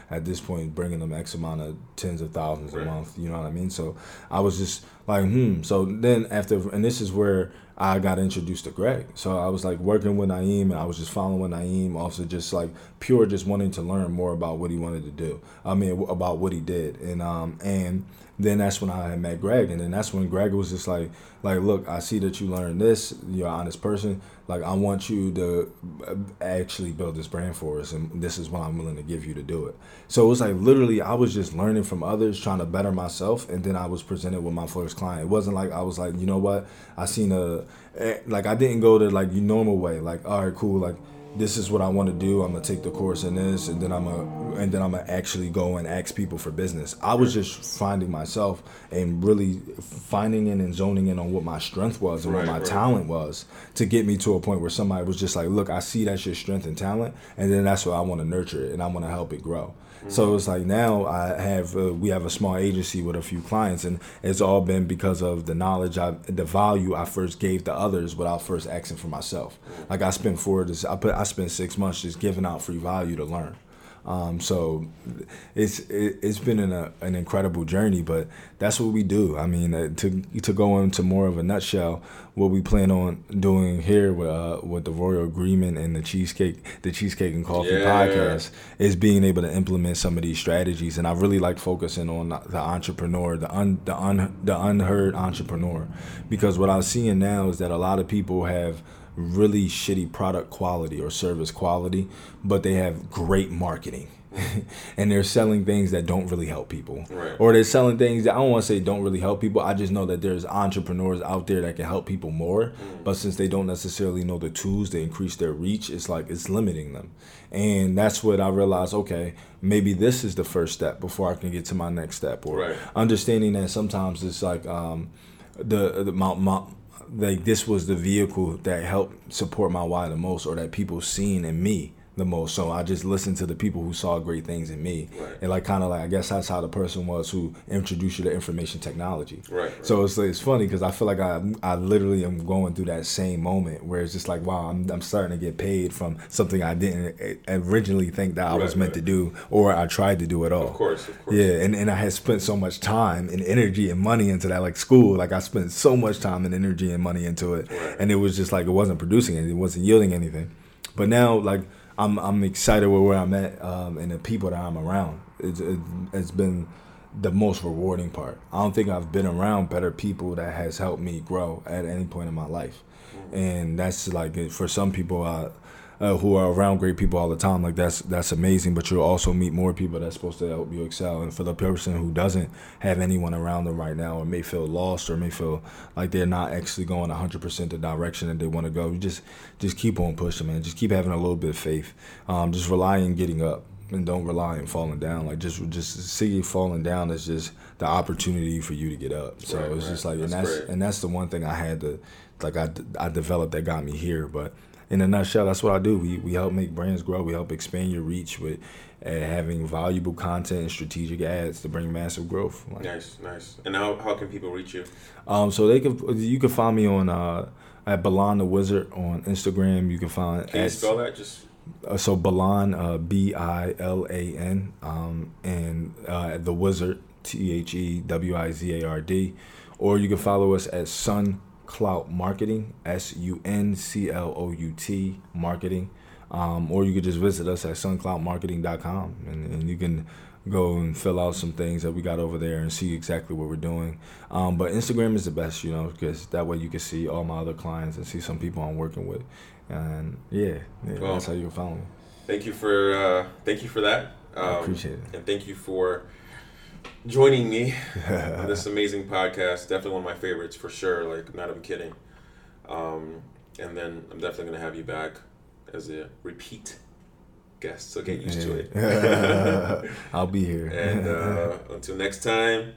[SPEAKER 2] at this point bringing them X amount of tens of thousands right. a month. You know what I mean? So I was just like, hmm. So then after, and this is where I got introduced to Greg. So I was like working with Naeem and I was just following Naeem, also just like pure, just wanting to learn more about what he wanted to do. I mean, about what he did. And, um, and then that's when I met Greg, and then that's when Greg was just like, like, look, I see that you learned this. You're an honest person. Like, I want you to uh, actually build this brand for us, and this is what I'm willing to give you to do it. So it was like literally, I was just learning from others, trying to better myself, and then I was presented with my first client. It wasn't like I was like, you know what, I seen a, eh, like I didn't go to like your normal way, like, all right, cool, like this is what I want to do. I'm gonna take the course in this, and then I'm gonna and then I'm gonna actually go and ask people for business. I was just finding myself and really finding in and zoning in on what my strength was and right, what my right. talent was to get me to a point where somebody was just like, "Look, I see that's your strength and talent, and then that's what I want to nurture it, and I want to help it grow." So it's like now I have uh, we have a small agency with a few clients, and it's all been because of the knowledge I, the value I first gave to others without first asking for myself. Like I spent four I put I spent six months just giving out free value to learn. Um, so it's it, has been an, a, an incredible journey, but that's what we do. I mean, uh, to to go into more of a nutshell, what we plan on doing here with uh, with the Royal Agreement and the cheesecake, the cheesecake and coffee yeah. podcast, is being able to implement some of these strategies. And I really like focusing on the entrepreneur, the un, the un, the unheard entrepreneur, because what I'm seeing now is that a lot of people have really shitty product quality or service quality, but they have great marketing. and they're selling things that don't really help people. Right. Or they're selling things that I don't want to say don't really help people. I just know that there's entrepreneurs out there that can help people more. Mm. But since they don't necessarily know the tools to increase their reach, it's like it's limiting them. And that's what I realized, okay, maybe this is the first step before I can get to my next step. Or right. understanding that sometimes it's like um, the, the my, my like this was the vehicle that helped support my why the most or that people seen in me the most. So I just listened to the people who saw great things in me, right. and like kind of like I guess that's how the person was who introduced you to information technology.
[SPEAKER 1] Right. right.
[SPEAKER 2] So it's it's funny because I feel like I I literally am going through that same moment where it's just like wow I'm I'm starting to get paid from something I didn't originally think that I right, was meant to do or I tried to do at all.
[SPEAKER 1] Of course, of course.
[SPEAKER 2] Yeah, and and I had spent so much time and energy and money into that like school like I spent so much time and energy and money into it, and it was just like it wasn't producing anything, it wasn't yielding anything. But now like I'm I'm excited with where I'm at um, and the people that I'm around. It's it, has been the most rewarding part. I don't think I've been around better people that has helped me grow at any point in my life, mm-hmm. and that's like for some people. I, uh, who are around great people all the time. Like that's that's amazing. But you'll also meet more people that's supposed to help you excel. And for the person who doesn't have anyone around them right now, or may feel lost, or may feel like they're not actually going 100% the direction that they want to go, you just just keep on pushing, man. Just keep having a little bit of faith. Um, just rely on getting up. And don't rely on falling down. Like just just see you falling down as just the opportunity for you to get up. So right, it's right. just like, that's and that's great. and that's the one thing I had to, like I, I developed that got me here. But in a nutshell, that's what I do. We, we help make brands grow. We help expand your reach with uh, having valuable content and strategic ads to bring massive growth.
[SPEAKER 1] Like, nice, nice. And how, how can people reach you?
[SPEAKER 2] Um, so they can you can find me on uh, at Bilan the Wizard on Instagram. You can find.
[SPEAKER 1] Can at, you spell that just?
[SPEAKER 2] Uh, so Bilan, uh, B I L A N, um, and uh, the Wizard, T H E W I Z A R D, or you can follow us at Sun Clout Marketing, S U N C L O U T Marketing. Um, or you could just visit us at suncloutmarketing.com and, and you can go and fill out some things that we got over there and see exactly what we're doing. Um, but Instagram is the best, you know, because that way you can see all my other clients and see some people I'm working with. And yeah, yeah well, that's how you can follow me.
[SPEAKER 1] Thank you for uh, thank you for that.
[SPEAKER 2] Um, I appreciate it.
[SPEAKER 1] And thank you for joining me on this amazing podcast. Definitely one of my favorites for sure. Like, not even kidding. Um, and then I'm definitely gonna have you back as a repeat guest. So get used yeah. to
[SPEAKER 2] it. I'll be here.
[SPEAKER 1] and uh, until next time,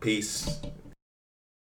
[SPEAKER 1] peace.